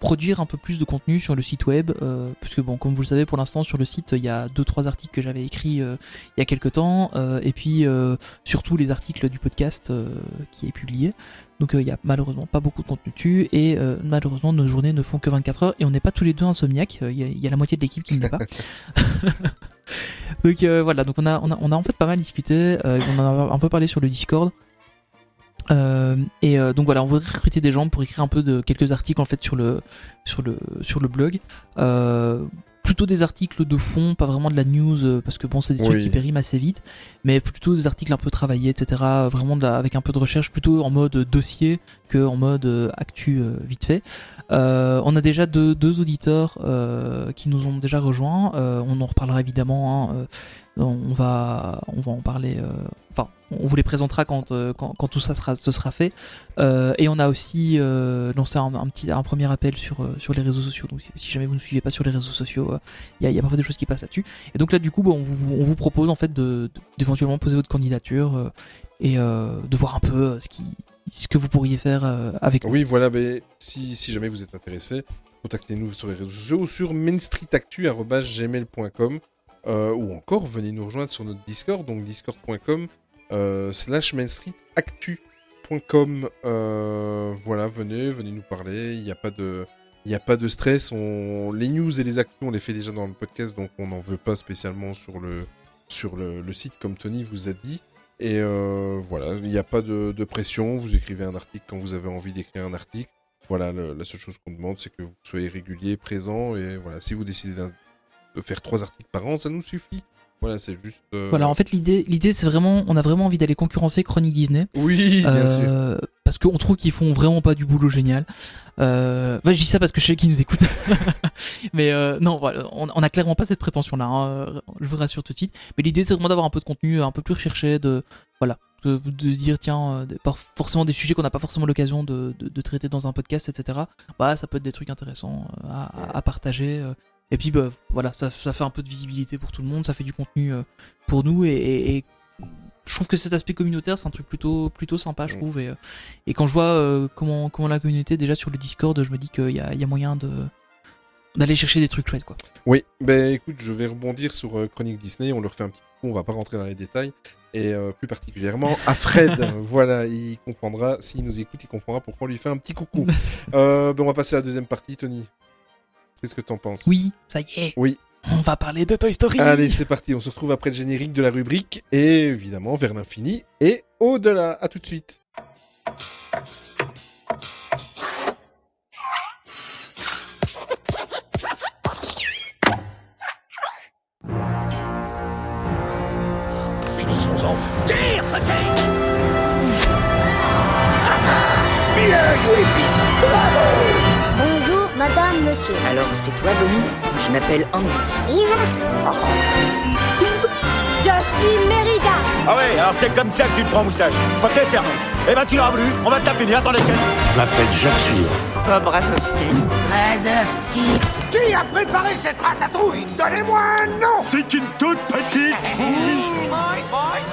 S6: produire un peu plus de contenu sur le site web, euh, parce que bon, comme vous le savez, pour l'instant sur le site, il y a deux trois articles que j'avais écrits euh, il y a quelques temps, euh, et puis euh, surtout les articles du podcast qui est publié. Donc il y a malheureusement pas beaucoup de contenu dessus, et malheureusement nos journées ne font que 24 heures, et on n'est pas tous les deux insomniaques. Il y, a- il y a la moitié de l'équipe qui ne l'est pas. donc voilà, donc on a, on a on a en fait pas mal discuté, on en a un peu parlé sur le Discord. Euh, et euh, donc voilà, on voudrait recruter des gens pour écrire un peu de quelques articles en fait sur le sur le sur le blog. Euh, plutôt des articles de fond, pas vraiment de la news euh, parce que bon, c'est des trucs
S7: Oui.
S6: qui périment assez vite, mais plutôt des articles un peu travaillés, etc. Vraiment de la- avec un peu de recherche, plutôt en mode dossier que en mode euh, actu euh, vite fait. Euh, on a déjà deux, deux auditeurs euh, qui nous ont déjà rejoints. Euh, on en reparlera évidemment. hein, on va on va en parler. euh, Enfin, on vous les présentera quand euh, tout ça sera, se sera fait. Euh, et on a aussi euh, lancé un, petit premier appel sur euh, les réseaux sociaux. Donc si jamais vous ne suivez pas sur les réseaux sociaux, euh, il y, a, parfois des choses qui passent là-dessus. Et donc là du coup, bon, on, vous, propose en fait d'éventuellement poser votre candidature euh, et euh, de voir un peu euh, ce qui ce que vous pourriez faire euh, avec.
S7: Oui, voilà, mais si, si jamais vous êtes intéressé, contactez-nous sur les réseaux sociaux ou sur mainstreetactu.gmail.com euh, ou encore venez nous rejoindre sur notre Discord, donc discord.com euh, slash mainstreetactu.com. Euh, voilà, venez, venez nous parler, il n'y a pas de... Il n'y a pas de stress, les news et les actus, on les fait déjà dans le podcast, donc on n'en veut pas spécialement sur le, sur le, site, comme Tony vous a dit. Et euh, voilà, il n'y a pas de, pression. Vous écrivez un article quand vous avez envie d'écrire un article. Voilà, la seule chose qu'on demande, c'est que vous soyez régulier, présent. Et voilà, si vous décidez faire trois articles par an, ça nous suffit. Voilà, c'est juste. euh,
S6: Voilà, en fait l'idée l'idée c'est vraiment on a vraiment envie d'aller concurrencer Chronique Disney.
S7: Oui, bien sûr.
S6: Euh, parce qu'on trouve qu'ils font vraiment pas du boulot génial. Euh, bah, je dis ça parce que je sais qu'ils nous écoutent. Mais euh, non, voilà, on, on a clairement pas cette prétention-là. hein, je vous rassure tout de suite. Mais l'idée, c'est vraiment d'avoir un peu de contenu, un peu plus recherché, de voilà, de, de se dire tiens, euh, pas forcément des sujets qu'on n'a pas forcément l'occasion de, de, de traiter dans un podcast, etc. Bah, ça peut être des trucs intéressants euh, à, à- à partager. Et puis, bah, voilà, ça, ça fait un peu de visibilité pour tout le monde, ça fait du contenu euh, pour nous et, et- et je trouve que cet aspect communautaire c'est un truc plutôt plutôt sympa je
S7: Mm.
S6: trouve et, euh, et quand je vois euh, comment comment la communauté déjà sur le Discord je me dis qu'il y a, il y a moyen de d'aller chercher des trucs chouettes quoi
S7: Oui, ben écoute, je vais rebondir sur euh, Chronique Disney. On leur fait un petit coup, on va pas rentrer dans les détails. Et euh, plus particulièrement à Fred. voilà, il comprendra. S'il nous écoute, il comprendra pourquoi on lui fait un petit coucou. Ben, on va passer à la deuxième partie, Tony. Qu'est-ce que t'en penses
S6: oui ça y est
S7: Oui.
S6: on va parler de Toy Story
S7: Allez, c'est parti. On se retrouve après le générique de la rubrique et évidemment vers l'infini et au-delà. À tout de suite.
S8: Alors c'est toi, Bonnie Je m'appelle Andy.
S9: Je suis Mérida.
S4: Ah ouais, alors c'est comme ça que tu te prends moustache. Ok, ferme. Eh ben tu l'auras voulu, on va te taper bien dans les chaînes.
S3: Je m'appelle Jacques Sûr.
S8: Brazowski.
S3: Qui a préparé cette ratatouille Donnez-moi un nom C'est une toute petite fouille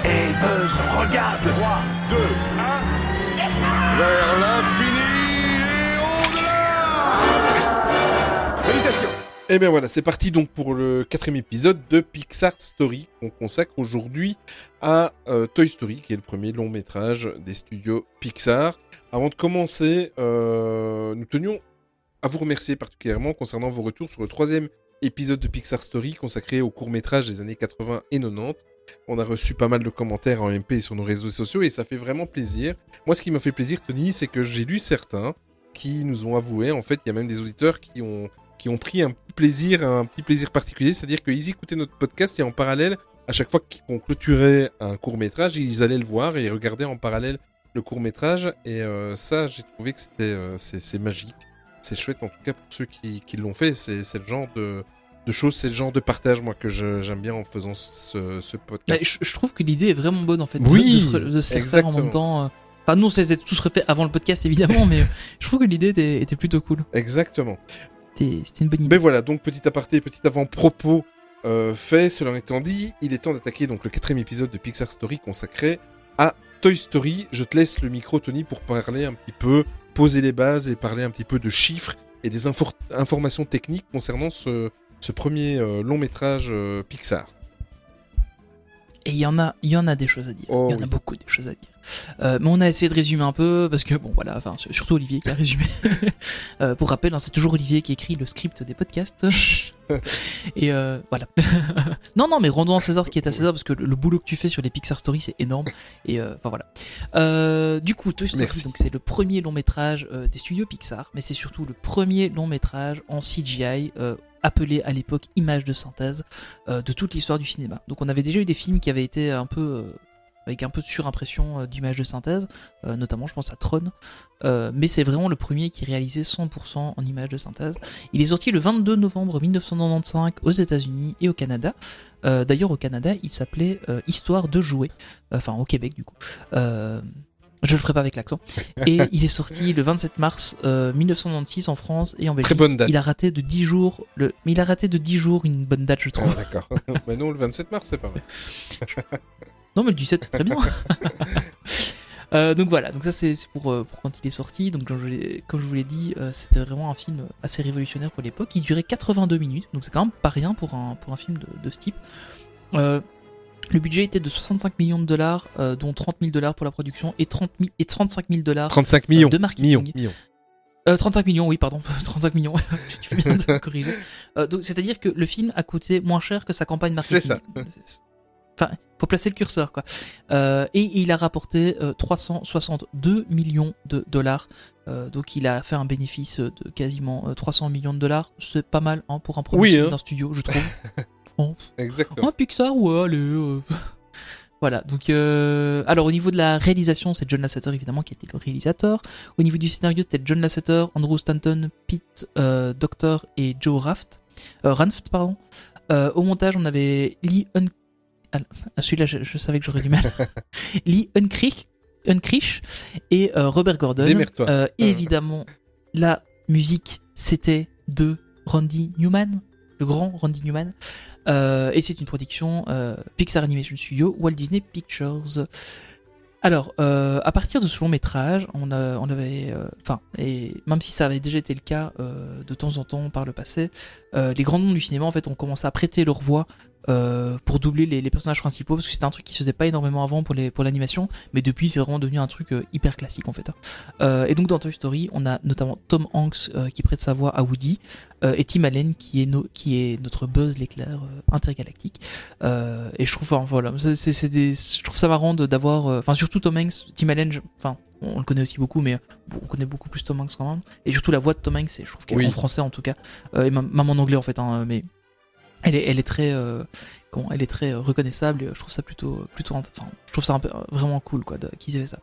S3: Et Buzz, regarde 3, 2, 1...
S2: Vers l'infini Et
S7: bien voilà, c'est parti donc pour le quatrième épisode de Pixar Story qu'on consacre aujourd'hui à euh, Toy Story, qui est le premier long métrage des studios Pixar. Avant de commencer, euh, nous tenions à vous remercier particulièrement concernant vos retours sur le troisième épisode de Pixar Story consacré au court métrage des années 80 et 90. On a reçu pas mal de commentaires en MP sur nos réseaux sociaux et ça fait vraiment plaisir. Moi, ce qui m'a fait plaisir, Tony, c'est que j'ai lu certains qui nous ont avoué, en fait, il y a même des auditeurs qui ont, qui ont pris un plaisir, un petit plaisir particulier, c'est-à-dire qu'ils écoutaient notre podcast et en parallèle, à chaque fois qu'on clôturait un court métrage, ils allaient le voir et regardaient en parallèle le court métrage. Et euh, ça, j'ai trouvé que c'était euh, c'est magique. C'est chouette en tout cas pour ceux qui, qui l'ont fait. C'est le genre de, de choses, c'est le genre de partage moi que j'aime bien en faisant ce, ce podcast.
S6: je, je, trouve que l'idée est vraiment bonne en fait.
S7: Oui,
S6: de, de, se, faire en même temps. Euh, enfin, nous, on s'est tous refait avant le podcast évidemment, mais je trouve que l'idée était, était, plutôt cool.
S7: Exactement.
S6: C'était une bonne idée.
S7: Mais voilà, donc petit aparté, petit avant-propos euh, fait. Cela étant dit, il est temps d'attaquer donc le quatrième épisode de Pixar Story consacré à Toy Story. Je te laisse le micro, Tony, pour parler un petit peu, poser les bases et parler un petit peu de chiffres et des informations techniques concernant ce, premier euh, long métrage euh, Pixar.
S6: Et il y en a, il y en a des choses à dire.
S7: Oh
S6: il y en a beaucoup de choses à dire. Euh, mais on a essayé de résumer un peu parce que bon voilà, enfin surtout Olivier qui a résumé. euh, pour rappel, hein, c'est toujours Olivier qui écrit le script des podcasts. Et euh, voilà. non non, mais rendons à César ce qui est à César parce que le, le boulot que tu fais sur les Pixar Stories c'est énorme. Et enfin voilà. Du coup, Toy Story, donc c'est le premier long métrage des studios Pixar, mais c'est surtout le premier long métrage en CGI appelé à l'époque image de synthèse euh, de toute l'histoire du cinéma. Donc on avait déjà eu des films qui avaient été un peu euh, avec un peu de surimpression euh, d'images de synthèse, notamment je pense à Tron, mais c'est vraiment le premier qui réalisait 100% en images de synthèse. Il est sorti le 22 novembre 1995 aux États-Unis et au Canada. D'ailleurs au Canada il s'appelait Histoire de jouer, enfin au Québec du coup. Je le ferai pas avec l'accent. Et il est sorti le 27 mars euh, 1996 en France et en Belgique.
S7: Très bonne date.
S6: Il a raté de 10 jours. Le... Mais il a raté de 10 jours une bonne date, je trouve.
S7: Ah, D'accord. mais non, le 27 mars, c'est pas vrai.
S6: non, mais le 17, c'est très bien. euh, donc voilà, donc ça c'est pour, euh, pour quand il est sorti. Donc comme je, comme je vous l'ai dit, euh, c'était vraiment un film assez révolutionnaire pour l'époque. Il durait 82 minutes, donc c'est quand même pas rien pour un, pour un film de, de ce type. Euh, le budget était de 65 millions de dollars, euh, dont 30 000 dollars pour la production et, 30 000, et 35 000 dollars
S7: 35 millions.
S6: de marketing.
S7: Millions, millions.
S6: Euh, 35 millions, oui, pardon, 35 millions, tu viens de corriger. Euh, donc, c'est-à-dire que le film a coûté moins cher que sa campagne marketing.
S7: C'est ça.
S6: Enfin, faut placer le curseur, quoi. Euh, et il a rapporté euh, 362 millions de dollars. Euh, donc, il a fait un bénéfice de quasiment euh, 300 millions de dollars. C'est pas mal hein, pour un
S7: Oui,
S6: film
S7: hein.
S6: d'un studio, je trouve.
S7: Exactement.
S6: un Pixar, ouais, allez. euh. voilà, donc. Euh... Alors, au niveau de la réalisation, c'est John Lasseter, évidemment, qui était le réalisateur. Au niveau du scénario, c'était John Lasseter, Andrew Stanton, Pete euh, Doctor et Joe Raft. Euh, Ranft, pardon. Au montage, on avait Lee Un... Ah, celui-là, je, je savais que j'aurais du mal. Lee Unkrich, Unkrich et Robert Gordon. Évidemment, la musique, c'était de Randy Newman, le grand Randy Newman. Euh, et c'est une production euh, Pixar Animation Studio, Walt Disney Pictures. Alors, euh, à partir de ce long métrage, on, on avait, enfin, et même si ça avait déjà été le cas de temps en temps par le passé, les grands noms du cinéma en fait ont commencé à prêter leur voix euh, pour doubler les, les personnages principaux parce que c'était un truc qui se faisait pas énormément avant pour les pour l'animation, mais depuis c'est vraiment devenu un truc euh, hyper classique en fait. hein. Euh, et donc dans Toy Story, on a notamment Tom Hanks euh, qui prête sa voix à Woody euh, et Tim Allen qui est no- qui est notre Buzz l'éclair euh, intergalactique. Euh, et je trouve, enfin, voilà, c'est, des, je trouve ça marrant d'avoir, enfin surtout Tom Hanks, Tim Allen, enfin on le connaît aussi beaucoup, mais on connaît beaucoup plus Tom Hanks quand même. Et surtout la voix de Tom Hanks, je trouve qu'elle
S7: Oui.
S6: en français en tout cas, euh, et même même en anglais en fait, hein, mais elle est, très, euh, elle est très euh, reconnaissable. Et euh, je trouve ça plutôt, plutôt, enfin, je trouve ça vraiment cool quoi, qu'ils aient fait ça.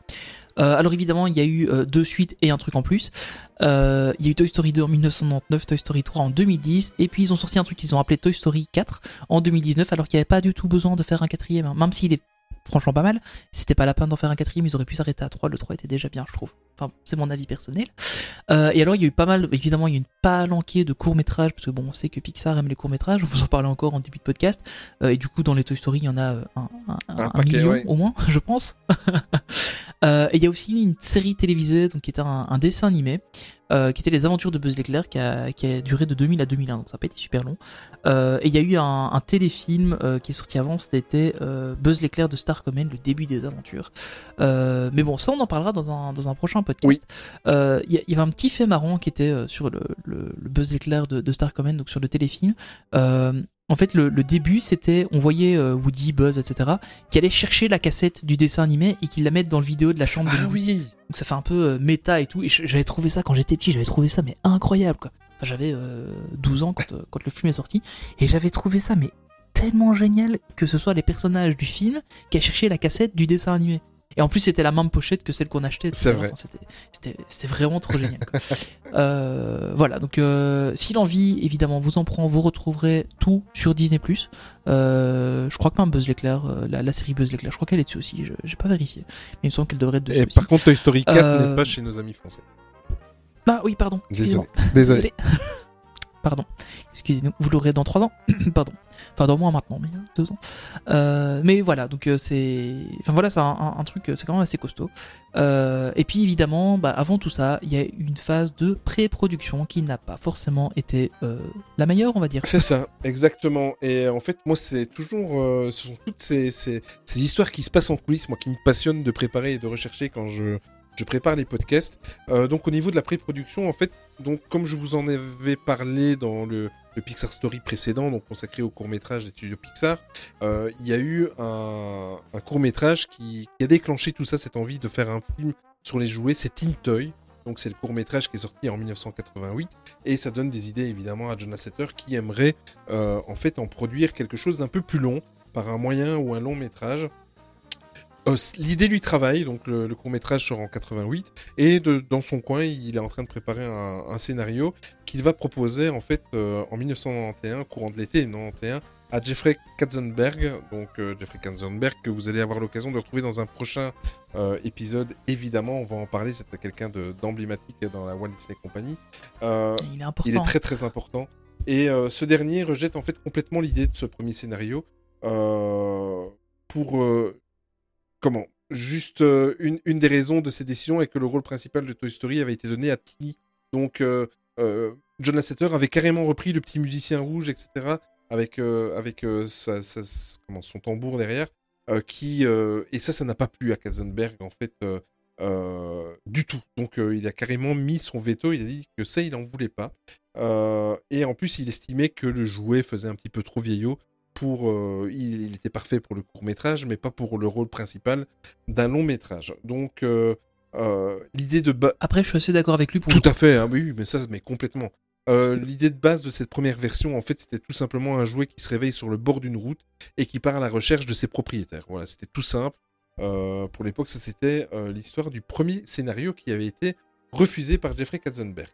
S6: Alors évidemment, il y a eu deux suites et un truc en plus. Il y a eu Toy Story 2 en 1999, Toy Story 3 en 2010, et puis ils ont sorti un truc qu'ils ont appelé Toy Story 4 en 2019, alors qu'il n'y avait pas du tout besoin de faire un quatrième, hein. même s'il est franchement pas mal. C'était pas la peine d'en faire un quatrième, ils auraient pu s'arrêter à 3, le 3 était déjà bien, je trouve. Enfin, c'est mon avis personnel. Euh, et alors, il y a eu pas mal, évidemment, il y a eu une palanquée de courts-métrages, parce que bon, on sait que Pixar aime les courts-métrages, on vous en parlait encore en début de podcast, Euh, et du coup, dans les Toy Story, il y en a euh, un, un,
S7: Un
S6: un
S7: paquet,
S6: million
S7: ouais.
S6: au moins, je pense. Et il y a aussi une série télévisée, donc qui est un, un dessin animé, euh, qui était les aventures de Buzz l'éclair, qui a, qui a duré de 2000 à 2001, donc ça n'a pas été super long. Euh, et il y a eu un, un téléfilm euh, qui est sorti avant, c'était Buzz l'éclair de Star Command, le début des aventures. Mais bon, ça on en parlera dans un, dans un prochain podcast.
S7: Oui.
S6: Il y, avait un petit fait marrant qui était sur le, le, le Buzz l'éclair de, de Star Command, donc sur le téléfilm. En fait, le, le début, c'était, on voyait euh, Woody, Buzz, etc., qui allaient chercher la cassette du dessin animé et qui la mettent dans le vidéo de la chambre de
S7: Ah
S6: Woody.
S7: oui
S6: Donc ça fait un peu euh, méta et tout. Et j'avais trouvé ça quand j'étais petit, j'avais trouvé ça mais incroyable quoi. Enfin, j'avais euh, 12 ans quand, euh, quand le film est sorti et j'avais trouvé ça mais tellement génial que ce soit les personnages du film qui a cherché la cassette du dessin animé. Et en plus c'était la même pochette que celle qu'on achetait.
S7: C'est vrai.
S6: c'était- vraiment trop génial. quoi. Euh, voilà donc euh, si l'envie évidemment vous en prend, vous retrouverez tout sur Disney+. Euh, je crois que même Buzz l'éclair, la, la série Buzz l'éclair, je crois qu'elle est dessus aussi. Je- J'ai pas vérifié, mais il me semble qu'elle devrait être dessus
S7: Et
S6: aussi.
S7: par contre, Toy Story 4
S6: Euh,
S7: n'est pas chez nos amis français.
S6: Ah oui, pardon. excusez-moi.
S7: Désolé. Désolé.
S6: Pardon. Excusez-nous. Vous l'aurez dans 3 ans. pardon. Enfin, dans moins maintenant, mais 2 ans. Euh, mais voilà, donc euh, c'est. Enfin voilà, c'est un, truc, euh, c'est quand même assez costaud. Et puis évidemment, bah, avant tout ça, il y a une phase de pré-production qui n'a pas forcément été la meilleure, on va dire.
S7: C'est ça, exactement. Et en fait, moi, c'est toujours, ce sont toutes ces, ces, histoires qui se passent en coulisses, moi, qui me passionnent de préparer et de rechercher quand je, je prépare les podcasts. Donc, au niveau de la pré-production, en fait, donc, comme je vous en avais parlé dans le, le Pixar Story précédent, donc consacré au court métrage des studios Pixar, euh, il y a eu un, court métrage qui, a déclenché tout ça, cette envie de faire un film sur les jouets, c'est Teen Toy. Donc c'est le court métrage qui est sorti en 1988 et ça donne des idées évidemment à John Lasseter qui aimerait euh, en fait en produire quelque chose d'un peu plus long par un moyen ou un long métrage. Euh, L'idée lui travaille, donc le, le court métrage sort en 88 et de- dans son coin il est en train de préparer un, un scénario qu'il va proposer en fait euh, en 1991, courant de l'été 1991, à Jeffrey Katzenberg, donc euh, Jeffrey Katzenberg que vous allez avoir l'occasion de retrouver dans un prochain euh, épisode. Évidemment, on va en parler. C'est quelqu'un de- d'emblématique dans la Walt Disney Company.
S6: Il est important.
S7: il est très très important. Et ce dernier rejette en fait complètement l'idée de ce premier scénario pour comment Juste euh, une, une des raisons de ces décisions est que le rôle principal de Toy Story avait été donné à Tini. Donc euh, euh, John Lasseter avait carrément repris le petit musicien rouge, etc. Avec avec son tambour derrière. qui et ça ça n'a pas plu à Katzenberg en fait du tout. Donc il a carrément mis son veto, il a dit que ça il en voulait pas. Et en plus il estimait que le jouet faisait un petit peu trop vieillot pour euh, il, il était parfait pour le court métrage mais pas pour le rôle principal d'un long métrage. Donc euh, euh, l'idée de ba-
S6: Après, je suis assez d'accord avec lui pour.
S7: tout à fait, hein, oui, mais ça, mais complètement. Euh, L'idée de base de cette première version, en fait, c'était tout simplement un jouet qui se réveille sur le bord d'une route et qui part à la recherche de ses propriétaires. Voilà, c'était tout simple. Euh, pour l'époque, ça c'était euh, l'histoire du premier scénario qui avait été refusé par Jeffrey Katzenberg.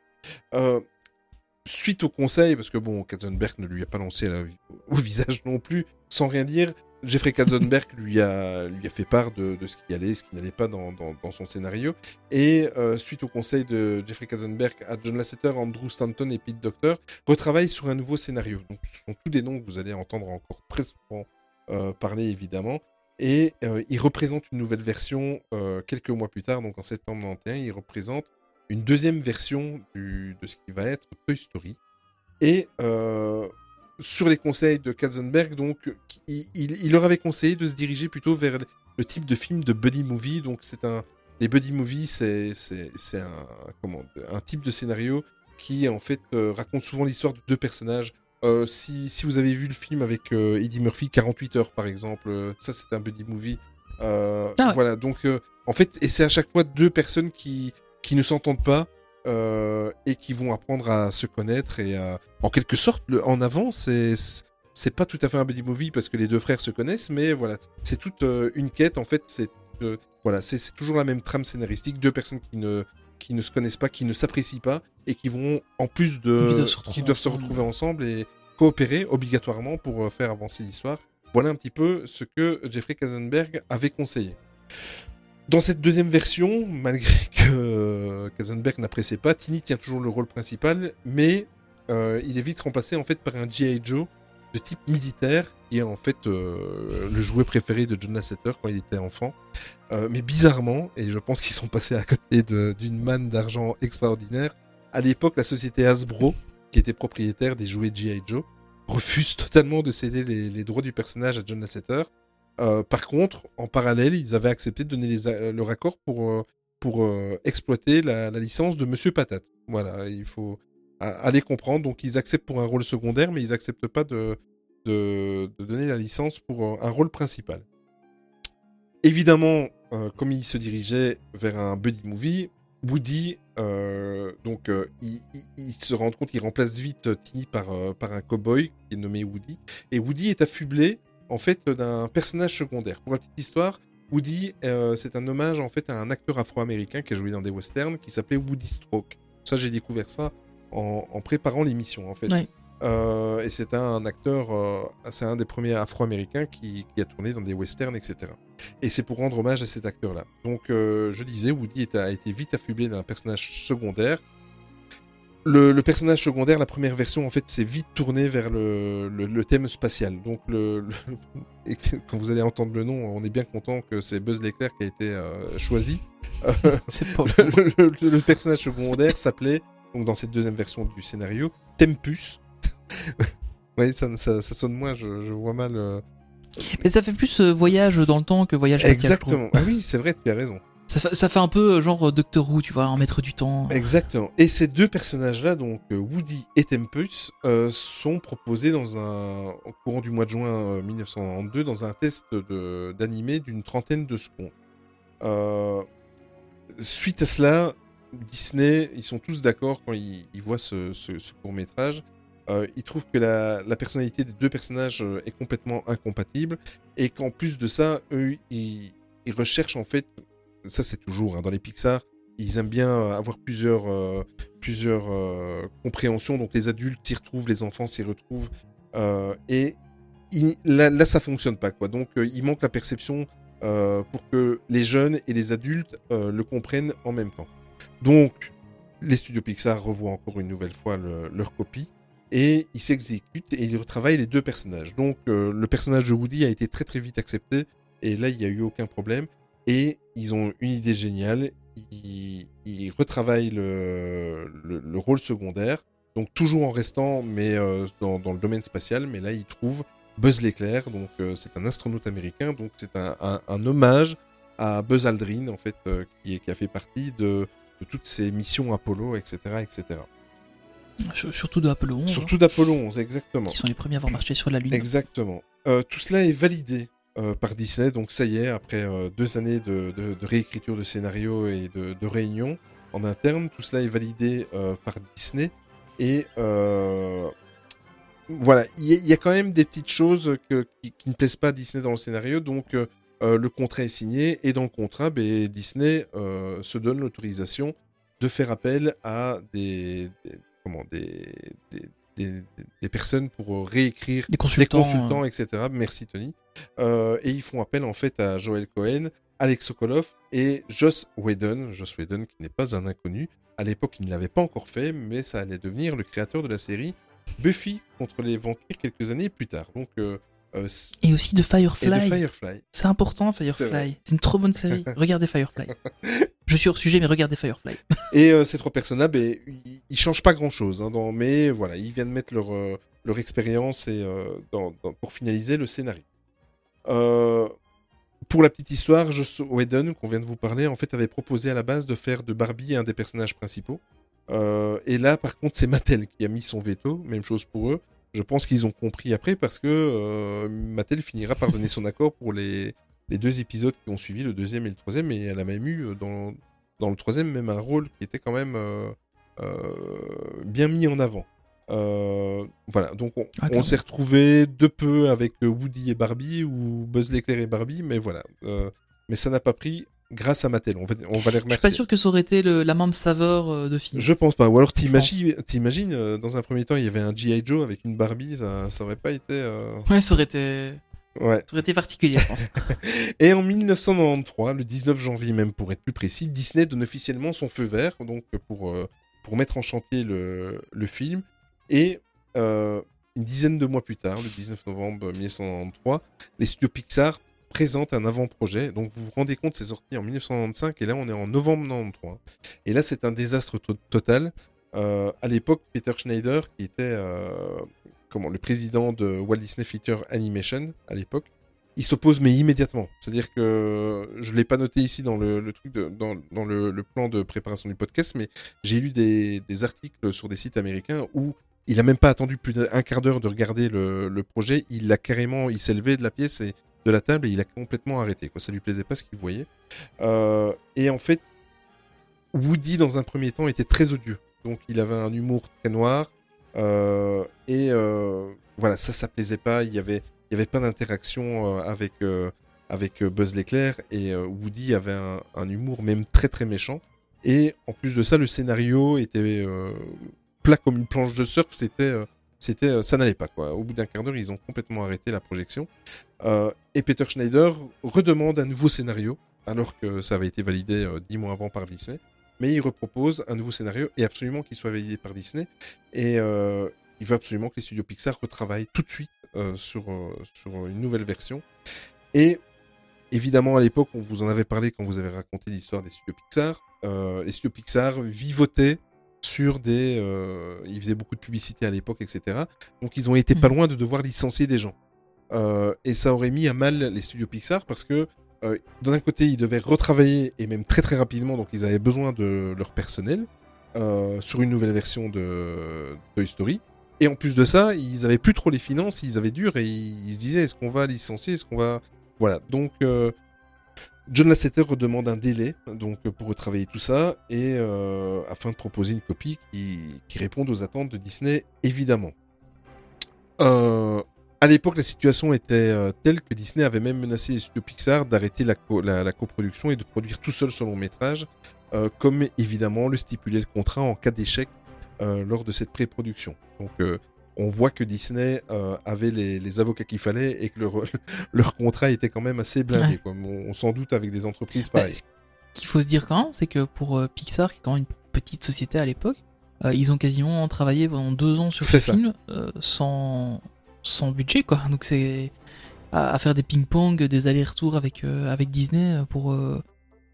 S7: Suite au conseil, parce que bon, Katzenberg ne lui a pas lancé la- au visage non plus, sans rien dire, Jeffrey Katzenberg lui a, lui a fait part de, de ce qui allait, ce qui n'allait pas dans, dans- dans son scénario. Et euh, suite au conseil de Jeffrey Katzenberg à John Lasseter, Andrew Stanton et Pete Docter, retravaille sur un nouveau scénario. Donc, ce sont tous des noms que vous allez entendre encore très souvent euh, parler, évidemment. Et euh, il représente une nouvelle version euh, quelques mois plus tard, donc en septembre 91, il représente une deuxième version du- de ce qui va être Toy Story. Et euh, sur les conseils de Katzenberg, donc, il, il- il leur avait conseillé de se diriger plutôt vers le type de film de buddy movie. Donc, c'est un, les buddy movies, c'est, c'est, c'est un, comment, un type de scénario qui, en fait, euh, raconte souvent l'histoire de deux personnages. Euh, si, si vous avez vu le film avec Eddie Murphy, 48 heures par exemple, ça c'est un buddy movie.
S6: Ah ouais.
S7: Voilà, donc en fait, et c'est à chaque fois deux personnes qui, qui ne s'entendent pas euh, et qui vont apprendre à se connaître et à- en quelque sorte, le, en avant, c'est c'est pas tout à fait un buddy movie parce que les deux frères se connaissent, mais voilà, c'est toute euh, une quête en fait. C'est euh, voilà, c'est toujours la même trame scénaristique, deux personnes qui ne qui ne se connaissent pas, qui ne s'apprécient pas et qui vont en plus de
S6: Qui doivent se retrouver
S7: doivent se
S6: ensemble.
S7: retrouver ensemble et coopérer obligatoirement pour faire avancer l'histoire. Voilà un petit peu ce que Jeffrey Katzenberg avait conseillé. Dans cette deuxième version, malgré que euh, Katzenberg n'appréciait pas, Tini tient toujours le rôle principal, mais euh, il est vite remplacé en fait par un G.I. Joe de type militaire, qui est en fait euh, le jouet préféré de John Lasseter quand il était enfant. Mais bizarrement, et je pense qu'ils sont passés à côté d'une manne d'argent extraordinaire, À l'époque, la société Hasbro, qui était propriétaire des jouets G.I. Joe, refuse totalement de céder les, droits du personnage à John Lasseter. Euh, par contre, en parallèle, ils avaient accepté de donner euh, leur accord pour, euh, exploiter la, licence de Monsieur Patate. Voilà, il faut aller comprendre. Donc, ils acceptent pour un rôle secondaire, mais ils n'acceptent pas de, de, donner la licence pour un rôle principal. Évidemment, comme ils se dirigeaient vers un buddy movie, Woody, donc, il, se rend compte, il remplace vite Tini par, par un cowboy qui est nommé Woody. Et Woody est affublé en fait d'un personnage secondaire. Pour la petite histoire, Woody, euh, c'est un hommage en fait à un acteur afro-américain qui a joué dans des westerns qui s'appelait Woody Stroke. Ça, j'ai découvert ça en, préparant l'émission en fait. Euh, et c'est un acteur, euh, c'est un des premiers afro-américains qui, a tourné dans des westerns, etc. Et c'est pour rendre hommage à cet acteur-là. Donc, je disais, Woody a été vite affublé d'un personnage secondaire le, personnage secondaire, la première version, en fait, s'est vite tourné vers le, thème spatial. Donc, le, et quand vous allez entendre le nom, on est bien content que c'est Buzz l'éclair qui a été euh, choisi.
S6: c'est pas
S7: le, personnage secondaire s'appelait, donc dans cette deuxième version du scénario, Tempus. oui, ça, ça, sonne moins, je, vois mal. Euh,
S6: Mais ça fait plus euh, voyage dans le temps que voyage spatial.
S7: Exactement. Ah oui, c'est vrai, tu as raison.
S6: Ça, fait un peu euh, genre euh, Doctor Who, tu vois, en maître du temps.
S7: Exactement. Et ces deux personnages-là, donc euh, Woody et Tempus, sont proposés dans un, au courant du mois de juin 1992 dans un test d'animé d'une trentaine de secondes. suite à cela, Disney, ils sont tous d'accord quand ils, voient ce, court métrage. ils trouvent que la, personnalité des deux personnages est complètement incompatible et qu'en plus de ça, eux, ils recherchent en fait ça c'est toujours hein, dans les Pixar, ils aiment bien euh, avoir plusieurs, euh, plusieurs euh, compréhensions. Donc les adultes s'y retrouvent, les enfants s'y retrouvent. et là, là, ça fonctionne pas. Quoi. Donc il manque la perception pour que les jeunes et les adultes le comprennent en même temps. Donc les studios Pixar revoient encore une nouvelle fois leur copie. Et ils s'exécutent et ils retravaillent les deux personnages. Donc le personnage de Woody a été très très vite accepté. Et là, il n'y a eu aucun problème. Et ils ont une idée géniale. Ils, retravaillent le, rôle secondaire. Donc toujours en restant, mais euh, dans, le domaine spatial. Mais là, ils trouvent Buzz l'éclair. Donc euh, c'est un astronaute américain. Donc c'est un, hommage à Buzz Aldrin, en fait, euh, qui, a fait partie de, toutes ces missions Apollo, etc. etc.
S6: Surtout de Apollo 11.
S7: Surtout d'Apollo 11, exactement.
S6: Qui sont les premiers à avoir marché sur la Lune.
S7: Exactement. tout cela est validé euh, par Disney. Donc ça y est, après euh, deux années de, réécriture de scénario et de, de réunion en interne, tout cela est validé euh, par Disney. Et voilà, il y, a quand même des petites choses qui, ne plaisent pas à Disney dans le scénario. Donc le contrat est signé et dans le contrat, ben, Disney se donne l'autorisation de faire appel à des, comment, des, des, personnes pour réécrire
S6: des consultants,
S7: etc. Merci Tony. Euh, et ils font appel en fait à Joel Cohen, Alex Sokolov et Joss Whedon. Joss Whedon qui n'est pas un inconnu. À l'époque, il ne l'avait pas encore fait, mais ça allait devenir le créateur de la série Buffy contre les vampires quelques années plus tard. Donc euh,
S6: euh, et aussi de Firefly.
S7: Firefly.
S6: C'est important Firefly. C'est une trop bonne série. Regardez Firefly. Je suis hors sujet, mais regardez Firefly.
S7: et ces trois personnages, ben, ils, changent pas grand chose, hein, mais voilà, ils viennent mettre leur, leur expérience et, pour finaliser le scénario. Euh, pour la petite histoire, Joss qu'on vient de vous parler, en fait, avait proposé à la base de faire de Barbie un des personnages principaux. Euh, et là, par contre, c'est Mattel qui a mis son veto. Même chose pour eux. Je pense qu'ils ont compris après parce que euh, Mattel finira par donner son accord pour les, deux épisodes qui ont suivi, le deuxième et le troisième. Et elle a même eu dans le troisième même un rôle qui était quand même bien mis en avant. Euh, voilà, donc on, ah, s'est retrouvé de peu avec euh, Woody et Barbie ou Buzz l'éclair et Barbie, mais voilà. Euh, mais ça n'a pas pris grâce à Mattel. On va, on va les remercier.
S6: Je suis pas sûr que ça aurait été la même saveur de film.
S7: Je pense pas. Ou alors t'imagines, t'imagines, dans un premier temps, il y avait un G.I. Joe avec une Barbie, ça, ça aurait pas été.
S6: Ouais, ça aurait été.
S7: Ouais.
S6: Ça aurait été particulier, je pense.
S7: et en 1993, le 19 janvier même pour être plus précis, Disney donne officiellement son feu vert donc pour, pour mettre en chantier le, le film. Et euh, une dizaine de mois plus tard, le 19 novembre 1993, les studios Pixar présentent un avant-projet. Donc vous vous rendez compte, c'est sorti en 1995 et là on est en novembre 1993. Et là c'est un désastre total. Euh, à l'époque, Peter Schneider, qui était euh, comment, le président de Walt Disney Feature Animation à l'époque, il s'oppose mais immédiatement. C'est-à-dire que je ne l'ai pas noté ici dans le, plan de préparation du podcast, mais j'ai lu des, articles sur des sites américains où il a même pas attendu plus d'un quart d'heure de regarder le, projet. Il a carrément, il s'est levé de la pièce et de la table et il a complètement arrêté. Quoi. Ça lui plaisait pas ce qu'il voyait. Euh, et en fait, Woody dans un premier temps était très odieux. Donc il avait un humour très noir euh, et euh, voilà, ça, ça plaisait pas. Il y avait, pas d'interaction avec avec Buzz l'éclair et Woody avait un, un, humour même très très méchant. Et en plus de ça, le scénario était plat comme une planche de surf. C'était c'était euh, ça n'allait pas quoi. Au bout d'un quart d'heure, ils ont complètement arrêté la projection. Euh, et Peter Schneider redemande un nouveau scénario, alors que ça avait été validé euh, dix mois avant par Disney. Mais il repropose un nouveau scénario et absolument qu'il soit validé par Disney. Et il veut absolument que les studios Pixar retravaillent tout de suite sur, sur une nouvelle version. Et évidemment, à l'époque, on vous en avait parlé quand vous avez raconté l'histoire des studios Pixar. les studios Pixar vivotaient sur des. Euh, ils faisaient beaucoup de publicité à l'époque, etc. Donc ils ont été pas mhm. loin de devoir licencier des gens. Euh, et ça aurait mis à mal les studios Pixar parce que euh, d'un côté ils devaient retravailler et même très très rapidement, donc ils avaient besoin de leur personnel sur une nouvelle version de Toy Story. Et en plus de ça, ils avaient plus trop les finances, ils avaient dur et ils, se disaient est-ce qu'on va licencier, est-ce qu'on va voilà. Donc John Lasseter redemande un délai donc pour retravailler tout ça et euh, afin de proposer une copie qui, réponde aux attentes de Disney évidemment. Euh, à l'époque, la situation était euh, telle que Disney avait même menacé les studios Pixar d'arrêter la, la, coproduction et de produire tout seul son long métrage, comme évidemment le stipulait le contrat en cas d'échec lors de cette pré-production. Donc on voit que Disney euh, avait les, avocats qu'il fallait et que leur, leur, contrat était quand même assez blindé. On, s'en doute avec des entreprises bah, pareilles. ce
S6: qu'il faut se dire quand même, c'est que pour euh, Pixar, qui est quand même une petite société à l'époque, euh, ils ont quasiment travaillé pendant deux ans sur ce film sans, sans budget. quoi. Donc c'est à, faire des ping-pong, des allers-retours avec, avec Disney pour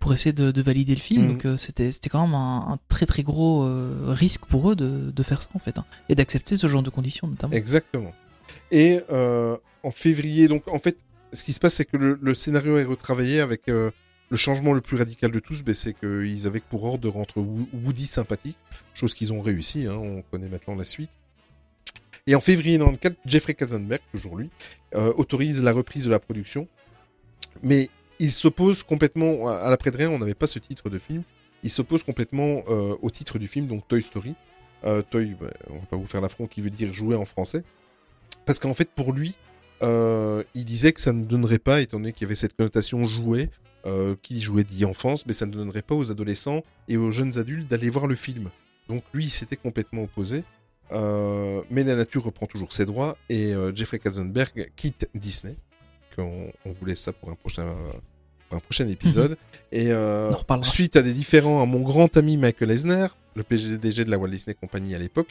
S6: pour essayer de, valider le film. Mhm. Donc euh, c'était c'était quand même un, très très gros euh, risque pour eux de, de, faire ça en fait hein, et d'accepter ce genre de conditions notamment.
S7: Exactement. Et euh, en février, donc en fait, ce qui se passe, c'est que le, scénario est retravaillé avec le changement le plus radical de tous, ben, c'est qu'ils avaient pour ordre de rendre Woody sympathique, chose qu'ils ont réussi. Hein, on connaît maintenant la suite. Et en février 94, Jeffrey Katzenberg, toujours lui, autorise la reprise de la production. Mais il s'oppose complètement à l'après de rien, on n'avait pas ce titre de film. Il s'oppose complètement euh, au titre du film, donc Toy Story. Euh, Toy, bah, on va pas vous faire l'affront, qui veut dire jouer en français. Parce qu'en fait, pour lui, euh, il disait que ça ne donnerait pas, étant donné qu'il y avait cette connotation jouer, qui jouait dit enfance, mais ça ne donnerait pas aux adolescents et aux jeunes adultes d'aller voir le film. Donc lui, il s'était complètement opposé. mais la nature reprend toujours ses droits et Jeffrey Katzenberg quitte Disney. On vous laisse ça pour un prochain un prochain épisode. Mhm. Et euh, suite à des différends à mon grand ami Michael Eisner, le PDG de la Walt Disney Company à l'époque,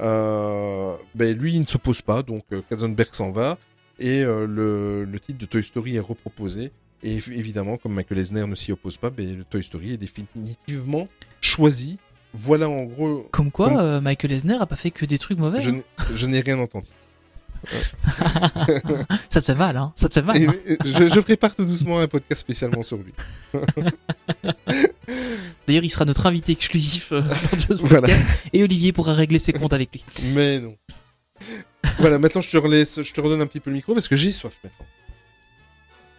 S7: euh, ben, lui, il ne s'oppose pas, donc euh, Katzenberg s'en va, et le, le, titre de Toy Story est reproposé. Et évidemment, comme Michael Eisner ne s'y oppose pas, ben, le Toy Story est définitivement choisi. Voilà en gros.
S6: Comme quoi, Michael Eisner a pas fait que des trucs mauvais.
S7: Je, hein. je n'ai rien entendu.
S6: Ça te fait mal, hein Ça te fait mal. Hein.
S7: je, prépare tout doucement un podcast spécialement sur lui.
S6: D'ailleurs, il sera notre invité exclusif euh, et Olivier pourra régler ses comptes avec lui.
S7: Mais non. voilà, maintenant je te relaisse, je te redonne un petit peu le micro parce que j'ai soif maintenant.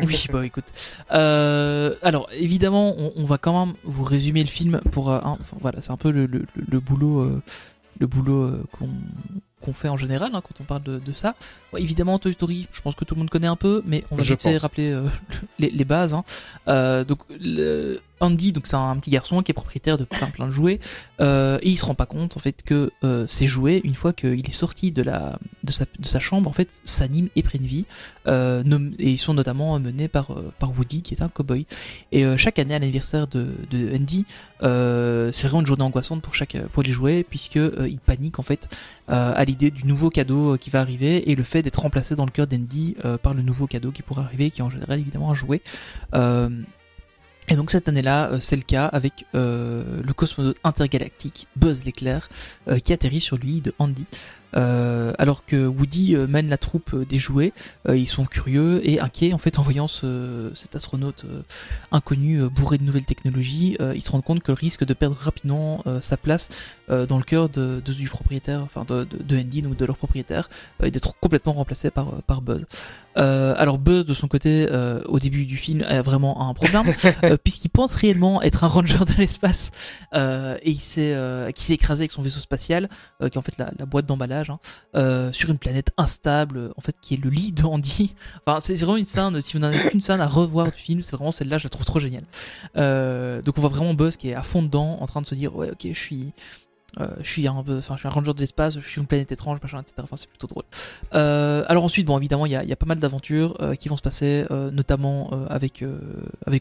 S6: Oui, bah écoute. Euh, alors évidemment, on, va quand même vous résumer le film pour. Euh, voilà, c'est un peu le, le boulot, le boulot qu'on qu'on fait en général hein, quand on parle de, ça. évidemment, Toy Story, je pense que tout le monde connaît un peu, mais on va vite rappeler euh, les, bases. Hein. Euh, donc, Andy, donc c'est un, petit garçon qui est propriétaire de plein plein de jouets, euh, et il se rend pas compte en fait que ces jouets, une fois qu'il est sorti de la de sa, chambre, en fait, s'animent et prennent vie. et ils sont notamment menés par par Woody, qui est un cowboy. Et chaque année à l'anniversaire de, de Andy, c'est vraiment une journée angoissante pour chaque pour les jouets, puisque il panique en fait à l'idée du nouveau cadeau qui va arriver et le fait d'être remplacé dans le cœur d'Andy par le nouveau cadeau qui pourrait arriver, qui est en général évidemment un jouet. Et donc cette année-là, c'est le cas avec le cosmonaute intergalactique Buzz l'éclair qui atterrit sur l'île de Andy. Euh, alors que Woody euh, mène la troupe euh, des jouets, ils sont curieux et inquiets en fait en voyant ce, cet astronaute inconnu bourré de nouvelles technologies. ils se rendent compte que le risque de perdre rapidement sa place dans le cœur de, du propriétaire, enfin de, de, Andy, donc de leur propriétaire, et d'être complètement remplacé par Buzz. Alors Buzz de son côté, au début du film, a vraiment un problème puisqu'il pense réellement être un ranger de l'espace et il s'est qui s'est écrasé avec son vaisseau spatial, qui est en fait la, la boîte d'emballage Hein, euh, sur une planète instable, en fait, qui est le lit d'Andy. Enfin, c'est vraiment une scène, si vous n'en avez qu'une scène à revoir du film, c'est vraiment celle-là, je la trouve trop géniale. Euh, donc on voit vraiment Buzz qui est à fond dedans, en train de se dire, ouais, ok, je suis, euh, je suis un ranger de l'espace, je suis une planète étrange, machin, etc. Enfin, c'est plutôt drôle. Euh, alors ensuite, bon, évidemment, il y a, pas mal d'aventures euh, qui vont se passer, euh, notamment avec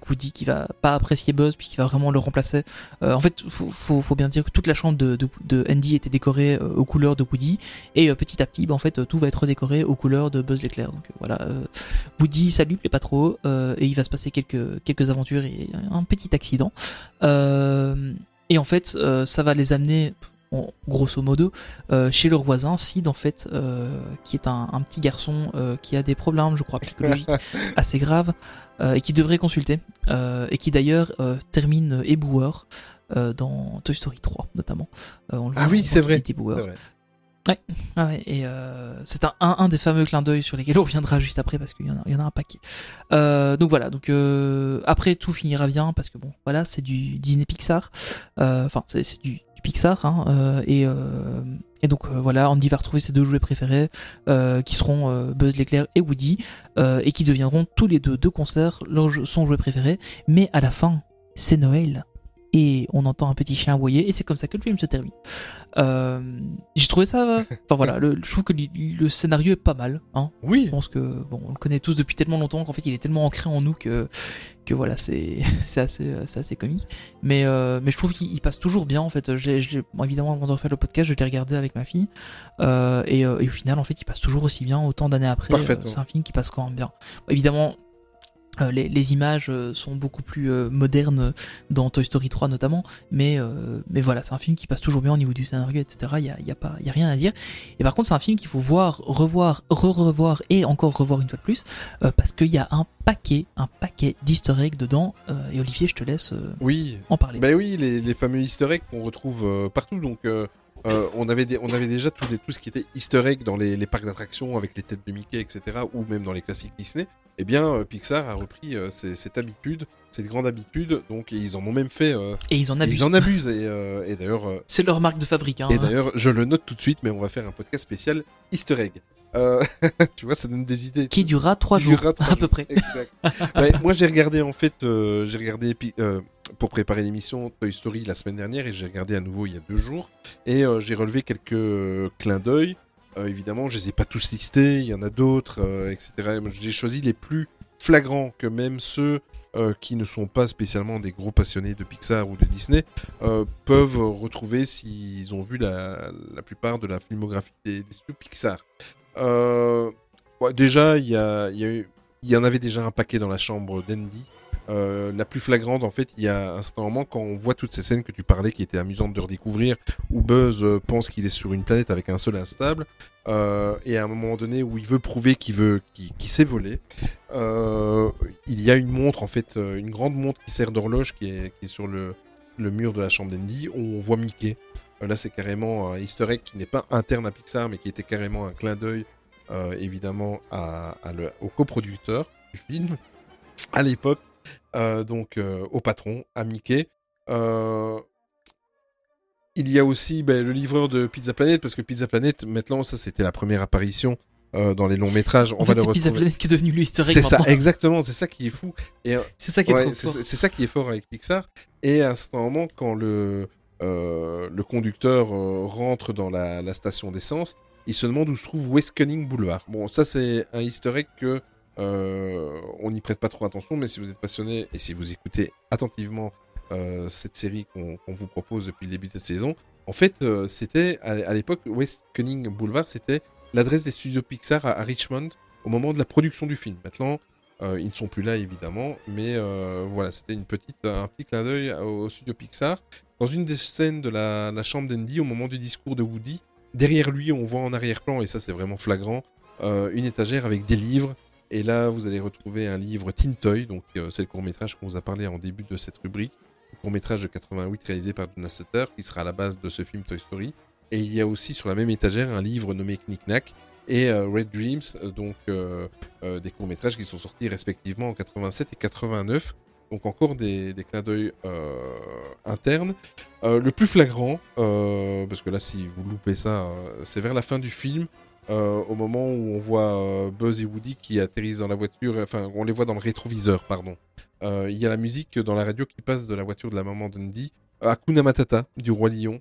S6: Woody qui va pas apprécier Buzz puis qui va vraiment le remplacer. en fait, faut, faut, bien dire que toute la chambre de Andy était décorée aux couleurs de Woody et petit à petit, bah, en fait, tout va être décoré aux couleurs de Buzz l'éclair. Donc voilà, Woody, ça lui plaît pas trop et il va se passer quelques quelques aventures et un petit accident. Euh, et en fait, euh, ça va les amener, grosso modo, euh, chez leur voisin, Sid, en fait, euh, qui est un, petit garçon qui a des problèmes, je crois, psychologiques assez graves, et qui devrait consulter, et qui d'ailleurs termine éboueur dans Toy Story 3, notamment.
S7: ah oui, c'est vrai.
S6: Ouais, ah ouais et euh, c'est un, des fameux clins d'œil sur lesquels on reviendra juste après parce qu'il y, y en a un paquet. Euh, donc voilà, donc euh, après tout finira bien parce que bon, voilà, c'est du Disney Pixar, enfin c'est du, Pixar, hein, et, et donc voilà, Andy va retrouver ses deux jouets préférés qui seront Buzz l'éclair et Woody et qui deviendront tous les deux deux concerts leur, son jouet préféré, mais à la fin c'est Noël et on entend un petit chien aboyer et c'est comme ça que le film se termine. Euh, j'ai trouvé ça, enfin voilà, le, je trouve que le, scénario est pas mal. Hein.
S7: Oui.
S6: Je pense que bon, on le connaît tous depuis tellement longtemps qu'en fait il est tellement ancré en nous que que voilà, c'est c'est assez c'est assez comique. Mais euh, mais je trouve qu'il passe toujours bien en fait. Bon, évidemment avant de refaire le podcast, je l'ai regardé avec ma fille euh, et, et, au final en fait il passe toujours aussi bien autant d'années après. c'est un film qui passe quand même bien. Évidemment euh, les, les, images euh, sont beaucoup plus euh, modernes dans Toy Story 3 notamment, mais, mais voilà, c'est un film qui passe toujours bien au niveau du scénario, etc. Il y a, y a, pas, y a rien à dire. Et par contre, c'est un film qu'il faut voir, revoir, re-revoir et encore revoir une fois de plus, parce qu'il y a un paquet, un paquet d'easter eggs dedans. et Olivier, je te laisse
S7: oui.
S6: en parler.
S7: Ben oui, les, les fameux easter eggs qu'on retrouve partout, donc... on, avait on avait déjà tout, les, tout ce qui était easter egg dans les, les parcs d'attractions avec les têtes de Mickey, etc. ou même dans les classiques Disney eh bien, euh, Pixar a repris euh, cette habitude, cette grande habitude, donc ils en ont même fait. Euh,
S6: et ils en abusent.
S7: Ils en abusent, et, d'ailleurs.
S6: c'est leur marque de fabrique. Hein.
S7: et d'ailleurs, je le note tout de suite, mais on va faire un podcast spécial Easter egg. tu vois, ça donne des idées.
S6: Qui durera trois jours, à peu près.
S7: Exact. moi, j'ai regardé en fait, j'ai regardé pour préparer l'émission Toy Story la semaine dernière et j'ai regardé à nouveau il y a deux jours et j'ai relevé quelques clins d'œil. Euh, évidemment, je les ai pas tous listés, il y en a d'autres, euh, etc. J'ai choisi les plus flagrants que même ceux euh, qui ne sont pas spécialement des gros passionnés de Pixar ou de Disney peuvent retrouver s'ils ont vu la, plupart de la filmographie des, studios Pixar. Déjà, il y, y, en avait déjà un paquet dans la chambre d'Andy. Euh, la plus flagrante, en fait, il y a un certain moment quand on voit toutes ces scènes que tu parlais, qui étaient amusantes de redécouvrir, où Buzz euh, pense qu'il est sur une planète avec un sol instable, euh, et à un moment donné où il veut prouver qu'il veut, qu'il s'est volé, il y a une montre, en fait, une grande montre qui sert d'horloge, qui est, qui est sur le, le mur de la chambre d'Andy, où on voit Mickey. Là, c'est carrément un Easter egg qui n'est pas interne à Pixar, mais qui était carrément un clin d'œil, évidemment, à, le, au coproducteur du film à l'époque euh, donc euh, au patron, à Mickey. Euh, il y a aussi ben, le livreur de Pizza Planet, parce que Pizza Planet, maintenant, ça c'était la première apparition dans les longs métrages.
S6: On va le Pizza Planet qui est devenu l'historique.
S7: C'est ça, exactement. C'est ça qui est fou.
S6: Et c'est ça qui est
S7: C'est ça qui est fort avec Pixar. Et à un certain moment, quand le le conducteur rentre dans la, station d'essence, il se demande où se trouve West Cunning Boulevard. Bon, ça c'est un egg que euh, on n'y prête pas trop attention, mais si vous êtes passionné et si vous écoutez attentivement euh, cette série qu'on vous propose depuis le début de cette saison, en fait, euh, c'était à, l'époque, West Cunning Boulevard, c'était l'adresse des studios Pixar à, Richmond au moment de la production du film. Maintenant, ils ne sont plus là évidemment, mais voilà, c'était une petite, un petit clin d'œil au, studio Pixar. Dans une des scènes de la, la chambre d'Andy, au moment du discours de Woody, derrière lui, on voit en arrière-plan, et ça c'est vraiment flagrant, une étagère avec des livres. Et là, vous allez retrouver un livre Tintoy, donc c'est le court métrage qu'on vous a parlé en début de cette rubrique court métrage de 88 réalisé par John Lasseter, qui sera à la base de ce film Toy Story. Et il y a aussi sur la même étagère un livre nommé Knick Knack et euh, Red Dreams, euh, donc euh, des courts-métrages qui sont sortis respectivement en 87 et 89. Donc encore des, des clins d'œil internes. le plus flagrant, parce que là si vous loupez ça, c'est vers la fin du film, au moment où on voit Buzz et Woody qui atterrissent dans la voiture, enfin on les voit dans le rétroviseur, pardon. Il y a la musique dans la radio qui passe de la voiture de la maman d'Andy. Hakuna Matata du Roi Lion.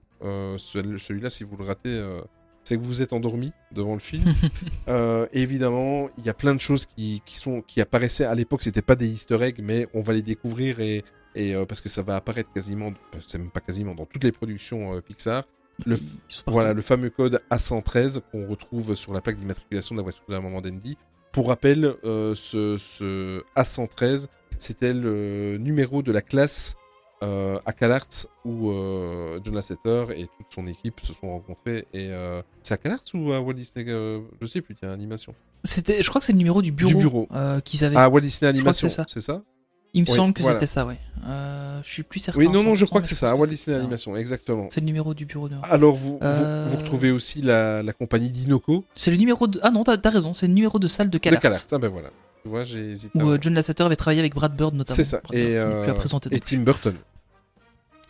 S7: Celui-là, si vous le ratez, c'est que vous êtes endormi devant le film. évidemment, il y a plein de choses qui, sont, qui apparaissaient à l'époque. C'était pas des Easter eggs, mais on va les découvrir et, et parce que ça va apparaître quasiment, c'est même pas quasiment dans toutes les productions Pixar. Le, voilà, le fameux code A113 qu'on retrouve sur la plaque d'immatriculation de la voiture la maman d'Andy. Pour rappel, ce, ce A113 c'était le numéro de la classe euh, à CalArts où euh, John Lasseter et toute son équipe se sont rencontrés. Et euh, c'est à CalArts ou à Walt Disney Je sais plus, tiens, animation.
S6: C'était, je crois que c'est le numéro du bureau, du bureau. qu'ils avaient.
S7: À Walt Disney Animation, c'est ça.
S6: il me semble que c'était ça, ouais. je suis plus certain.
S7: Oui, non, non, je crois que c'est ça, à Walt Disney Animation, exactement.
S6: C'est le numéro du bureau de.
S7: Alors, vous, vous, retrouvez aussi la, la compagnie Dinoco.
S6: C'est le numéro de. Ah non, t'as as raison, c'est le numéro de salle de CalArts. De CalArts,
S7: ah ben voilà. Tu vois, j'ai hésité.
S6: Où euh, John Lasseter avait travaillé avec Brad Bird notamment.
S7: C'est ça. et, euh, et Tim Burton.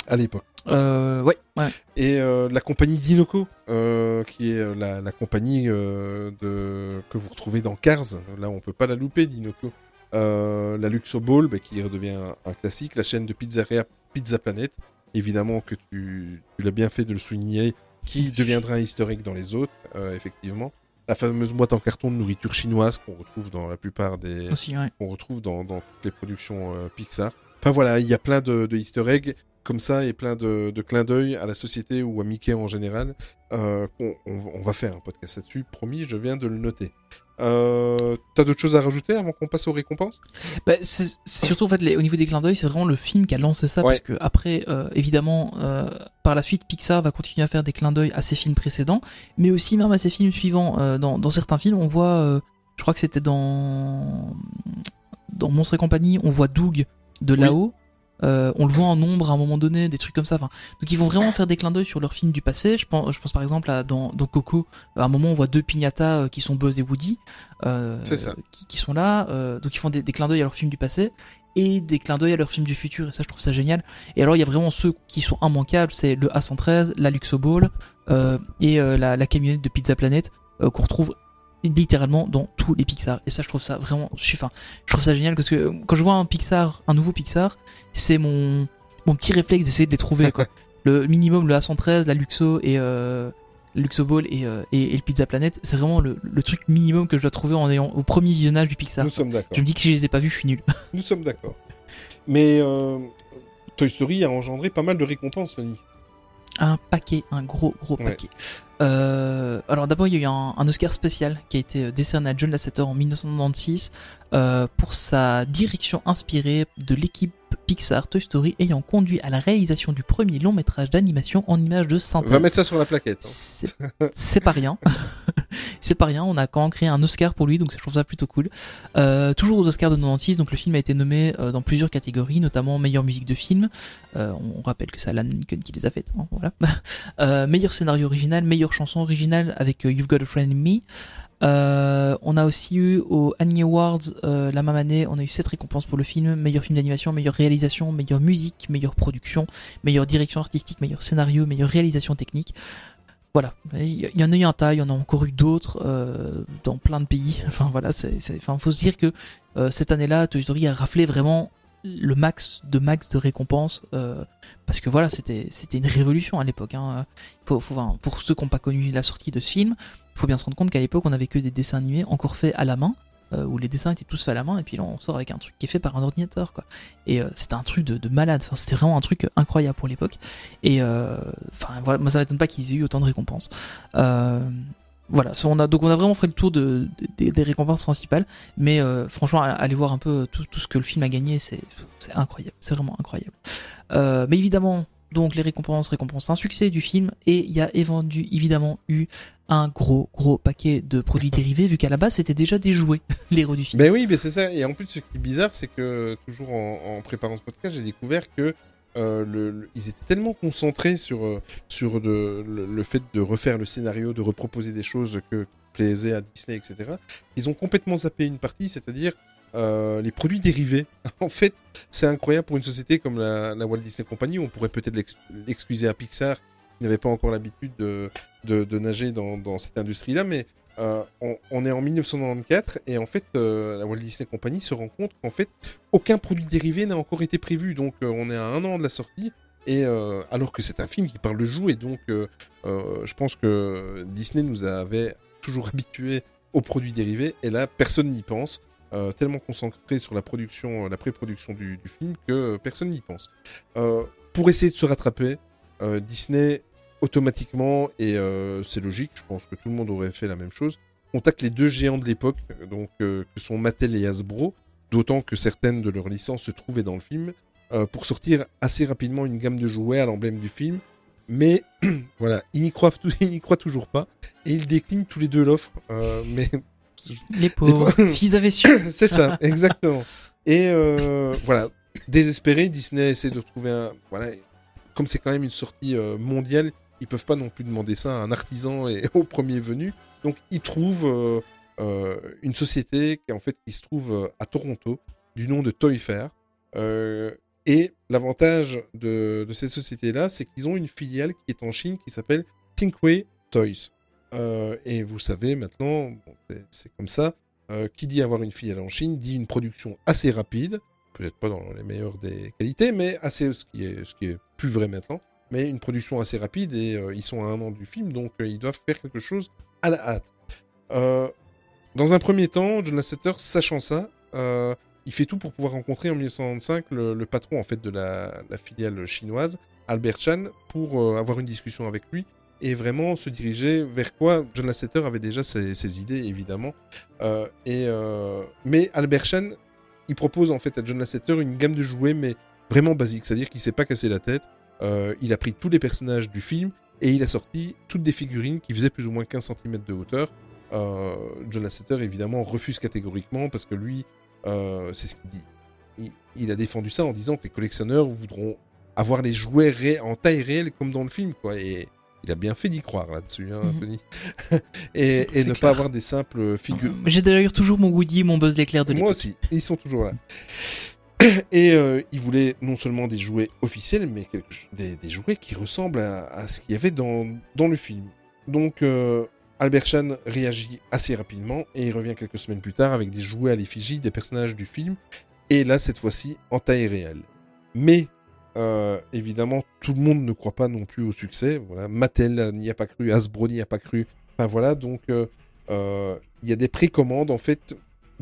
S7: À l'époque.
S6: Euh, ouais, ouais.
S7: Et euh, la compagnie Dinoco, euh, qui est la, la compagnie de... que vous retrouvez dans Cars. Là, on peut pas la louper, Dinoco. la Luxo Ball, bah, qui redevient un, classique. La chaîne de pizzeria Pizza Planet. Évidemment que tu, tu l'as bien fait de le souligner, qui deviendra un historique dans les autres, effectivement la fameuse boîte en carton de nourriture chinoise qu'on retrouve dans la plupart des qu'on retrouve dans, dans, toutes les productions euh, Pixar. Enfin voilà, il y a plein de, de Easter eggs comme ça et plein de, de clins d'œil à la société ou à Mickey en général. Euh, on, on, va faire un podcast là-dessus, promis, je viens de le noter. Euh, T'as d'autres choses à rajouter avant qu'on passe aux récompenses?
S6: Bah, C'est surtout en fait les, au niveau des clins d'œil, c'est vraiment le film qui a lancé ça parce que après, euh, évidemment, euh, par la suite, Pixar va continuer à faire des clins d'œil à ses films précédents, mais aussi même à ses films suivants. Euh, dans, dans, certains films, on voit, euh, je crois que c'était dans dans Monstres et compagnie, on voit Doug de là-haut. Euh, on le voit en nombre à un moment donné, des trucs comme ça. Enfin, donc ils vont vraiment faire des clins d'œil sur leurs films du passé. Je pense, je pense par exemple à, dans, dans Coco, à un moment on voit deux piñatas euh, qui sont Buzz et Woody, euh, Qui, qui, sont là. Euh, donc ils font des, des clins d'œil à leurs films du passé et des clins d'œil à leurs films du futur. Et ça, je trouve ça génial. Et alors il y a vraiment ceux qui sont immanquables, c'est le A113, la Luxo Ball et la, la camionnette de Pizza Planet qu'on retrouve littéralement dans tous les Pixar. Et ça, je trouve ça vraiment, enfin, je trouve ça génial parce que quand je vois un Pixar, un nouveau Pixar, c'est mon, mon petit réflexe d'essayer de les trouver, quoi. le minimum, le A113, la Luxo et, euh, Luxo Ball et, euh, et, le Pizza Planet, c'est vraiment le, le, truc minimum que je dois trouver en ayant au premier visionnage du Pixar.
S7: Nous sommes d'accord.
S6: Je me dis que si je les ai pas vus, je suis nul.
S7: Nous sommes d'accord. Mais euh, Toy Story a engendré pas mal de récompenses, Sony.
S6: Un paquet, un gros gros paquet. Euh, alors d'abord il y a eu un, un, Oscar spécial qui a été décerné à John Lasseter en 1996 euh, pour sa direction inspirée de l'équipe Pixar Toy Story ayant conduit à la réalisation du premier long métrage d'animation en images de synthèse.
S7: On va mettre ça sur la plaquette.
S6: Hein. C'est pas rien. c'est pas rien. On a quand même créé un Oscar pour lui, donc je trouve ça plutôt cool. Euh, toujours aux Oscars de 96, donc le film a été nommé euh, dans plusieurs catégories, notamment meilleure musique de film. Euh, on rappelle que c'est Alan Menken qui les a faites. Hein, voilà. Meilleur scénario original, meilleure chanson originale avec You've Got a Friend in Me. Euh, on a aussi eu au Annie Awards euh, la même année, on a eu sept récompenses pour le film meilleur film d'animation, meilleure réalisation, meilleure musique, meilleure production, meilleure direction artistique, meilleur scénario, meilleure réalisation technique. Voilà, il y en a eu un tas, il y en a encore eu d'autres euh, dans plein de pays. Enfin voilà, c'est, enfin faut se dire que cette année-là, Toy Story a raflé vraiment le max de max de récompenses parce que voilà, c'était c'était une révolution à l'époque. Hein. Faut, pour ceux qui n'ont pas connu la sortie de ce film, faut bien se rendre compte qu'à l'époque, on avait que des dessins animés encore faits à la main, euh, où les dessins étaient tous faits à la main, et puis là, on sort avec un truc qui est fait par un ordinateur, quoi. Et euh, c'était un truc de, malade. C'était vraiment un truc incroyable pour l'époque. Et euh, enfin, voilà, moi, ça m'étonne pas qu'ils aient eu autant de récompenses. voilà, on a, donc on a vraiment fait le tour de, des- récompenses principales, mais euh, franchement, allez voir un peu tout, ce que le film a gagné, c'est incroyable, c'est vraiment incroyable. Euh, mais évidemment, donc les récompenses récompensent un succès du film, et il y a évidemment eu un gros gros paquet de produits dérivés, vu qu'à la base c'était déjà des jouets, les héros du film.
S7: Ben oui, mais c'est ça. Et en plus, ce qui est bizarre, c'est que toujours en, préparant ce podcast, j'ai découvert que euh, ils étaient tellement concentrés sur, euh, sur le fait de refaire le scénario, de reproposer des choses que plaisaient à Disney, etc. Ils ont complètement zappé une partie, c'est-à-dire euh, les produits dérivés. en fait, c'est incroyable pour une société comme la, Walt Disney Company. On pourrait peut-être l'ex- l'excuser à Pixar, qui n'avait pas encore l'habitude de, nager dans, cette industrie-là, mais euh, on, est en 1994 et en fait euh, la Walt Disney Company se rend compte qu'en fait aucun produit dérivé n'a encore été prévu donc on est à un an de la sortie et alors que c'est un film qui parle de jouets donc je pense que Disney nous avait toujours habitués aux produits dérivés et là personne n'y pense euh, tellement concentré sur la production la pré-production du, film que personne n'y pense Euh, pour essayer de se rattraper euh, Disney automatiquement, et c'est logique, je pense que tout le monde aurait fait la même chose, contacte les deux géants de l'époque, donc que sont Mattel et Hasbro, d'autant que certaines de leurs licences se trouvaient dans le film, pour sortir assez rapidement une gamme de jouets à l'emblème du film. Mais voilà, ils n'y croient, croient toujours pas, et ils déclinent tous les deux l'offre. mais
S6: Les pauvres, s'ils avaient su.
S7: c'est ça, exactement. Et euh, voilà, désespéré, Disney essaie de trouver un. Voilà, comme c'est quand même une sortie euh, mondiale, ils peuvent pas non plus demander ça à un artisan et au premier venu. Donc ils trouvent euh, euh, une société qui en fait qui se trouve à Toronto, du nom de Toy Fair. Euh, et l'avantage de, de cette société-là, c'est qu'ils ont une filiale qui est en Chine qui s'appelle Thinkway Toys. Euh, et vous savez maintenant, c'est- comme ça, euh, qui dit avoir une filiale en Chine dit une production assez rapide, peut-être pas dans les meilleures des qualités, mais assez ce qui est plus vrai maintenant, mais une production assez rapide et euh, ils sont à un an du film, donc ils doivent faire quelque chose à la hâte. Dans un premier temps, John Lasseter, sachant ça, il fait tout pour pouvoir rencontrer en 1995 le, patron en fait de la, filiale chinoise, Albert Chan, pour avoir une discussion avec lui et vraiment se diriger vers quoi John Lasseter avait déjà ses, idées évidemment. Euh, et euh, mais Albert Chan, il propose en fait à John Lasseter une gamme de jouets mais vraiment basique, c'est-à-dire qu'il s'est pas cassé la tête. Euh, il a pris tous les personnages du film et il a sorti toutes des figurines qui faisaient plus ou moins 15 cm de hauteur. John Lasseter évidemment refuse catégoriquement parce que lui, c'est ce qu'il dit. Il, a défendu ça en disant que les collectionneurs voudront avoir les jouets en taille réelle comme dans le film, quoi. Et il a bien fait d'y croire là-dessus, hein,
S6: Mhm.
S7: Tony. et ne
S6: clair.
S7: pas avoir des simples figures.
S6: J'ai d'ailleurs toujours mon Woody mon Buzz l'éclair de
S7: Moi aussi, ils sont toujours là. Et euh, il voulait non seulement des jouets officiels, mais des, des jouets qui ressemblent à, à ce qu'il y avait dans, dans le film. Donc euh, Albert Chan réagit assez rapidement et il revient quelques semaines plus tard avec des jouets à l'effigie des personnages du film, et là cette fois-ci en taille réelle. Mais euh, évidemment, tout le monde ne croit pas non plus au succès. Voilà, Mattel n'y a pas cru, Hasbro n'y a pas cru. Enfin voilà, donc euh, euh, il y a des précommandes en fait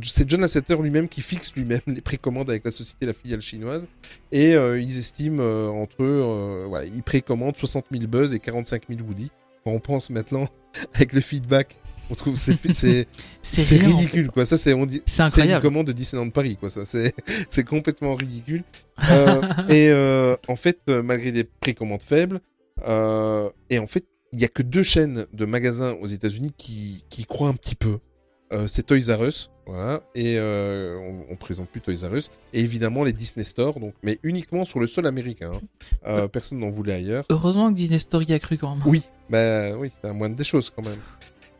S7: c'est John Lasseter lui-même qui fixe lui-même les précommandes avec la société, la filiale chinoise. Et ils estiment entre eux, voilà, ils précommandent 60 000 Buzz et 45 000 Woody. On pense maintenant, avec le feedback, on trouve c'est c'est
S6: C'est
S7: ridicule quoi. Ça c'est on dit
S6: C'est
S7: une commande de Disneyland Paris quoi. Ça c'est c'est complètement ridicule. Euh, et euh, en fait, euh, malgré des précommandes faibles, euh, et en fait, il y a que deux chaînes de magasins aux États-Unis qui, qui y croient un petit peu. C'est Toys R Us, voilà, et on, on présente plus Toys R Us, et évidemment les Disney Store, donc, mais uniquement sur le sol américain. hein. Euh, personne n'en voulait ailleurs.
S6: Heureusement que Disney Story a cru quand même.
S7: Oui, bah oui, c'est la moindre des choses quand même.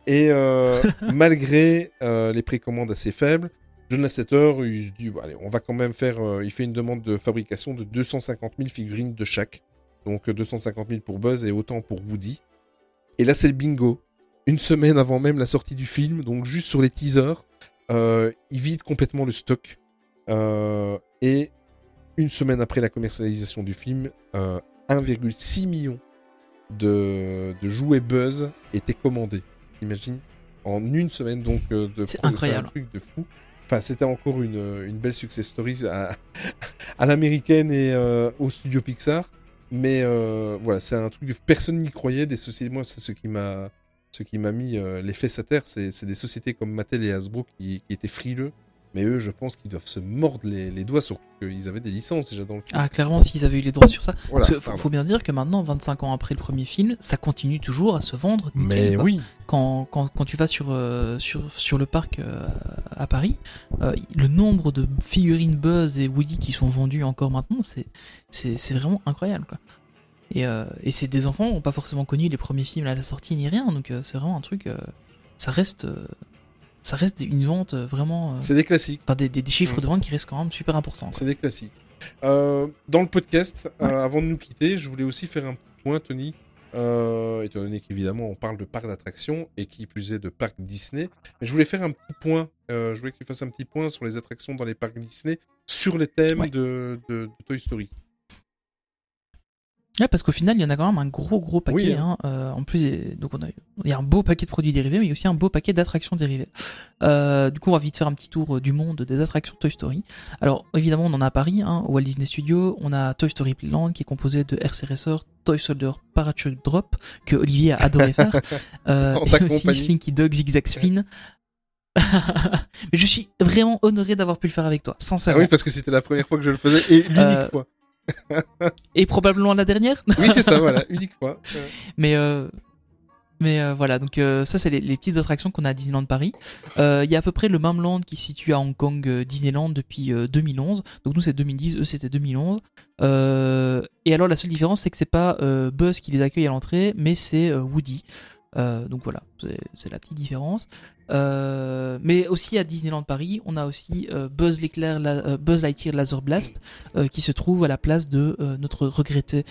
S7: Et euh, malgré euh, les précommandes assez faibles, John Lasseter, il se dit, bon, allez, on va quand même faire, euh, il fait une demande de fabrication de 250 000 figurines de chaque. Donc euh, 250 000 pour Buzz et autant pour Woody. Et là, c'est le bingo. Une semaine avant même la sortie du film, donc juste sur les teasers, il vide complètement le stock. Et une semaine après la commercialisation du film, euh, 1,6 million de, de jouets Buzz étaient commandés. Imagine En une semaine, donc, euh, de
S6: C'est incroyable.
S7: un truc de fou. Enfin, c'était encore une, une belle success story à, à l'américaine et euh, au studio Pixar. Mais euh, voilà, c'est un truc de personne n'y croyait des sociétés. Moi, c'est ce qui m'a ce qui m'a mis euh, les fesses à terre, c'est c'est des sociétés comme Mattel et Hasbro qui, qui étaient frileux. Mais eux, je pense qu'ils doivent se mordre les, les doigts, surtout qu'ils avaient des licences déjà dans le film.
S6: Ah, clairement, s'ils avaient eu les droits sur ça.
S7: Voilà,
S6: Parce que faut, bien dire que maintenant, 25 ans après le premier film, ça continue toujours à se vendre.
S7: Mais
S6: quoi.
S7: oui,
S6: Quand, quand, quand tu vas sur, euh, sur, sur le parc euh, à Paris, euh, le nombre de figurines Buzz et Woody qui sont vendues encore maintenant, c'est vraiment incroyable. Quoi. Et, et c'est des enfants qui n'ont pas forcément connu les premiers films à la sortie ni rien, donc c'est vraiment un truc. ça reste. Ça reste une vente euh, vraiment. euh,
S7: c'est des classiques.
S6: enfin, des, des, des chiffres
S7: Mm.
S6: de vente qui restent quand même super importants.
S7: C'est des classiques. Euh, dans le podcast,
S6: Ouais.
S7: euh, avant de nous quitter, je voulais aussi faire un petit point, Tony. Euh, étant donné qu'évidemment on parle de parc d'attractions et qui plus est de parc Disney, mais je voulais faire un petit point. je voulais que tu fasses un petit point sur les attractions dans les parcs Disney, sur les thèmes
S6: Ouais.
S7: de, de- de Toy Story.
S6: Ouais, parce qu'au final, il y en a quand même un gros gros paquet.
S7: Oui,
S6: hein. Euh, en plus, il y a- donc on a, il y a un beau paquet de produits dérivés, mais il y a aussi un beau paquet d'attractions dérivées. Euh, du coup, on va vite faire un petit tour euh, du monde des attractions Toy Story. Alors, évidemment, on en a à Paris, hein, au Walt Disney Studio. On a Toy Story Playland qui est composé de RC Racer, Toy Soldier Parachute Drop que Olivier a adoré faire, euh, et aussi. Slinky Dog Zigzag Spin. mais je suis vraiment honoré d'avoir pu le faire avec toi,
S7: Ah
S6: sincèrement.
S7: oui, parce que c'était la première fois que je le faisais et l'unique
S6: Euh,
S7: fois.
S6: Et probablement la dernière.
S7: Oui, c'est ça, voilà, unique fois.
S6: Mais euh, mais euh, voilà, donc euh, ça c'est les, les petites attractions qu'on a à Disneyland Paris. Euh, Il y a à peu près le même land qui se situe à Hong Kong Disneyland depuis euh, 2011. Donc nous c'est 2010, eux c'était 2011. Euh, et alors la seule différence c'est que c'est pas Buzz qui les accueille à l'entrée, mais c'est Woody. Euh, donc voilà, c'est- la petite différence. Euh, mais aussi à Disneyland Paris, on a aussi euh, Buzz Buzz Lightyear Laser Blast, qui se trouve à la place de notre regretté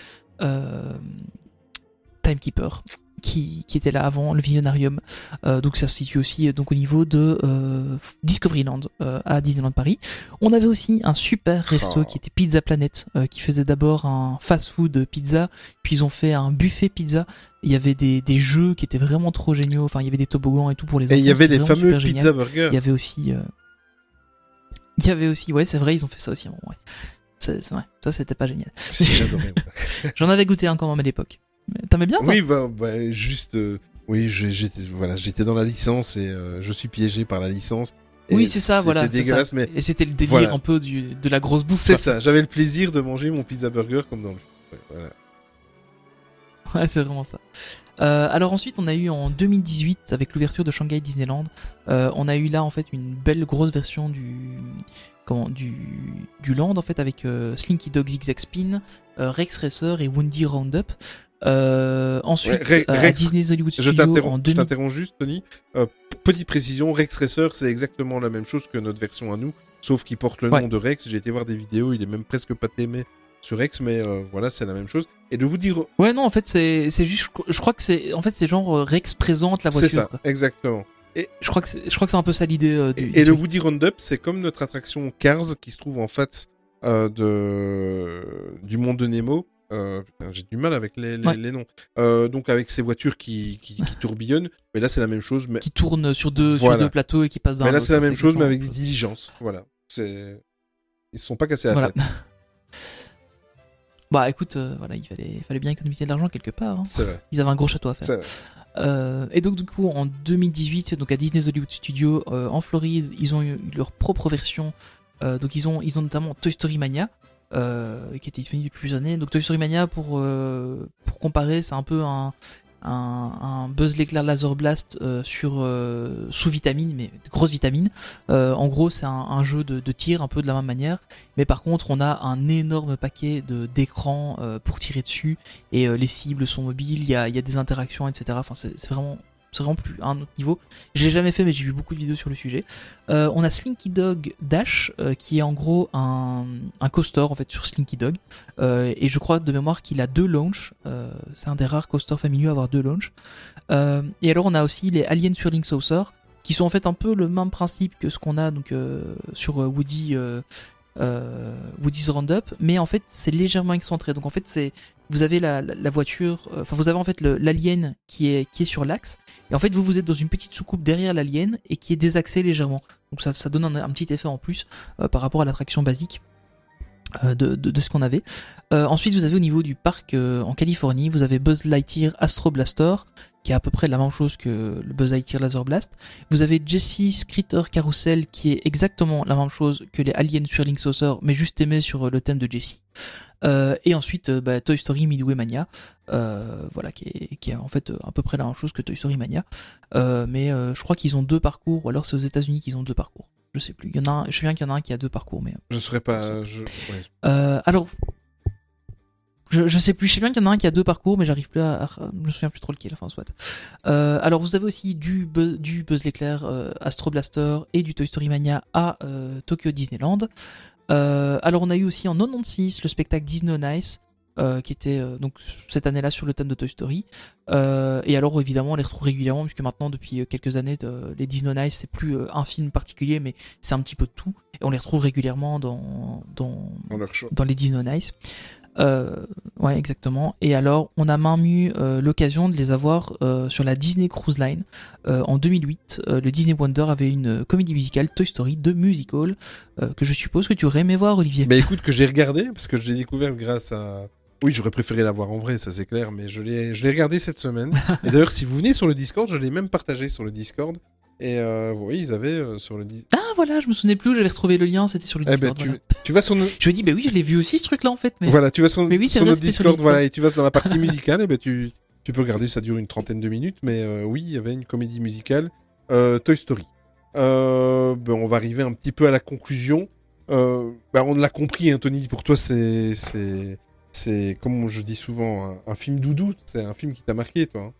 S6: Timekeeper, qui, qui était là avant le Visionarium. Euh, donc ça se situe aussi euh, donc au niveau de euh, Discoveryland à Disneyland Paris. On avait aussi un super resto
S7: Oh.
S6: qui était Pizza Planet, qui faisait d'abord un fast-food pizza, puis ils ont fait un buffet pizza. Il y avait des, des jeux qui étaient vraiment trop géniaux. Enfin, il y avait des toboggans et tout pour les enfants.
S7: Et il y avait les fameux pizza burgers.
S6: Il y avait aussi. euh, Il y avait aussi. Ouais, c'est vrai, ils ont fait ça aussi. Bon, ouais. C'est vrai. Ça, c'était pas génial.
S7: Si.
S6: J'en avais goûté un quand même à l'époque. Mais T'aimais bien toi
S7: Oui, bah, bah, juste. euh, oui, j'étais voilà, j'étais dans la licence et euh, je suis piégé par la licence. Et
S6: Oui, c'est ça, voilà.
S7: C'était dégueulasse,
S6: ça.
S7: mais
S6: Et c'était le délire
S7: voilà.
S6: un peu du, de la grosse bouffe.
S7: c'est ça. J'avais le plaisir de manger mon pizza burger comme dans le. Ouais, voilà.
S6: Ouais, c'est vraiment ça. Euh, alors ensuite, on a eu en 2018 avec l'ouverture de Shanghai Disneyland, euh, on a eu là en fait une belle grosse version du comment du du land en fait avec euh, Slinky Dog Zigzag Spin, euh, Rex Racer et Woody Roundup. Euh, ensuite,
S7: Ouais,
S6: euh, à
S7: Rex-
S6: Disney's Hollywood
S7: Je
S6: Studio en
S7: t'interromps, je
S6: 2000.
S7: t'interromps juste, Tony. Euh, petite précision, Rex Racer, c'est exactement la même chose que notre version à nous, sauf qu'il porte le
S6: Ouais.
S7: nom de Rex. J'ai été voir des vidéos, il est même presque pas aimé sur Rex, mais euh, voilà, c'est la même chose. Et de vous dire,
S6: Ouais non en fait c'est c'est juste je crois que c'est en fait c'est genre Rex présente la
S7: c'est
S6: voiture.
S7: ça,
S6: quoi.
S7: exactement.
S6: Je crois que c'est je crois que c'est un peu ça l'idée. euh,
S7: Et,
S6: du
S7: et le. Woody Roundup, c'est comme notre attraction Cars qui se trouve en fait euh, de du monde de Nemo. Euh, J'ai du mal avec les, les,
S6: Ouais.
S7: les noms. Euh, donc avec ces voitures qui, qui, qui tourbillonnent. Mais là, c'est la même chose. Mais,
S6: qui tourne sur deux
S7: Voilà.
S6: sur deux plateaux et qui passe d'un.
S7: mais là, c'est la même chose, mais avec des diligences. Voilà. C'est ils se sont pas cassés la
S6: Voilà.
S7: tête.
S6: Bah écoute, euh, voilà, il fallait, fallait bien économiser de l'argent quelque part. hein.
S7: C'est vrai.
S6: Ils avaient un gros château à faire. Et donc du coup en 2018, donc à Disney's Hollywood Studios en Floride, ils ont eu leur propre version. Donc ils ont, ils ont notamment Toy Story Mania, euh, qui était disponible depuis plusieurs années. Donc Toy Story Mania, pour euh, pour comparer, c'est un peu un Buzz l'éclair Laser Blast euh, sur euh, sous vitamine, mais vitamines. Euh, en gros, c'est un, jeu de, de tir un peu de la même manière, mais par contre, on a un énorme paquet d'écrans pour tirer dessus et les cibles sont mobiles, il y a, y a des interactions, etc. Enfin, c'est vraiment, c'est vraiment plus à un autre niveau. Je l'ai jamais fait, mais j'ai vu beaucoup de vidéos sur le sujet. Euh, on a Slinky Dog Dash, euh, qui est en gros un, un coaster en fait sur Slinky Dog, Euh, et je crois de mémoire qu'il a deux launches. C'est un des rares coasters familiaux à avoir deux launches. Et alors on a aussi les Alien Swirling Saucer, qui sont en fait un peu le même principe que ce qu'on a donc sur Woody. Woody's Roundup, mais en fait c'est légèrement excentré. Donc en fait c'est vous avez la, la, voiture, euh, enfin vous avez en fait l'alien qui est qui est sur l'axe, et en fait vous vous êtes dans une petite soucoupe derrière l'alien et qui est désaxé légèrement. Donc ça, ça donne un, un petit effet en plus euh, par rapport à l'attraction basique. Euh, de, de, de ce qu'on avait. Euh, ensuite, vous avez au niveau du parc euh, en Californie, vous avez Buzz Lightyear Astro Blaster, qui est à peu près la même chose que le Buzz Lightyear Laser Blast. Vous avez Jesse's Critter Carousel, qui est exactement la même chose que les Aliens Swirling Saucer, mais juste aimé sur euh, le thème de Jessie. Euh, et ensuite, euh, bah, Toy Story Midway Mania, voilà, qui est, qui est en fait à peu près la même chose que Toy Story Mania. Mais je crois qu'ils ont deux parcours, ou alors c'est aux États-Unis qu'ils ont deux parcours. Je sais plus. Il y en a un, je sais bien qu'il y en a un qui a deux parcours, mais.
S7: Je serais pas. Je... ouais.
S6: Euh, alors, je, je sais plus, je sais bien qu'il y en a un qui a deux parcours, mais j'arrive plus à, à- je me souviens plus trop lequel, enfin soit. Euh, alors vous avez aussi du, Bu- du Buzz l'éclair, euh, Astro Blaster et du Toy Story Mania à euh, Tokyo Disneyland. Alors on a eu aussi en 96 le spectacle Disney on Ice, euh, qui était euh, donc cette année-là sur le thème de Toy Story. Euh, et alors évidemment on les retrouve régulièrement puisque maintenant depuis quelques années de- les Disney on Ice c'est plus un film particulier mais c'est un petit peu tout et on les retrouve régulièrement dans dans
S7: Dans leur show.
S6: dans les Disney on Ice. Euh, ouais, exactement. Et alors, on a même eu l'occasion de les avoir sur la Disney Cruise Line. En 2008, euh, le Disney Wonder avait une comédie musicale Toy Story de musical que je suppose que tu aurais aimé voir, Olivier.
S7: Mais écoute, que j'ai regardé, parce que je l'ai découvert grâce à. Oui, j'aurais préféré la voir en vrai, ça c'est clair, mais je l'ai, je l'ai regardé cette semaine. Et d'ailleurs, si vous venez sur le Discord, je l'ai même partagé sur le Discord. Et euh, oui, ils avaient euh, sur le Discord.
S6: Ah voilà, je me souvenais plus, j'avais retrouvé le lien, c'était sur le
S7: Eh ben,
S6: Discord.
S7: tu,
S6: voilà.
S7: tu vas sur, no-
S6: Je me dis, bah oui, je l'ai vu aussi ce truc-là en fait. Mais...
S7: voilà, tu vas sur,
S6: Mais oui,
S7: sur
S6: vrai,
S7: notre
S6: sur
S7: Discord, voilà, et tu vas dans la partie musicale, et ben tu, tu peux regarder, ça dure une trentaine de minutes, mais euh, oui, il y avait une comédie musicale, euh, Toy Story. Ben, on va arriver un petit peu à la conclusion. Ben, on l'a compris, Anthony, pour toi, c'est, c'est, c'est, comme je dis souvent, un, film doudou, c'est un film qui t'a marqué, toi.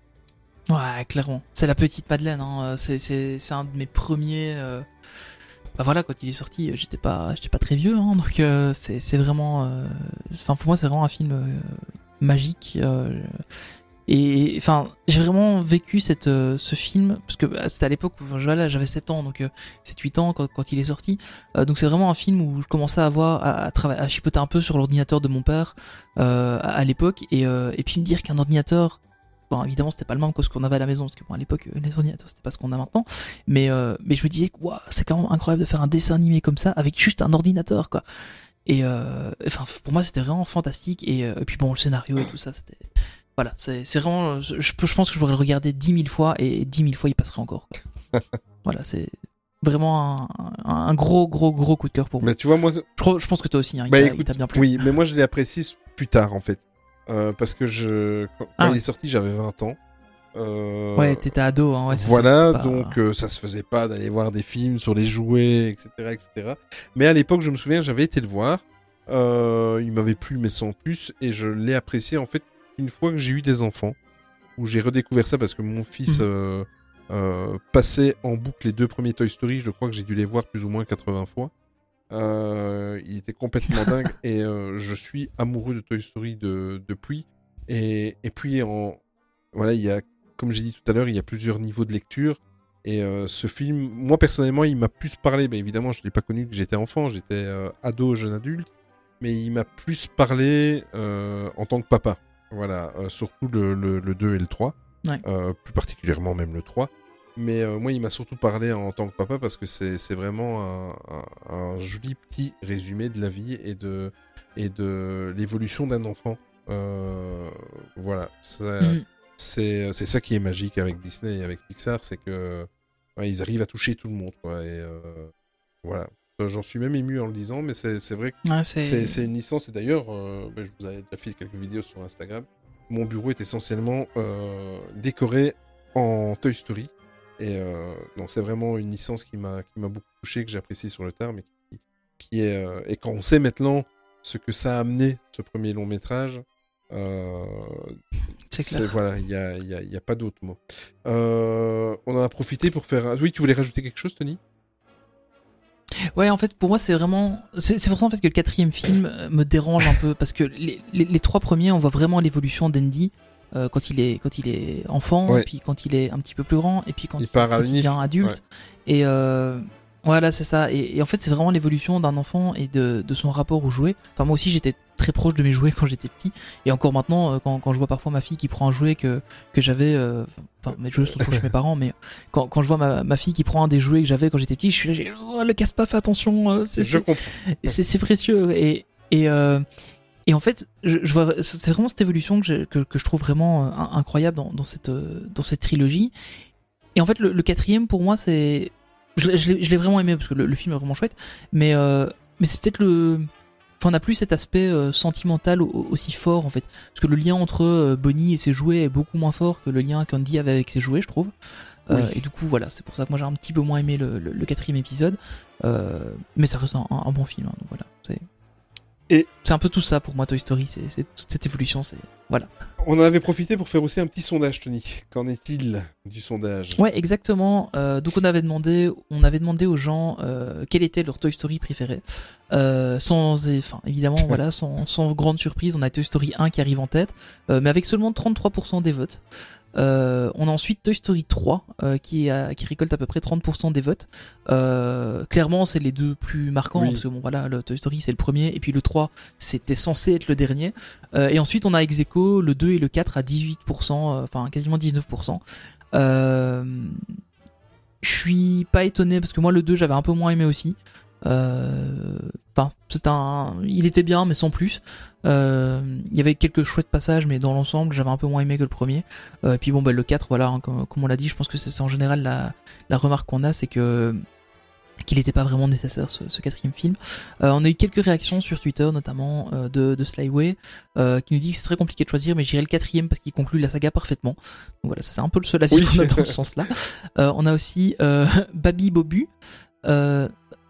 S7: hein.
S6: Ouais, clairement. C'est la petite Madeleine. Hein. C'est, un de mes premiers. euh, Bah voilà, quand il est sorti, euh, j'étais pas, j'étais pas très vieux, hein, donc euh, c'est, vraiment. Enfin, pour moi, c'est vraiment un film magique. Et enfin, j'ai vraiment vécu cette, euh, ce film parce que bah, c'était à l'époque où voilà, j'avais 7 ans, donc euh, 7-8 ans quand, quand il est sorti. Euh, donc c'est vraiment un film où je commençais à voir, à, à, à chipoter un peu sur l'ordinateur de mon père euh, à, à l'époque, et, euh, et puis me dire qu'un ordinateur Bon, évidemment, c'était pas le même que ce qu'on avait à la maison, parce que bon, à l'époque, euh, les ordinateurs, c'était pas ce qu'on a maintenant. Mais, euh, mais je me disais que c'est quand même incroyable de faire un dessin animé comme ça avec juste un ordinateur, quoi. Et euh, enfin, pour moi, c'était vraiment fantastique. Et, euh, et puis bon, le scénario et tout ça, c'était. Voilà, c'est vraiment. Je, pense que je pourrais le regarder 10 000 fois et 10 000 fois, il passerait encore. voilà, c'est vraiment un, un gros, gros, gros coup de cœur pour moi.
S7: Mais tu vois, moi,
S6: Je, pense que toi aussi, hein,
S7: Bah,
S6: t'a- il t'a bien plu.
S7: oui, mais moi, je l'ai apprécié plus tard, en fait. Euh, parce que je, quand,
S6: Ah
S7: il
S6: ouais.
S7: est sorti, j'avais 20 ans. Euh,
S6: Ouais, t'étais ado, hein, ouais, c'est ça,
S7: voilà,
S6: pas-
S7: donc euh, ça se faisait pas d'aller voir des films sur les jouets, etc., etc. Mais à l'époque, je me souviens, j'avais été le voir. Euh, il m'avait plu, mais sans plus, et je l'ai apprécié en fait une fois que j'ai eu des enfants, où j'ai redécouvert ça parce que mon fils
S6: Mhm.
S7: euh, euh, passait en boucle les deux premiers Toy Story. Je crois que j'ai dû les voir plus ou moins 80 fois. Euh, il était complètement dingue et je suis amoureux de Toy Story de, depuis. Et, et puis, en, voilà, il y a, comme j'ai dit tout à l'heure, il y a plusieurs niveaux de lecture. Et ce film, moi personnellement, il m'a plus parlé. Ben, évidemment, je ne l'ai pas connu que j'étais enfant, j'étais ado, jeune adulte. Mais il m'a plus parlé en tant que papa. Voilà, euh, surtout le, le, le 2 et le 3.
S6: Ouais.
S7: Euh, plus particulièrement même le 3. Mais euh, moi, il m'a surtout parlé en tant que papa parce que c'est vraiment un, un- un joli petit résumé de la vie et de, et de l'évolution d'un enfant. Euh, voilà,
S6: Mhm.
S7: c'est ça qui est magique avec Disney et avec Pixar, c'est que ouais, ils arrivent à toucher tout le monde. Quoi, et euh, voilà, j'en suis même ému en le disant, mais c'est vrai que
S6: Ouais, c'est-
S7: une licence. Et d'ailleurs, euh, ben, je vous avais déjà fait quelques vidéos sur Instagram. Mon bureau est essentiellement euh, décoré en Toy Story. Et euh, donc c'est vraiment une licence qui m'a beaucoup touché, que j'apprécie sur le terme, mais qui, qui est euh, et quand on sait maintenant ce que ça a amené ce premier long métrage, euh,
S6: C'est
S7: voilà, il y a, y a- y a pas d'autre mot. Euh, on en a profité pour faire. Oui, tu voulais rajouter quelque chose, Tony?
S6: Ouais, en fait, pour moi, c'est vraiment. C'est pour ça en fait que le quatrième film euh, me dérange un peu parce que les, les, les trois premiers, on voit vraiment l'évolution d'Andy euh, quand il est quand il est enfant,
S7: Ouais.
S6: puis quand il est un petit peu plus grand, et puis quand
S7: Il
S6: il,
S7: part à
S6: quand il
S7: l'UNIF,
S6: devient adulte. Et euh, voilà, c'est ça. Et, et en fait, c'est vraiment l'évolution d'un enfant et de, de son rapport aux jouets. Enfin, moi aussi, j'étais très proche de mes jouets quand j'étais petit, et encore maintenant, euh, quand, quand je vois parfois ma fille qui prend un jouet que que j'avais. euh, Enfin, mes jouets sont toujours chez mes parents, mais quand, quand je vois ma, ma fille qui prend un des jouets que j'avais quand j'étais petit, je suis là, j'ai- oh, le casse pas, fais attention, euh, c'est
S7: Je
S6: c'est- précieux et Et, et en fait, je, je vois, c'est vraiment cette évolution que, je- que, que je trouve vraiment euh, in- incroyable dans, dans, cette, euh, dans cette trilogie. Et en fait, le, le quatrième, pour moi, c'est. Je, l'ai- je l'ai vraiment aimé parce que le, le film est vraiment chouette. Mais, euh, mais c'est peut-être le. Enfin, on n'a plus cet aspect euh, sentimental au- aussi fort en fait. Parce que le lien entre euh, Bonnie et ses jouets est beaucoup moins fort que le lien qu'Andy avait avec ses jouets, je trouve. Euh, et du coup, voilà, c'est pour ça que moi j'ai un petit peu moins aimé le, le- le quatrième épisode. Euh, mais ça reste un, un bon film, hein, donc voilà. C'est
S7: Et-
S6: c'est un peu tout ça pour moi, Toy Story. C'est c'est toute cette évolution. C'est voilà.
S7: On en avait profité pour faire aussi un petit sondage, Tony. Qu'en est-il du sondage?
S6: Ouais, exactement. Euh, donc on avait demandé, on avait demandé aux gens euh, quel était leur Toy Story préféré. Euh, sans, enfin évidemment, voilà, sans, sans grande surprise, on a Toy Story 1 qui arrive en tête, euh, mais avec seulement 33% des votes. Euh, on a ensuite Toy Story 3 euh, qui, a- qui récolte à peu près 30% des votes. Euh, clairement, c'est les deux plus marquants
S7: Oui.
S6: parce que bon voilà, le Toy Story c'est le premier et puis le 3 c'était censé être le dernier. Et ensuite on a ex aequo le 2 et le 4 à 18%, euh, enfin quasiment 19%. Euh, je suis pas étonné parce que moi le 2 j'avais un peu moins aimé aussi. Euh, Enfin, c'est un, il était bien mais sans plus. Euh, Il y avait quelques chouettes passages mais dans l'ensemble j'avais un peu moins aimé que le premier. Euh, et puis bon bah le 4 voilà hein, comme, comme on l'a dit je pense que c'est en général la, la remarque qu'on a c'est que qu'il n'était pas vraiment nécessaire ce, ce quatrième film. Euh, on a eu quelques réactions sur Twitter notamment euh, de, de Slyway euh, qui nous dit que c'est très compliqué de choisir mais j'irai le quatrième parce qu'il conclut la saga parfaitement. Donc voilà ça c'est un peu le seul avis
S7: Oui.
S6: qu'on a dans ce sens là. Euh, on a aussi Babi Bobu.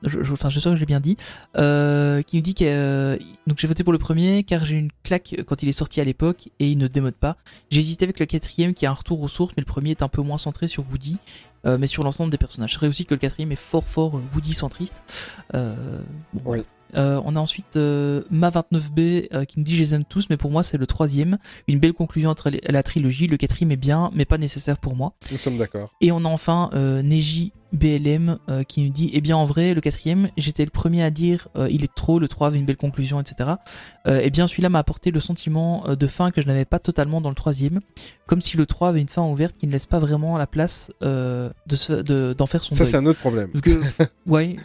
S6: Je, je- enfin, j'espère que je l'ai bien dit, euh, qui nous dit que euh, donc j'ai voté pour le premier car j'ai eu une claque quand il est sorti à l'époque et il ne se démode pas. J'ai hésité avec le quatrième qui a un retour aux sources, mais le premier est un peu moins centré sur Woody, euh, mais sur l'ensemble des personnages. Je dirais aussi que le quatrième est fort fort euh, Woody centriste. Bon. Euh, on a ensuite euh, Ma29B euh, qui nous dit je les aime tous, mais pour moi c'est le troisième. Une belle conclusion entre les- la trilogie. Le quatrième est bien, mais pas nécessaire pour moi.
S7: Nous sommes d'accord.
S6: Et on a enfin Neji BLM qui nous dit Eh bien en vrai, le quatrième, j'étais le premier à dire il est trop, le 3 avait une belle conclusion, etc. Et bien celui-là m'a apporté le sentiment de fin que je n'avais pas totalement dans le troisième. Comme si le 3 avait une fin ouverte qui ne laisse pas vraiment la place de d'en faire son
S7: Ça, c'est un autre problème.
S6: Ouais.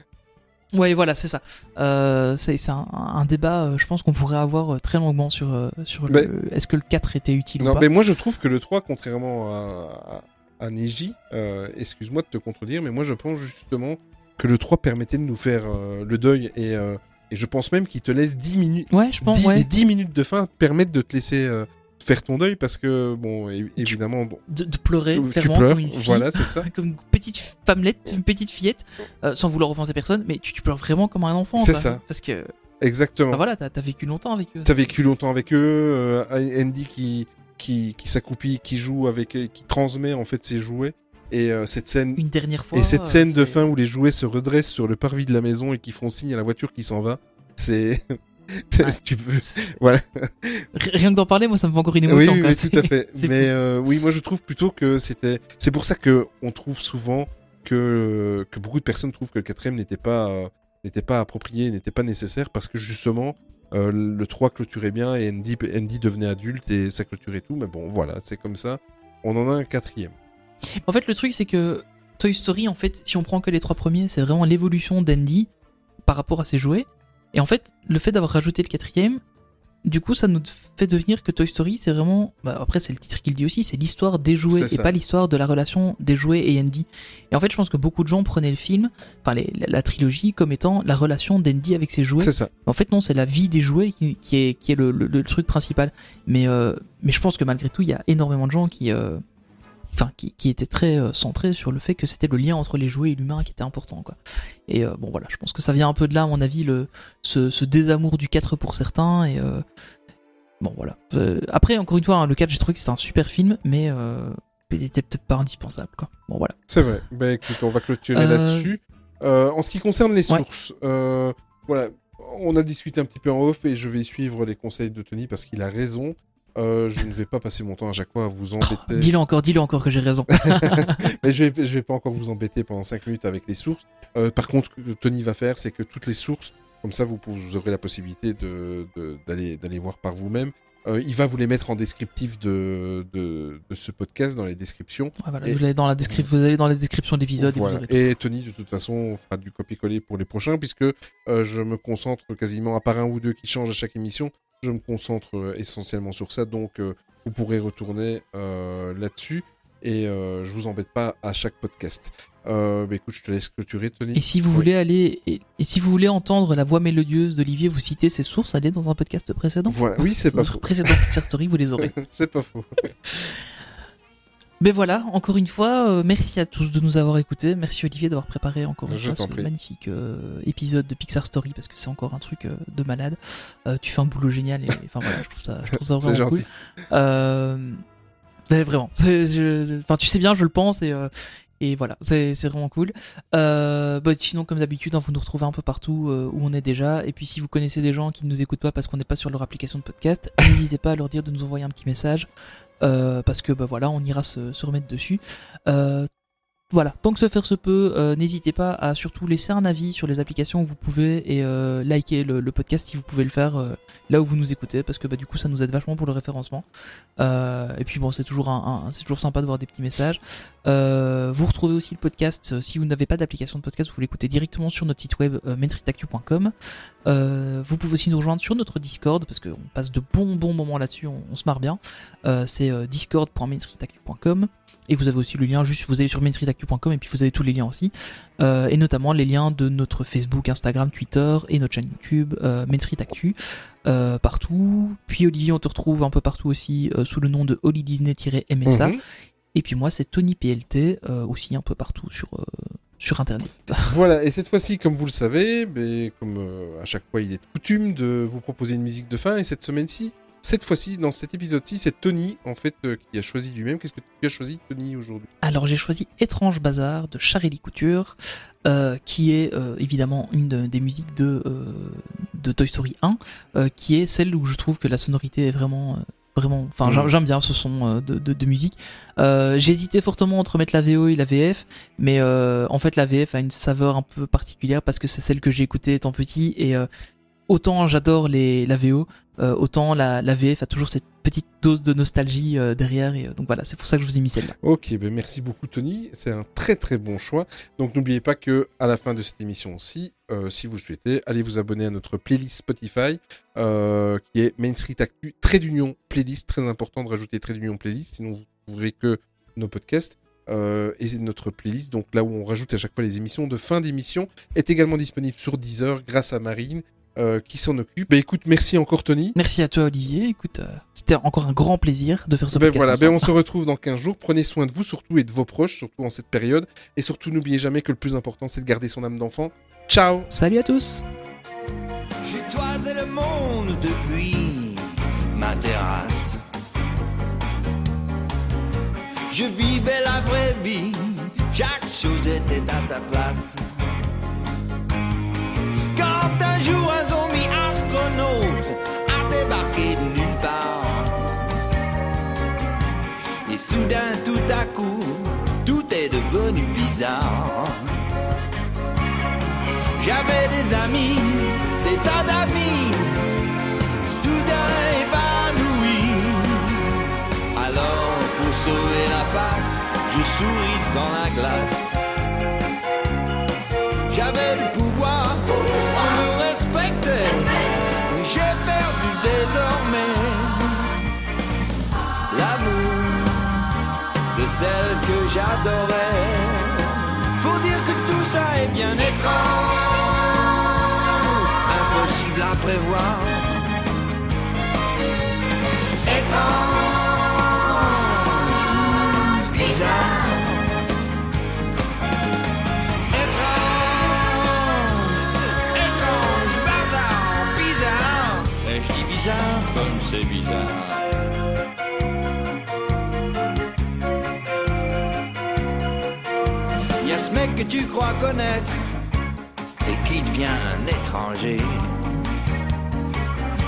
S6: Ouais, voilà, c'est ça. Euh, c'est un, un débat, euh, je pense qu'on pourrait avoir euh, très longuement sur, sur
S7: Mais-
S6: le, est-ce que le 4 était utile ou
S7: Non,
S6: pas?
S7: mais moi je trouve que le 3, contrairement à, à, à Neji, excuse-moi de te contredire, mais moi je pense justement que le 3 permettait de nous faire le deuil et, et je pense même qu'il te laisse 10 minutes.
S6: Ouais, je pense,
S7: 10
S6: ouais.
S7: Les 10 minutes de fin permettent de te laisser faire ton deuil parce que, bon, évidemment. bon,
S6: de, de pleurer,
S7: tu- tu
S6: clairement,
S7: pleures,
S6: comme une fille.
S7: voilà, c'est ça.
S6: comme une petite femmelette, une petite fillette, euh, sans vouloir offenser personne, mais tu, tu pleures vraiment comme un enfant.
S7: C'est ça.
S6: Parce que,
S7: Exactement.
S6: bah voilà, t'as as vécu longtemps avec eux.
S7: T'as vécu longtemps avec eux, euh, Andy qui, qui, qui s'accroupit, qui joue avec, eux, qui transmet en fait ses jouets. Et euh, cette scène,
S6: Une dernière fois.
S7: et cette
S6: euh,
S7: scène de fin où les jouets se redressent sur le parvis de la maison et qui font signe à la voiture qui s'en va, c'est, tu peux, voilà.
S6: R- Rien que d'en parler, moi, ça me fait encore une émotion.
S7: oui, oui, tout à fait. Mais euh, oui, moi je trouve plutôt que c'était. C'est pour ça que on trouve souvent que que beaucoup de personnes trouvent que le quatrième n'était pas euh, n'était pas approprié, n'était pas nécessaire parce que justement euh, le 3 clôturait bien et Andy, Andy devenait adulte et ça clôturait tout. Mais bon, voilà, c'est comme ça. On en a un quatrième.
S6: En fait, le truc, c'est que Toy Story, en fait, si on prend que les trois premiers, c'est vraiment l'évolution d'Andy par rapport à ses jouets. Et en fait, le fait d'avoir rajouté le quatrième, du coup, ça nous fait devenir que Toy Story, c'est vraiment. Bah, après, c'est le titre qu'il dit aussi, c'est l'histoire des jouets et pas l'histoire de la relation des jouets et Andy. Et en fait, je pense que beaucoup de gens prenaient le film, enfin les- la, la trilogie, comme étant la relation d'Andy avec ses jouets.
S7: C'est ça.
S6: En fait, non, c'est la vie des jouets qui, qui est, qui est le, le- le truc principal. Mais, euh, mais je pense que malgré tout, il y a énormément de gens qui, euh, enfin, qui, qui étaient très euh, centrés sur le fait que c'était le lien entre les jouets et l'humain qui était important, quoi. Et euh, bon, voilà, je pense que ça vient un peu de là, à mon avis, le, ce, ce désamour du 4 pour certains. Et euh, bon, voilà. Après, encore une fois, hein, le 4, j'ai trouvé que c'était un super film, mais il était peut-être pas indispensable, quoi. Bon, voilà.
S7: C'est vrai. Ben écoute, on va clôturer là-dessus. En ce qui concerne les sources, voilà, on a discuté un petit peu en off et je vais suivre les conseils de Tony parce qu'il a raison. Euh, je ne vais pas passer mon temps à chaque fois à vous embêter.
S6: Dis-le encore, dis-le encore que j'ai raison.
S7: Mais je vais, je vais pas encore vous embêter pendant 5 minutes avec les sources. Euh, par contre, ce que Tony va faire, c'est que toutes les sources, comme ça, vous, aurez la possibilité de- d'aller d'aller voir par vous-même. Euh, il va vous les mettre en descriptif de, de, de ce podcast, dans les descriptions.
S6: Ouais, voilà,
S7: Et-
S6: vous, allez dans la descrip- vous allez dans la description de l'épisode. et
S7: Voilà. Tony, de toute façon, on fera du copier-coller pour les prochains, puisque euh, je me concentre quasiment, à part un ou deux qui changent à chaque émission, je me concentre euh, essentiellement sur ça. Donc, euh, vous pourrez retourner euh, là-dessus. Et euh, je vous embête pas à chaque podcast. Euh, bah, écoute, je te laisse clôturer, Tony.
S6: Et si vous voulez aller, et, et si vous voulez entendre la voix mélodieuse d'Olivier vous citer ses sources, allez dans un podcast précédent.
S7: Voilà, oui, c'est pas faux.
S6: précédent Story, vous les aurez.
S7: c'est pas faux.
S6: Mais voilà, encore une fois, euh, merci à tous de nous avoir écoutés. Merci Olivier d'avoir préparé encore une fois ce
S7: prie.
S6: magnifique euh, épisode de Pixar Story parce que c'est encore un truc euh, de malade. Tu fais un boulot génial et enfin voilà, je trouve ça, je trouve ça vraiment cool. mais vraiment, c'est- je- enfin tu sais bien, je le pense et et voilà, c'est vraiment cool. Euh, bah, sinon, comme d'habitude, hein, vous nous retrouvez un peu partout euh, où on est déjà. Et puis, si vous connaissez des gens qui ne nous écoutent pas parce qu'on n'est pas sur leur application de podcast, n'hésitez pas à leur dire de nous envoyer un petit message parce que bah voilà, on ira se, se remettre dessus. Voilà, tant que se faire se peut, euh, n'hésitez pas à surtout laisser un avis sur les applications où vous pouvez et euh, liker le, podcast si vous pouvez le faire euh, là où vous nous écoutez parce que bah, du coup ça nous aide vachement pour le référencement. Et puis bon, c'est toujours un, c'est toujours sympa de voir des petits messages. Vous retrouvez aussi le podcast si vous n'avez pas d'application de podcast, vous l'écoutez directement sur notre site web mainstreetactu.com. Vous pouvez aussi nous rejoindre sur notre Discord parce qu'on passe de bons bons moments là-dessus, on, on se marre bien. C'est discord.mainstreetactu.com. Et vous avez aussi le lien, juste vous allez sur mainstreetactu.com et puis vous avez tous les liens aussi. Euh, et notamment les liens de notre Facebook, Instagram, Twitter et notre chaîne YouTube, euh, Actu, euh, partout. Puis Olivier, on te retrouve un peu partout aussi euh, sous le nom de Holly Disney-MSA.
S7: Mhm.
S6: Et puis moi, c'est Tony PLT, aussi un peu partout sur, sur Internet.
S7: Voilà, et cette fois-ci, comme vous le savez, mais comme à chaque fois il est de coutume de vous proposer une musique de fin, et cette semaine-ci, cette fois-ci, dans cet épisode-ci, c'est Tony, en fait, euh, qui a choisi lui-même. Qu'est-ce que tu as choisi, Tony, aujourd'hui?
S6: Alors j'ai choisi Étrange Bazar de Charlie Couture, euh, qui est euh, évidemment une de- des musiques de, euh, de Toy Story 1, euh, qui est celle où je trouve que la sonorité est vraiment... Vraiment, enfin
S7: Mhm.
S6: j'aime- bien ce son de, de, de musique. Euh, J'hésitais fortement entre mettre la VO et la VF, mais euh, en fait la VF a une saveur un peu particulière parce que c'est celle que j'ai écoutée étant petit et euh, autant j'adore les la VO, euh, autant la, la VF a toujours cette petite dose de nostalgie euh, derrière euh, donc voilà c'est pour ça que je vous ai mis celle-là.
S7: Ok, ben merci beaucoup Tony, c'est un très très bon choix. Donc n'oubliez pas que à la fin de cette émission aussi, si vous le souhaitez, allez vous abonner à notre playlist Spotify qui est Main Street Actu, trait d'union playlist, très important de rajouter trait d'union playlist, sinon vous trouverez que nos podcasts. Et notre playlist, donc là où on rajoute à chaque fois les émissions de fin d'émission, est également disponible sur Deezer grâce à Marine euh, qui s'en occupe. Ben écoute, merci encore Tony.
S6: Merci à toi Olivier. Écoute, euh, c'était encore un grand plaisir de faire ce
S7: Ben
S6: podcast.
S7: voilà, ben on se retrouve dans 15 jours. Prenez soin de vous surtout et de vos proches, surtout en cette période. Et surtout, n'oubliez jamais que le plus important, c'est de garder son âme d'enfant. Ciao
S6: Salut à tous.
S10: J'ai toisé le monde depuis ma terrasse. Je vivais la vraie vie, chaque chose était à sa place. Jour un zombie astronaute a débarqué de nulle part. Et soudain, tout à coup, tout est devenu bizarre. J'avais des amis, des tas d'amis, soudain évanouis. Alors, pour sauver la face, je souris dans la glace. De celle que j'adorais. Faut dire que tout ça est bien étrange, impossible à prévoir. Étrange, bizarre. Étrange, étrange, bazar, bizarre. Et je dis bizarre comme c'est bizarre. Mec que tu crois connaître et qui devient un étranger.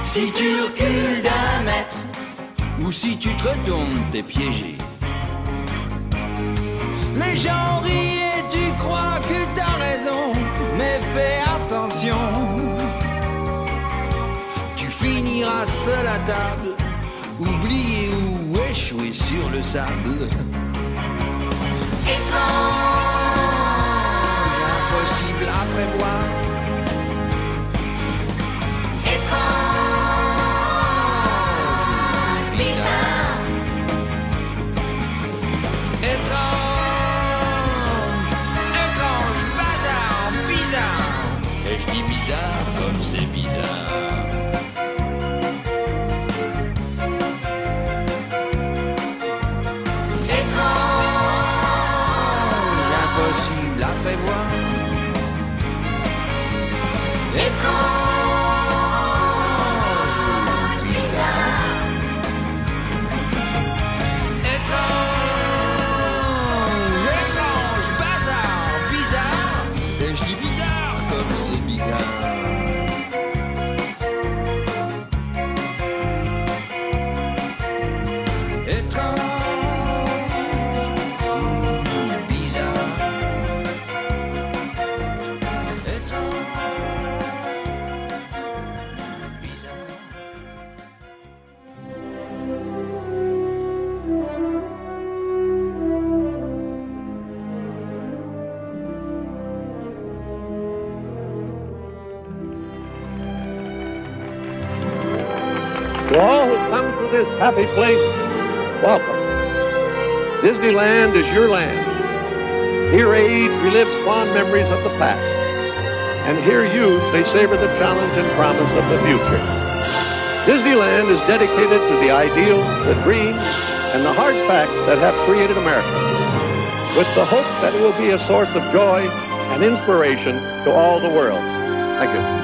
S10: Si tu recules d'un mètre ou si tu te retournes, t'es piégé. Les gens rient et tu crois que t'as raison, mais fais attention. Tu finiras seul à table oublier ou échouer sur le sable. Étrange, impossible à prévoir. Étrange, bizarre. Étrange, étrange, bazar, bizarre. Et je dis bizarre comme c'est bizarre.
S11: Happy place, welcome. Disneyland is your land. Here age relives fond memories of the past. And here youth may savor the challenge and promise of the future. Disneyland is dedicated to the ideals, the dreams, and the hard facts that have created America. With the hope that it will be a source of joy and inspiration to all the world. Thank you.